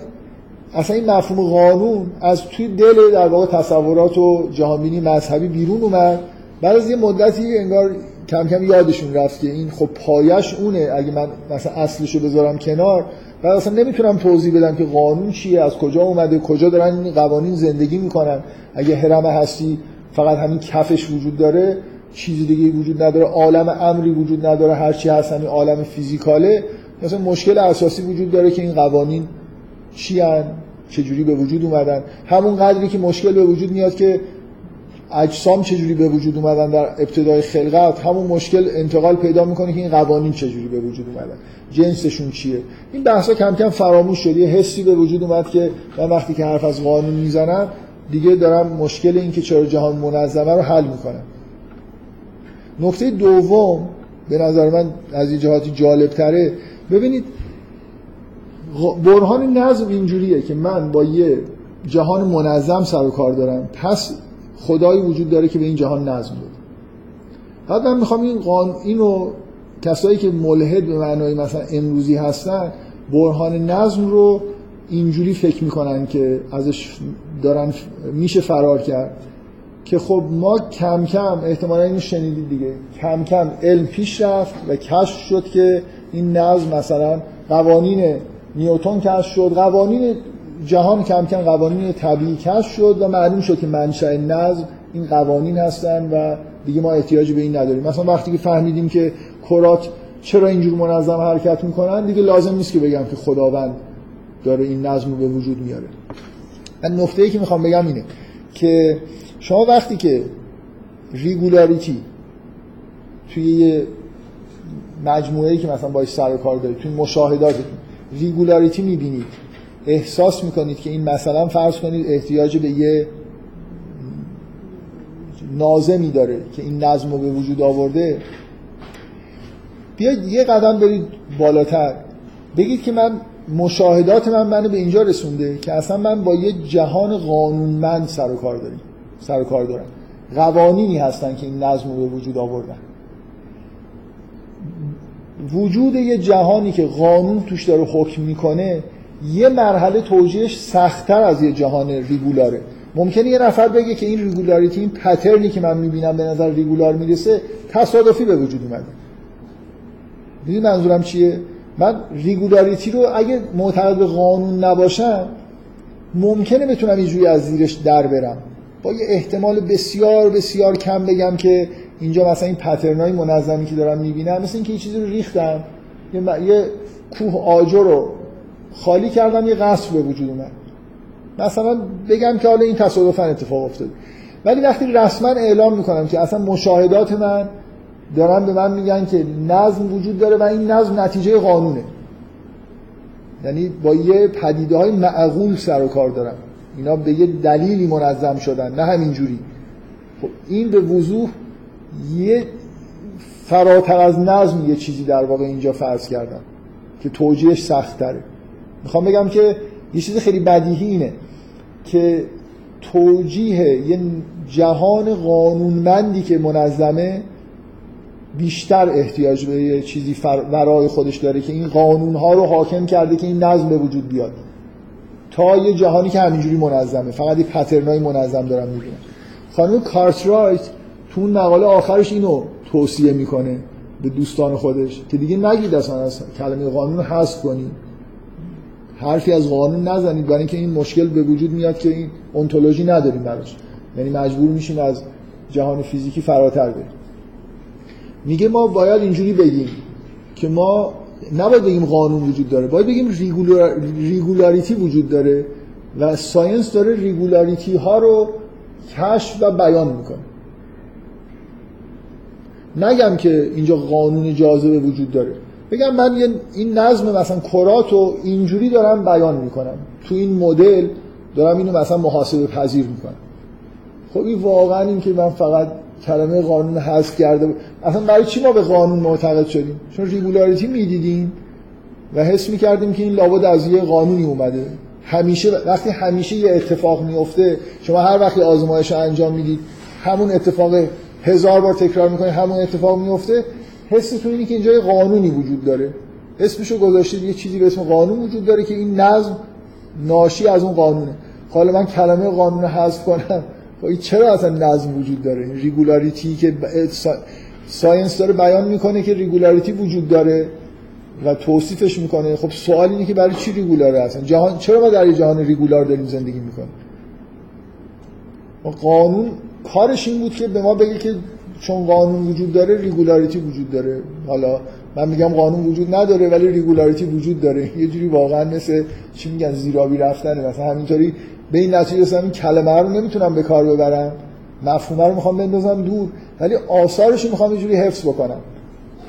اصلا این مفهوم قانون از توی دل در واقع تصورات و جهانبینی مذهبی بیرون اومد. بعد از یه مدتی انگار کم کم یادشون رفت که این خب پایش اونه. اگه من مثلا اصلشو بذارم کنار بعد اصلا نمی‌تونم توضیح بدم که قانون چیه از کجا اومده کجا دارن این قوانین زندگی می‌کنن. اگه حرم هستی فقط همین کفش وجود داره چیزی دیگه وجود نداره عالم امری وجود نداره هر چی هست همین عالم فیزیکاله. مثلا مشکل اساسی وجود داره که این قوانین چی هن؟ چجوری به وجود اومدن. همون قدری که مشکل به وجود میاد که اجسام چجوری به وجود اومدن در ابتدای خلقت همون مشکل انتقال پیدا می‌کنه که این قوانین چجوری به وجود اومدن. جنسشون چیه؟ این بحثا کم کم فراموش شد. یه حسی به وجود اومد که من وقتی که حرف از قانون می‌زنم دیگه دارم مشکل این که چرا جهان منظمه رو حل می‌کنم. نکته دوم به نظر من از یه جهاتی جالب تره ببینید برهان نظم اینجوریه که من با یه جهان منظم سر و کار دارم پس خدایی وجود داره که به این جهان نظم داده بعد من می‌خوام این قان... اینو کسایی که ملحد به معنای مثلا امروزی هستن برهان نظم رو اینجوری فکر می‌کنن که ازش دارن میشه فرار کرد که خب ما کم کم احتمالا اینو شنیدید دیگه کم کم علم پیش رفت و کشف شد که این نظم مثلا قوانین نیوتن کشف شد قوانین جهان کم کم قوانین طبیعی کشف شد و معلوم شد که منشأ نظم این قوانین هستن و دیگه ما احتیاجی به این نداریم. مثلا وقتی که فهمیدیم که کرات چرا اینجور منظم حرکت می‌کنن دیگه لازم نیست که بگم که خداوند داره این نظم رو به وجود میاره. من نقطه ای که می‌خوام بگم اینه که شما وقتی که regularity توی یه مجموعه ای که مثلا باش سر کار دارید توی مشاهداتتون regularity می‌بینید. احساس می‌کنید که این مثلا فرض کنید احتیاج به یه ناظمی داره که این نظم رو به وجود آورده. بیاید یه قدم برید بالاتر. بگید که من مشاهدات من منو به اینجا رسونده که اصلا من با یه جهان قانونمند سر و کار داریم سر و کار دارم. قوانینی هستن که این نظم رو به وجود آوردن. وجود یه جهانی که قانون توش داره حکم می‌کنه یه مرحله توجیهش سختتر از یه جهان ریگولاره. ممکنه یه نفر بگه که این ریگولاریتی این پترنی که من می‌بینم به نظر ریگولار می‌رسه تصادفی به وجود اومده. دیدی منظورم چیه؟ من ریگولاریتی رو اگه معتقد به قانون نباشم ممکنه بتونم اینجوری از زیرش در برم. با یه احتمال بسیار بسیار کم بگم که اینجا مثلا این پترنای منظمی که دارم می‌بینم مثل اینکه یه چیزی رو ریختم یه, یه کوه آجر رو خالی کردم یه قصر به وجود اومد. مثلا بگم که حالا این تصادفا اتفاق افتاد ولی وقتی رسما اعلام می‌کنم که اصلا مشاهدات من دارن به من میگن که نظم وجود داره و این نظم نتیجه قانونه. یعنی با یه پدیده های معقول سر و کار دارم. اینا به یه دلیلی منظم شدن نه همینجوری. خب این به وضوح یه فراتر از نظم یه چیزی در واقع اینجا فرض کردم که توجیهش سخت تره می‌خوام بگم که یه چیز خیلی بدیهی اینه که توجیه یه جهان قانونمندی که منظمه بیشتر احتیاج به یه چیزی. ورای خودش داره که این قانون ها رو حاکم کرده که این نظم به وجود بیاد. تا یه جهانی که همینجوری منظمه. فقط یه پترنای منظم دارم می‌بینم خانم کارترایت تو اون مقاله آخرش اینو توصیه می‌کنه به دوستان خودش که دیگه نگید اصلا از کلمه قانون حذف کنید. حرفی از قانون نزنید. برای اینکه این مشکل به وجود میاد که این ontology نداریم براش. یعنی مجبور میشیم از جهان فیزیکی فراتر بریم. میگه ما باید اینجوری بگیم که ما نباید بگیم قانون وجود داره باید بگیم regular... regularity وجود داره و science داره regularity ها رو کشف و بیان می‌کنه. نگم که اینجا قانون جاذبه وجود داره. بگم من این نظم مثلا کرات رو اینجوری دارم بیان می‌کنم. تو این مدل دارم اینو مثلا محاسبه پذیر می‌کنم. خب این واقعا این که من فقط کلمه قانون حذف کرده اصلا برای چی ما به قانون معتقد شدیم؟ چون ریگولاریتی می‌دیدیم و حس می‌کردیم که این لابد از یه قانونی اومده. همیشه وقتی همیشه یه اتفاق میفته شما هر وقتی آزمایش رو انجام می‌دید همون اتفاق هزار بار تکرار می‌کنید همون اتفاق میفته حستون اینه که اینجا یه قانونی وجود داره. اسمشو گذاشتید یه چیزی به اسم قانون وجود داره که این نظم ناشی از اون قانونه. حالا من کلمه قانون حذف کنم. خب چرا اصلا نظم وجود داره؟ regularity که science داره بیان می‌کنه که regularity وجود داره و توصیفش می‌کنه. خب سوال اینه که برای چی regular ه اصلا؟ جهان چرا ما در جهان regular داریم زندگی می‌کنیم؟ قانون کارش این بود که به ما بگه که چون قانون وجود داره regularity وجود داره. حالا من میگم قانون وجود نداره ولی regularity وجود داره. یه جوری واقعا مثل چی میگن زیرابی رفتنه. مثلا همینطوری به این نتیجه رسیدم کلمه رو نمی‌تونم به کار ببرم. مفهومه رو می‌خوام بندازم دور. ولی آثارش رو می‌خوام یه جوری حفظ بکنم.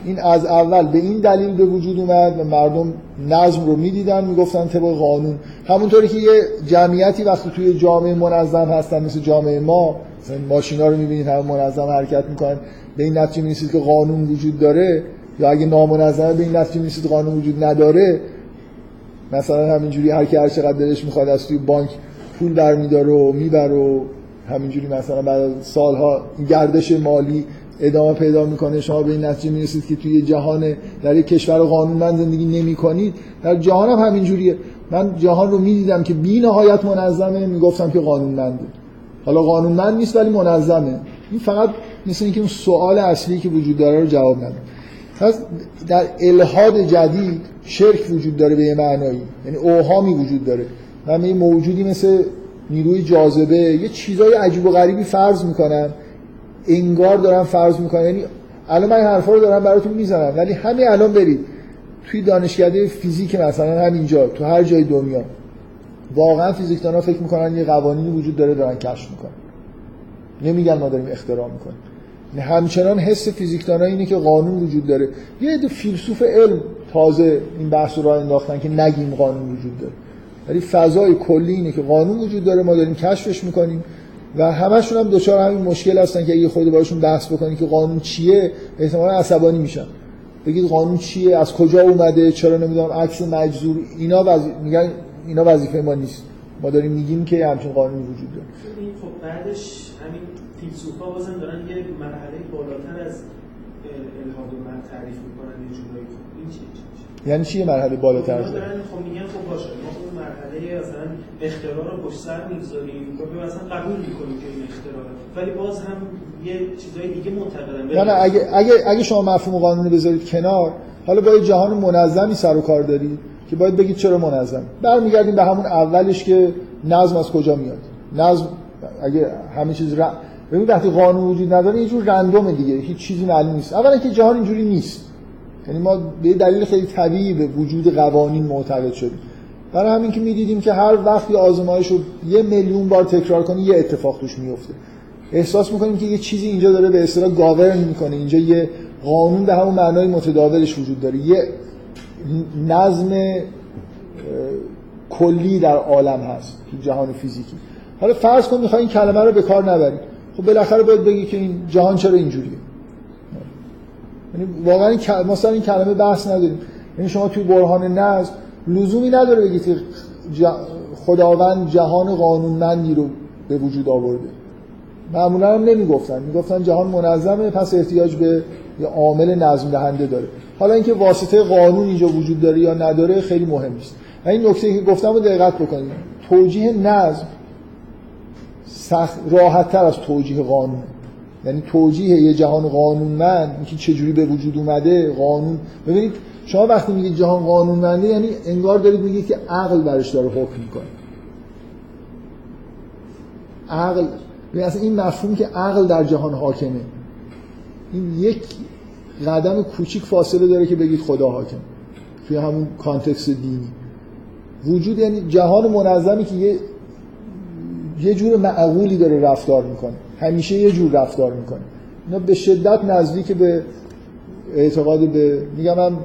این از اول به این دلیل به وجود اومد و مردم نظم رو می‌دیدن می‌گفتن طبق قانون. همونطوری که یه جمعیتی وقتی توی جامعه منظم هستن مثل جامعه ما مثلا ماشینا رو می‌بینید همه منظم حرکت می‌کنن. به این نتیجه می‌رسید که قانون وجود داره یا اگه نامنظمه به این نتیجه می‌رسید قانون وجود نداره. مثلا همینجوری هر کی هر چقدر دلش می‌خواد از توی بانک پول برمیداره و می‌بره و همینجوری مثلا بعد سالها گردش مالی ادامه پیدا می‌کنه شما به این نتیجه می‌رسید که توی جهان در یک کشور قانونمند زندگی نمی کنید در جهان هم همینجوریه. من جهان رو می‌دیدم که بی نهایت منظمه می‌گفتم که قانونمنده. حالا قانونمند نیست ولی منظمه. این فقط مثل اینکه اون سوال اصلی که وجود داره رو جواب نده. پس در الهاد جدید شرک وجود داره به یه معنایی. یعنی اوهامی وجود داره. من یه موجودی مثل نیروی جاذبه یه چیزای عجیب و غریبی فرض می‌کنم. انگار دارم فرض می‌کنم. یعنی الان من حرفا رو دارم براتون می‌زنم. ولی همین الان برید. توی دانشکده فیزیک مثلا همینجا تو هر جای دنیا. واقعا فیزیکدانا فکر می‌کنن یه قوانینی وجود داره دارن کشف می‌کنن. نمیگن ما داریم اختراع می‌کنیم. همچنان حس فیزیکدانا اینه که قانون وجود داره. یه عده فیلسوف علم تازه این بحث رو راه انداختن که نگیم قانون وجود داره. ولی فضای کلی اینه که قانون وجود داره ما داریم کشفش می‌کنیم. و همشون هم دچار همین مشکل هستن که اگه خود باشون بحث بکنید که قانون چیه احتمالا عصبانی میشن. بگید قانون چیه؟ از کجا اومده؟ چرا نمی‌دونم؟ عکس مجذور؟ اینا وز... میگن اینا وظیفه ما نیست. ما داریم میگیم که همچین قانونی وجود داره. خب بعدش همین فیلسوفا بازم دارن یه مرحله بالاتر از الهاد و تعریف می‌کنن یه جورایی. این چیه یعنی چی مرحله بالاتر از خب میگن خب باشه ما اون مرحله مثلا اختراع رو پشت سر می‌گذاریم. و مثلا قبول می‌کنیم که این اختراع ولی باز هم یه چیزای دیگه معتقدن. یعنی اگه اگه اگه شما مفهوم قانون رو بذارید کنار حالا با یه جهان منظمی سر و کار دارید که باید بگید چرا منظم برمیگردیم به همون اولش که نظم از کجا میاد. نظم اگه همه چیز ر... ببین وقتی قانون وجود نداره یه جور رندوم دیگه. هیچ چیزی معلوم نیست. اولا که جهان اینجوری نیست. یعنی ما به دلیل خیلی طبیعی به وجود قوانین معتقد شدیم. برای همین که می‌دیدیم که هر وقت یه آزمایش رو یه میلیون بار تکرار کنی یه اتفاق توش میفته احساس می‌کنیم که یه چیزی اینجا داره به اصطلاح گاورن می‌کنه. اینجا یه قانون به همون معنای متداولش وجود داره. یه نظم کلی در عالم هست تو جهان فیزیکی. حالا فرض کن می‌خوای این کلمه رو به کار نبری. خب بالاخره باید بگی که این جهان چرا اینجوریه. یعنی واقعا ما سر این کلمه بحث نداریم. یعنی شما توی برهان نظم لزومی نداره بگید که خداوند جهان قانونمندی رو به وجود آورده. معمولا هم نمی‌گفتن. می‌گفتن جهان منظمه پس احتیاج به یه عامل نظم دهنده داره. حالا اینکه واسطه قانون اینجا وجود داره یا نداره خیلی مهم نیست. و این نکته که گفتم رو دقت بکنید. توجیه نظم سخت راحت تر از توجیه قانون. یعنی توجیه یه جهان قانونمند اینکه چجوری به وجود اومده قانون. ببینید شما وقتی میگید جهان قانونمنده یعنی انگار دارید میگید که عقل برش داره حکم می‌کنه. عقل. ببین اصلا این مفهوم که عقل در جهان حاکمه. این یک قدم کوچیک فاصله داره که بگید خدا حاکم. توی همون کانتکست دینی. وجود یعنی جهان منظمی که یه یه جور معقولی داره رفتار می‌کنه. همیشه یه جور رفتار می‌کنه. اینا به شدت نزدیک به اعتقاد به میگم من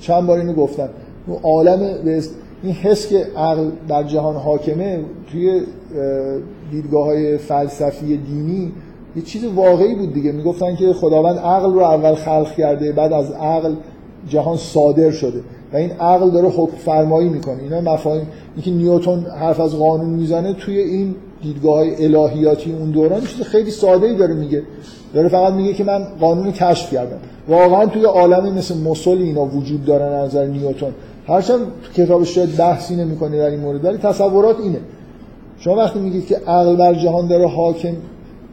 چند بار اینو گفتم. عالم این حس که عقل در جهان حاکمه توی دیدگاه های فلسفی دینی یه چیز واقعی بود دیگه. می‌گفتن که خداوند عقل رو اول خلق کرده بعد از عقل جهان صادر شده. و این عقل داره حکم فرمایی می‌کنه. اینا مفاهیم. اینکه نیوتن حرف از قانون می‌زنه توی این دیدگاه الهیاتی اون دوران چیز خیلی ساده ای داره میگه. داره فقط میگه که من قانون کشف کردم. واقعا توی عالمی مثل مسل اینا وجود دارن از نظر نیوتن. هرچند کتابش شاید بحثی نمی‌کنه در این مورد ولی تصورات اینه. شما وقتی میگید که عقل بر جهان داره حاکم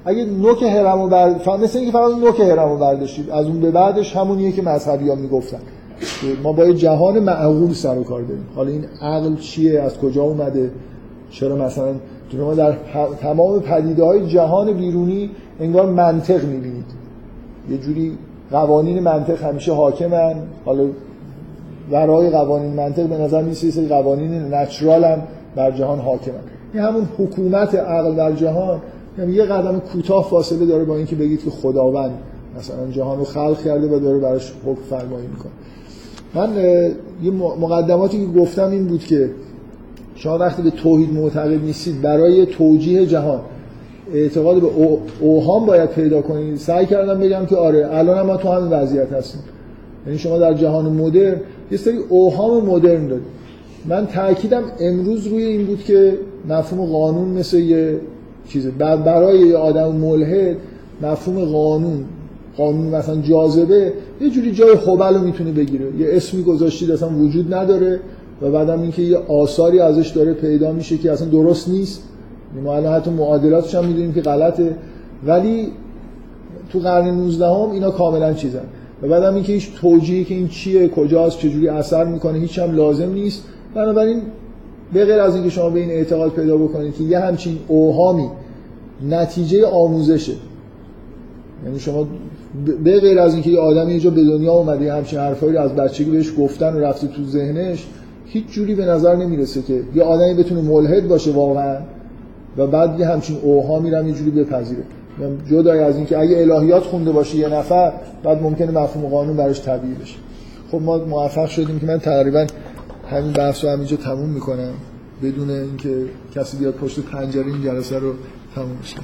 اگه نوک هرمو بر مثل اینکه فقط نوک هرمو برداشتید از اون به بعدش همونیه که مذهبیان می‌گفتن. ما با یه جهان معقول سر و کار داریم. حالا این عقل چیه؟ از کجا اومده؟ چرا مثلا ما در تمام پدیده های جهان بیرونی انگار منطق می‌بینید؟ یه جوری قوانین منطق همیشه حاکمن. حالا ورای قوانین منطق به نظر میسه سری قوانین نچرال هم بر جهان حاکمن. این همون حکومت عقل در جهان یعنی یه قدم کوتاه فاصله داره با اینکه بگید که خداوند مثلا جهان رو خلق کرده و داره براش حکم فرمایی می‌کنه. من یه مقدماتی که گفتم این بود که شما وقتی به توحید معتقد نیستید برای توجیه جهان اعتقاد به اوهام باید پیدا کنید. سعی کردم بگم که آره الان ما تو همین وضعیت هستیم. یعنی شما در جهان مدرن یه سری اوهام مدرن دارید. من تاکیدم امروز روی این بود که مفهوم قانون مثل یه چیزه برای یه آدم ملحد مفهوم قانون قانون مثلا جاذبه یه جوری جای حبل رو می‌تونه بگیره. یه اسمی گذاشتید اصلا وجود نداره و بعدم اینکه یه آثاری ازش داره پیدا میشه که اصلا درست نیست. ما الان حتی معادلاتش هم می‌دونیم که غلطه. ولی تو قرن 19 هم اینا کاملا چیزن. و بعدم اینکه هیچ توجیهی که این چیه کجاست چجوری اثر می‌کنه هیچ هم لازم نیست. بنابراین به غیر از اینکه شما به این اعتقاد پیدا بکنید که یه همچین اوهامی نتیجه آموزشه. یعنی شما به غیر از اینکه یه آدمی اینجا به دنیا اومده همچین حرفایی رو از بچگی بهش گفتن و رفته تو ذهنش هیچ جوری به نظر نمی‌رسه که یه آدمی بتونه ملحد باشه واقعا و بعد یه همچین اوهامی رو یه جوری بپذیره. جدای از اینکه اگه الهیات خونده باشه یه نفر بعد ممکنه مفهوم قانون براش طبیعی بشه. خب ما موفق شدیم که من تقریبا همین بحث رو همینجا تموم می‌کنم بدون اینکه کسی بیاد پشت پنجره این جلسه رو تموم شه